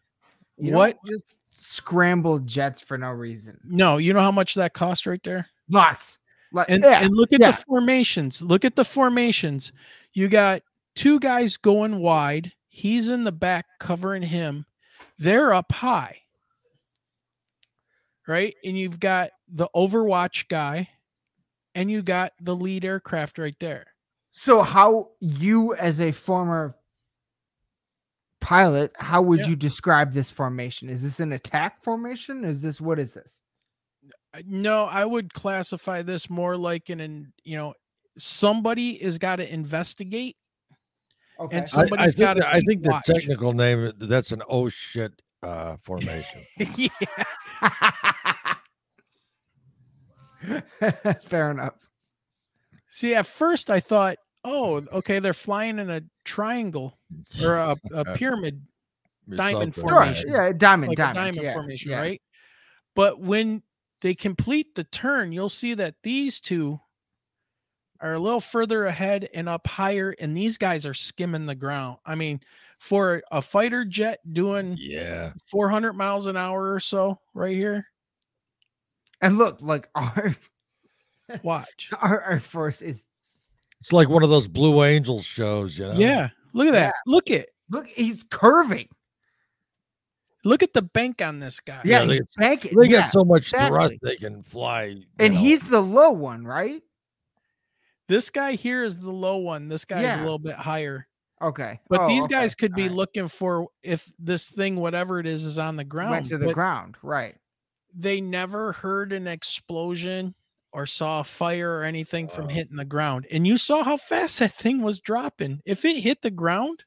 What? just scramble jets for no reason. No, you know how much that cost right there? Lots. Like, And, yeah, and look at yeah. the formations. Look at the formations. You got two guys going wide. He's in the back covering him. They're up high. Right? And you've got the Overwatch guy and you got the lead aircraft right there. So, how you, as a former pilot, how would Yeah. you describe this formation? Is this an attack formation? Is this what is this? No, I would classify this more like an, an you know, somebody has got to investigate Okay. and I, I somebody's think got to the, I think the watch. technical name that's an oh shit uh, formation. yeah. Fair enough. See, at first I thought, oh, okay, they're flying in a triangle or a, a pyramid, Diamond something. Sure. formation. Yeah, diamond, like diamond, diamond yeah, formation, yeah. right? But when they complete the turn, you'll see that these two are a little further ahead and up higher, and these guys are skimming the ground. I mean, for a fighter jet doing Yeah. 400 miles an hour or so, right here, And look, like our watch. our, our force is It's like one of those Blue Angels shows, you know? Yeah, look at that. Look at look, he's curving. look at the bank on this guy. Yeah, Yeah, they- he's banking. They yeah. get so much exactly. thrust they can fly. and know. he's the low one, right? This guy here is the low one. This guy's Yeah. a little bit higher. Okay. But Oh, these okay. guys could be Alright. looking for if this thing, whatever it is, is on the ground. went to the but ground, right? They never heard an explosion or saw a fire or anything from Wow. hitting the ground. And you saw how fast that thing was dropping. If it hit the ground,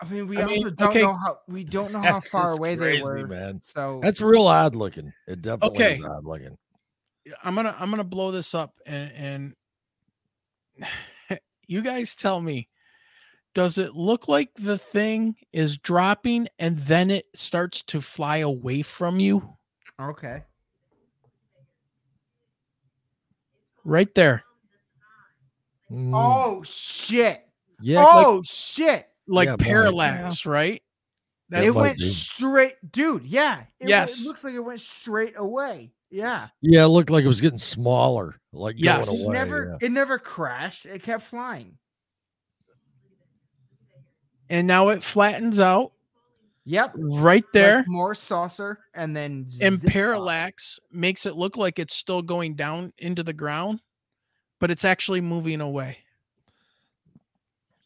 I mean, we I also mean, don't okay. know how we don't know how That far away crazy, they were. man. So That's real odd looking. It definitely is odd looking. I'm gonna I'm gonna blow this up and and you guys tell me does it look like the thing is dropping and then it starts to fly away from you okay. Right there Mm, Oh shit! yeah. oh shit! like Yeah, boy. parallax right That's it went be. straight, dude. Yeah. It, went- Yes. It looks like it went straight away. Yeah. Yeah, it looked like it was getting smaller, like Yes. going away. never yeah. it never crashed. It kept flying. and now it flattens out Yep. right like there. more saucer and then and zips off. parallax makes it look like it's still going down into the ground, but it's actually moving away.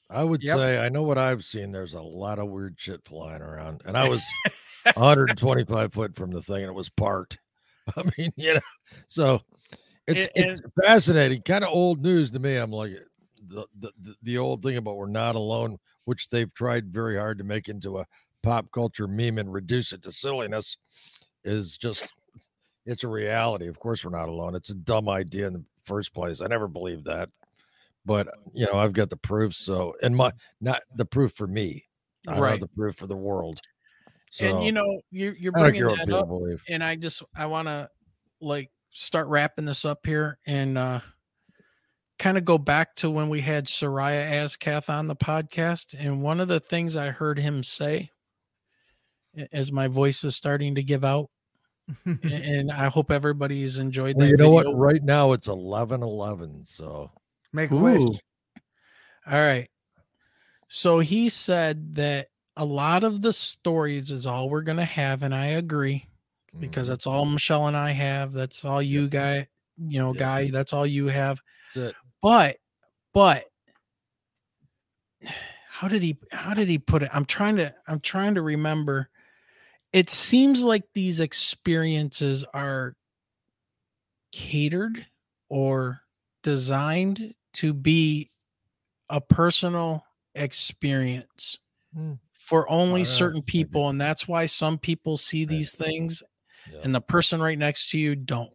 I would Yep. say I know what I've seen. There's a lot of weird shit flying around, and I was 125 foot from the thing, and it was parked. I mean, you know, so it's, And- it's fascinating. Kind of old news to me. I'm like the, the the the old thing about we're not alone, which they've tried very hard to make into a pop culture meme and reduce it to silliness, is just it's a reality. Of course, we're not alone. It's a dumb idea in the first place. I never believed that but you know i've got the proof so and my not the proof for me I Right. the proof for the world so and you know, you you're i bringing that up, believe and I just I want to like start wrapping this up here and uh kind of go back to when we had Soraya Ascath on the podcast, and one of the things I heard him say, as my voice is starting to give out, and I hope everybody's enjoyed that. well, you know what right now it's 11 11 so Make a wish. All right. So he said that a lot of the stories is all we're going to have. And I agree because mhm, that's all Michelle and I have. That's all you guy, you know, Yeah. guy, that's all you have. that's it But, but how did he, how did he put it? I'm trying to, I'm trying to remember. It seems like these experiences are catered or designed to be a personal experience Hmm. for only yeah, certain people and that's why some people see these things Yeah. and the person right next to you don't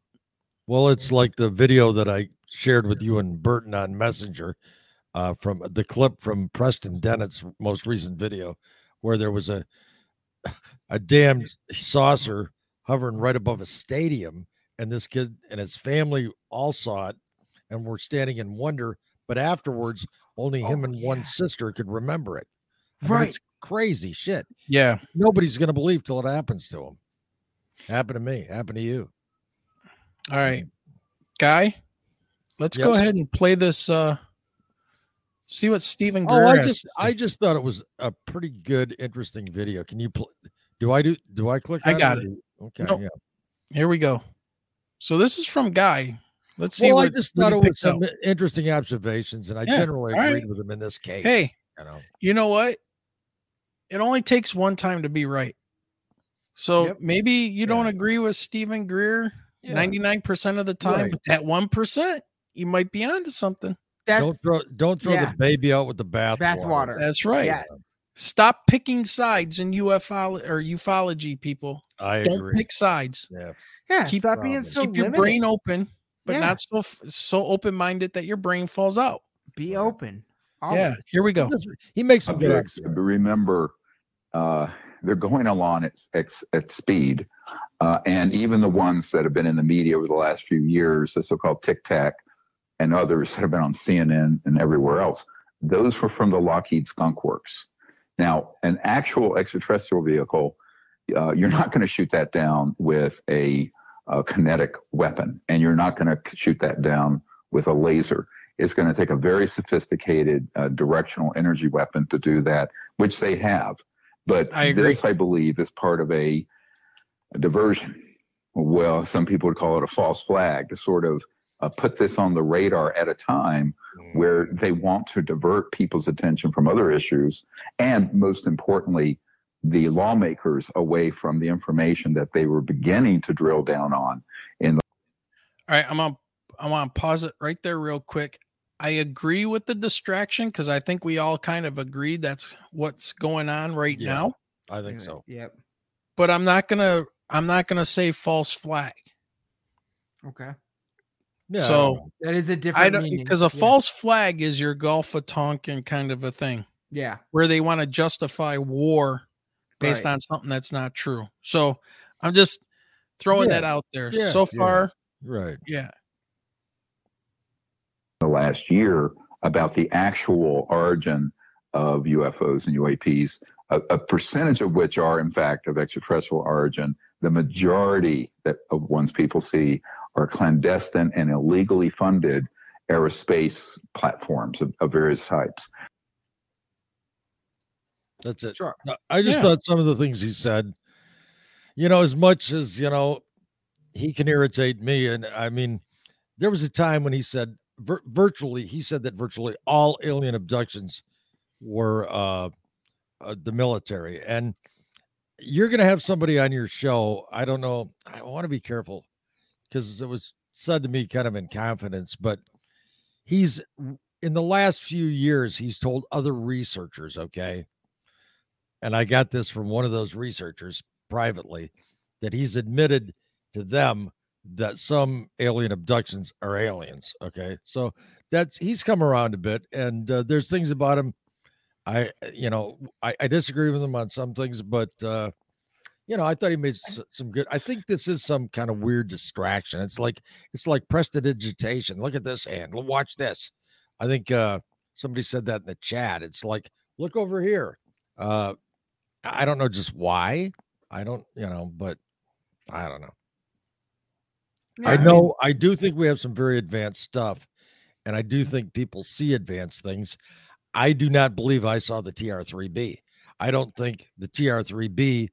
well it's like the video that i shared with you and burton on messenger uh from the clip from preston dennett's most recent video where there was a a damn saucer hovering right above a stadium and this kid and his family all saw it and were standing in wonder but afterwards only him Oh, and one sister could remember it. I mean, Right. it's crazy shit. Yeah. Nobody's gonna believe till it happens to them happened to me happened to you. All right. Guy let's go ahead and play this uh see what Steven oh i just i just thought it was a pretty good interesting video can you pl- do i do do i click I got it. do- okay Nope. yeah here we go so this is from guy let's see well, what I just thought it was picks out. some interesting observations, and I Yeah, generally all right. agreed with him in this case. Hey. you know, you know what? It only takes one time to be right. So Yep. maybe you don't agree with Steven Greer 99% of the time, Right. but that 1%, you might be onto something. That's don't throw don't throw yeah. the baby out with the bath Bathwater. That's right. Yeah. Stop picking sides in UFO or ufology, people. I don't agree. pick sides. Yeah, yeah. keep- stop being so Keep your brain open, but Yeah. not so so open-minded that your brain falls out. Be open. Yeah, here we go. He makes some good. objects. Remember, uh, they're going along at, at, at speed. Uh, and even the ones that have been in the media over the last few years, the so called Tic Tac and others that have been on CNN and everywhere else, those were from the Lockheed Skunk Works. Now, an actual extraterrestrial vehicle, uh, you're not going to shoot that down with a, a kinetic weapon, and you're not going to shoot that down with a laser. It's going to take a very sophisticated uh, directional energy weapon to do that, which they have. But I this, I believe, is part of a, a diversion. Well, some people would call it a false flag to sort of uh, put this on the radar at a time where they want to divert people's attention from other issues and most importantly the lawmakers away from the information that they were beginning to drill down on in the All right, I'm on I want to pause it right there real quick. I agree with the distraction because I think we all kind of agreed that's what's going on right Yeah. now. I think so. Yep. But I'm not gonna I'm not gonna say false flag. Okay. Yeah, I So. That is a different I don't meaning. because a Yeah. false flag is your Gulf of Tonkin kind of a thing Yeah. where they want to justify war based Right. on something that's not true. So I'm just throwing Yeah. that out there. Yeah, so yeah. far, right. yeah. the last year about the actual origin of UFOs and UAPs a, a percentage of which are, in fact, of extraterrestrial origin. The majority that of ones people see are clandestine and illegally funded aerospace platforms of, of various types. That's it. Sure. I just Yeah. thought some of the things he said, you know, as much as, you know, he can irritate me. And I mean, there was a time when he said vir- virtually, he said that virtually all alien abductions were uh, uh the military. And you're going to have somebody on your show. I don't know. I want to be careful because it was said to me kind of in confidence, but he's in the last few years, he's told other researchers, okay, and I got this from one of those researchers privately that he's admitted to them that some alien abductions are aliens. Okay, so that's he's come around a bit, and uh, there's things about him. I, you know, I, I disagree with him on some things, but uh, you know, I thought he made some good. I think this is some kind of weird distraction. It's like it's like prestidigitation. Look at this hand. Watch this. I think uh, somebody said that in the chat. It's like look over here. Uh, I don't know just why. I don't, you know, but I don't know. I Yeah, know I do think we have some very advanced stuff, and I do think people see advanced things. I do not believe I saw the TR3B. I don't think the TR3B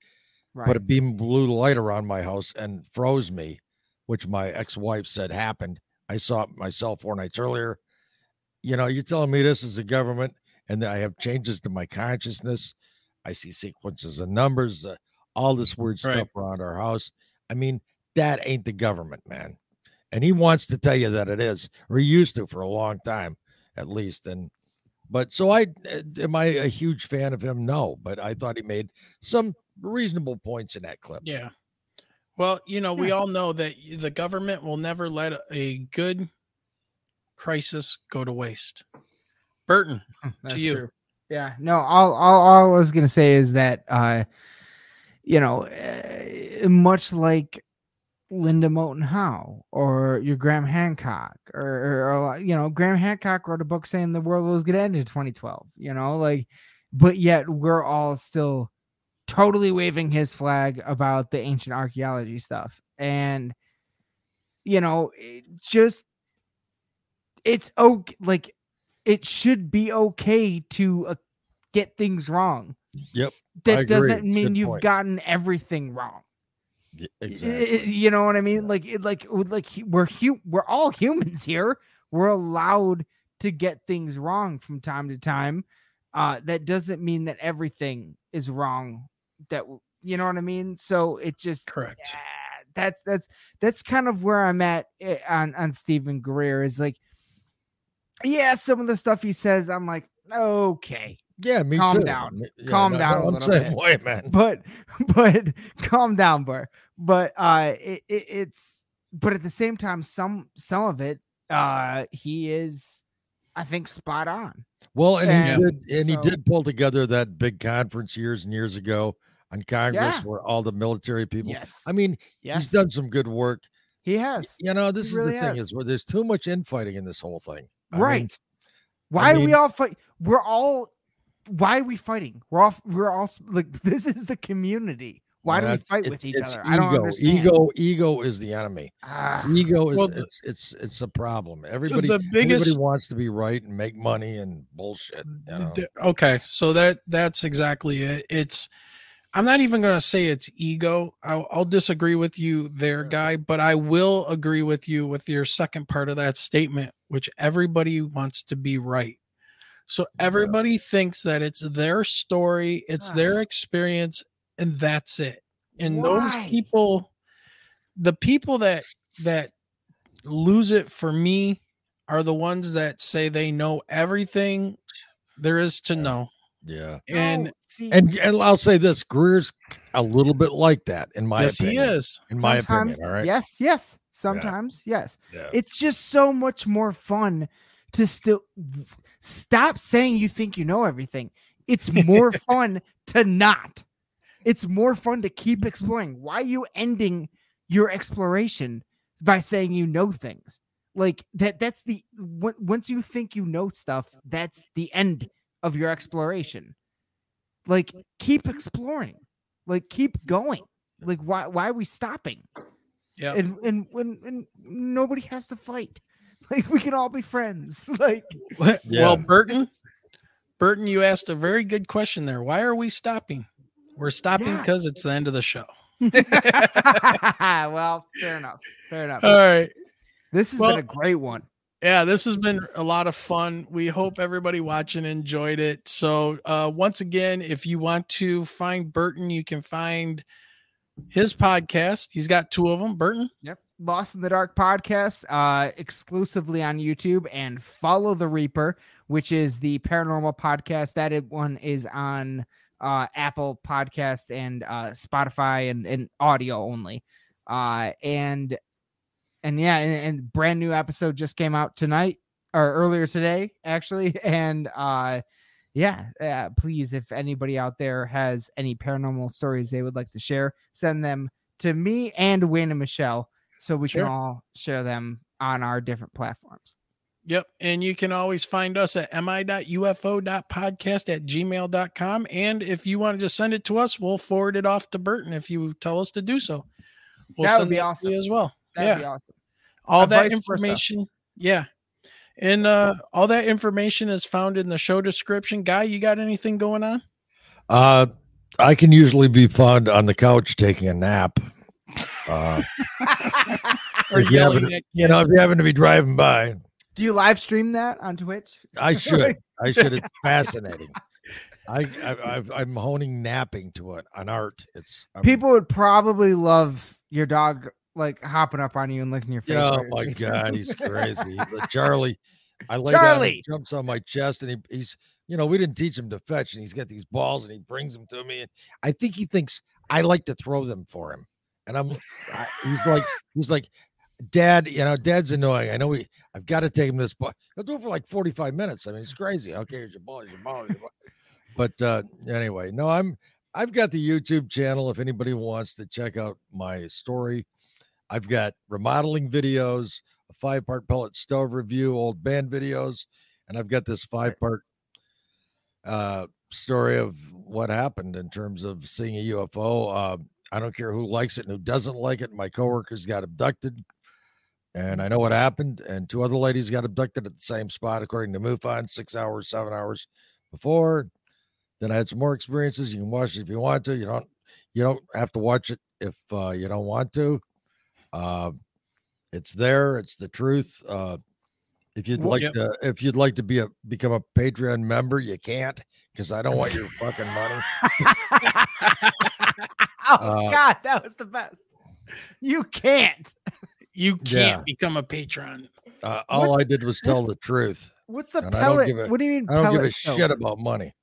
right. put a beam blew blue light around my house and froze me, which my ex-wife said happened. I saw it myself four nights earlier. You know, you're telling me this is a government and that I have changes to my consciousness. I see sequences of numbers, uh, all this weird Right. stuff around our house. I mean, that ain't the government, man. And he wants to tell you that it is, or he used to for a long time, at least. And but so I uh, am I a huge fan of him? No, but I thought he made some reasonable points in that clip. Yeah. Well, you know, we all know that the government will never let a- a good crisis go to waste. Burton, That's you. true. Yeah. No, all, all all I was gonna say is that uh you know, uh, much like Linda Moulton Howe or your Graham Hancock or, or, or, you know, Graham Hancock wrote a book saying the world was gonna end in 2012, you know, like but yet we're all still totally waving his flag about the ancient archaeology stuff. And you know, it just it's okay like it should be okay to uh, get things wrong. Yep. That doesn't mean good you've point. gotten everything wrong. Exactly. You know what I mean? Like, it, like, like we're hu- we're all humans here. We're allowed to get things wrong from time to time. Uh, that doesn't mean that everything is wrong. That you know what I mean? So it just correct. yeah, that's that's that's kind of where I'm at eh, on on Steven Greer is like, yeah, some of the stuff he says, I'm like, okay, Yeah, me Calm too. down. Yeah, Calm no, down no, a I'm little saying bit. way, man. but but calm down, bro. But uh, it, it, it's but at the same time, some some of it, uh, he is, I think, spot on. Well, and he did, and he did pull together that big conference years and years ago on Congress Yeah. where all the military people. Yes, I mean, yes, he's done some good work. He has You know, this He is really the thing has. is where there's too much infighting in this whole thing. I mean, right. why are we all fight? We're all. Why are we fighting? We're all. We're all like this is the community. Why do we fight it's- with each it's other? I don't ego. understand. Ego, ego is the enemy. Ah, Ego is Well, the- it's it's it's a problem. Everybody, the biggest everybody wants to be right and make money and bullshit. You know? Th- okay so that that's exactly it it's i'm not even going to say it's ego I'll, I'll disagree with you there guy but i will agree with you with your second part of that statement which everybody wants to be right so everybody thinks that it's their story it's Ah. their experience and that's it and those people the people that that lose it for me are the ones that say they know everything there is to know yeah. and no, And and I'll say this: Greer's a little bit like that, in my yes opinion. he is In my sometimes, opinion, all right. yes, yes, sometimes, yes. Yeah. it's just so much more fun to still stop saying you think you know everything. It's more fun to not. It's more fun to keep mm-hmm. exploring. Why are you ending your exploration by saying you know things? Like that that's the on- once you think you know stuff, that's the end of your exploration. Like keep mm-hmm. exploring. Like keep going. Like why why are we stopping? Yeah. And and when and nobody has to fight. Like we can all be friends. Like Well, Burton, Burton, you asked a very good question there. Why are we stopping? We're stopping Yeah. because it's the end of the show. well, fair enough. Fair enough. All right. this has well- been a great one. Yeah, this has been a lot of fun. We hope everybody watching enjoyed it. So, uh, once again, if you want to find Burton, you can find his podcast. He's got two of them. Burton, Yep. Lost in the Dark podcast, uh, exclusively on YouTube, and Follow the Reaper, which is the paranormal podcast. That one is on uh, Apple Podcast and uh, Spotify and, and audio only. Uh, and and yeah, and, and brand new episode just came out tonight or earlier today, actually. And uh, yeah, uh, please, if anybody out there has any paranormal stories they would like to share, send them to me and Wayne and Michelle so we Sure. can all share them on our different platforms. Yep. And you can always find us at mi.ufo.podcast at gmail.com. And if you want to just send it to us, we'll forward it off to Burton if you tell us to do so. We'll That would send be awesome. as well. That'd yeah. be awesome. all Uh, that information. Yeah. And uh all that information is found in the show description. Guy, you got anything going on? Uh, I can usually be found on the couch taking a nap. Uh, Or if you, happen, yelling to- at you know, if you happen to be driving by, Do you live stream that on Twitch? I should. I should. It's fascinating. I, I I'm honing napping to it on art. It's I'm- People would probably love your dog like hopping up on you and licking your face. Oh my god, he's crazy. But Charlie, I lay down, Charlie! he jumps on my chest, and he, he's you know we didn't teach him to fetch, and he's got these balls, and he brings them to me, and I think he thinks I like to throw them for him, and I'm I, he's like he's like. Dad, you know, Dad's annoying. I know we. I've got to take him to this ball. He'll do it for like forty-five minutes. I mean, it's crazy. Okay, here's your ball. Here's your ball. Here's your ball. But uh, anyway, no, I'm. I've got the YouTube channel. If anybody wants to check out my story, I've got remodeling videos, a five part pellet stove review, old band videos, and I've got this five part uh, story of what happened in terms of seeing a UFO. Uh, I don't care who likes it and who doesn't like it. My coworkers got abducted, and I know what happened. And two other ladies got abducted at the same spot, according to MUFON, six hours, seven hours before. Then I had some more experiences. You can watch it if you want to. You don't. You don't have to watch it if uh, you don't want to. Uh, it's there. It's the truth. Uh, if you'd Well, like yep. to, if you'd like to be a become a Patreon member, you can't because I don't want your fucking money. oh Uh, God, that was the best. You can't. You can't Yeah. become a patron. Uh, all What's- I did was tell the truth. What's the And pellet? a- what do you mean? I don't give a stove? shit about money.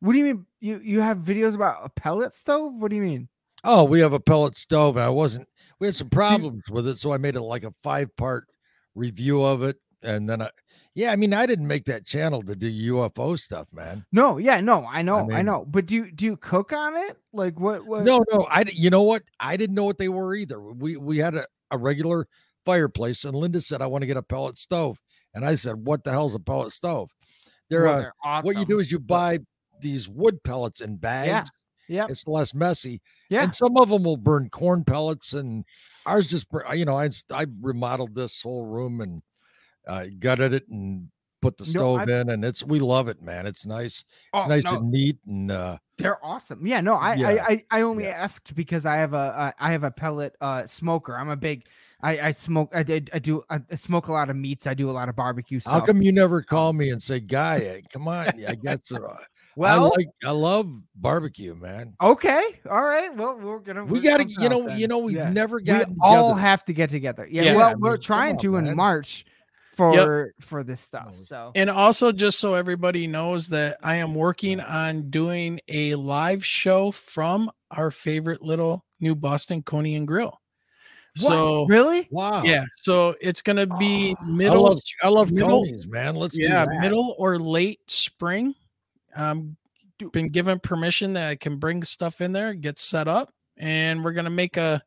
What do you mean? You you have videos about a pellet stove? What do you mean? Oh, we have a pellet stove, and I wasn't. We had some problems with it, so I made it like a five part review of it, and then I, yeah, I mean, I didn't make that channel to do UFO stuff, man. No, yeah, no, I know, I, mean- know. But do you do you cook on it? Like what? what? No, no, I. di- You know what? I didn't know what they were either. We we had a, a regular fireplace, and Linda said, "I want to get a pellet stove," and I said, "What the hell's a pellet stove?" They're, Well, uh, they're awesome. what you do is you buy these wood pellets in bags. Yep. It's less messy. Yeah. And some of them will burn corn pellets, and ours just, you know, I I remodeled this whole room and uh, gutted it and put the stove I've- in, and it's we love it, man. It's nice. It's Oh, nice no. and neat, and uh, They're awesome. Yeah, no, I Yeah, I, I, I only yeah. asked because I have a uh, have a pellet uh smoker. I'm a big I I smoke I did I do I smoke a lot of meats. I do a lot of barbecue stuff. how come you never call me and say, "Guy, come on, I got some." well, I like, I love barbecue, man. okay, all right. Well, we're gonna We got to, you know, then. you know, we've Yeah. never we all together. have to get together. Yeah, well, I we're trying on, to in man. March for for this stuff. So And also, just so everybody knows that I am working on doing a live show from our favorite little new Boston Coney and Grill. What? So really, Wow. yeah, so it's gonna be I middle. love, I love middle- Coney's, man. Let's yeah, do that. middle or late spring. Um, been given permission that I can bring stuff in there, get set up, and we're gonna make a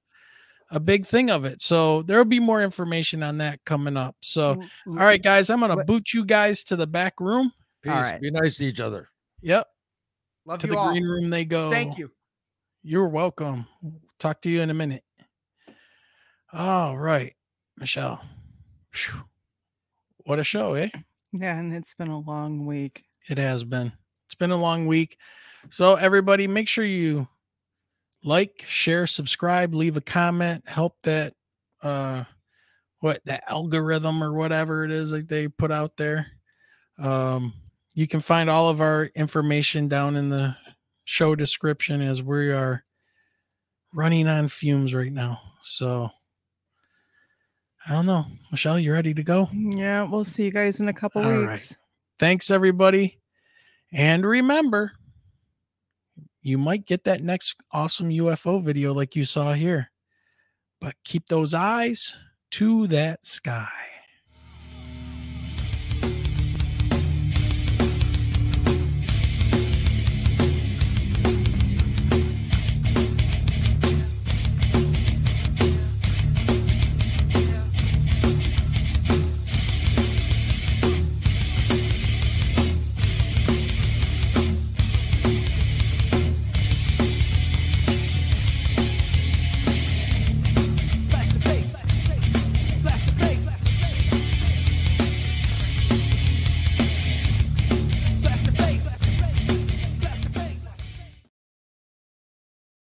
a big thing of it. So there'll be more information on that coming up. So all right, guys, I'm gonna boot you guys to the back room. Peace. All right. Be nice to each other. Yep. Love to you the all. green room they go. Thank you. You're welcome. Talk to you in a minute. All right, Michelle. Phew. What a show, eh? Yeah, and it's been a long week. It has been. It's been a long week. So, everybody, make sure you like, share, subscribe, leave a comment, help that, uh, what, that algorithm or whatever it is that they put out there. Um, you can find all of our information down in the show description as we are running on fumes right now. So, I don't know. Michelle, you ready to go? Yeah, we'll see you guys in a couple All weeks. right. Thanks, everybody. And remember, you might get that next awesome UFO video like you saw here. But keep those eyes to that sky.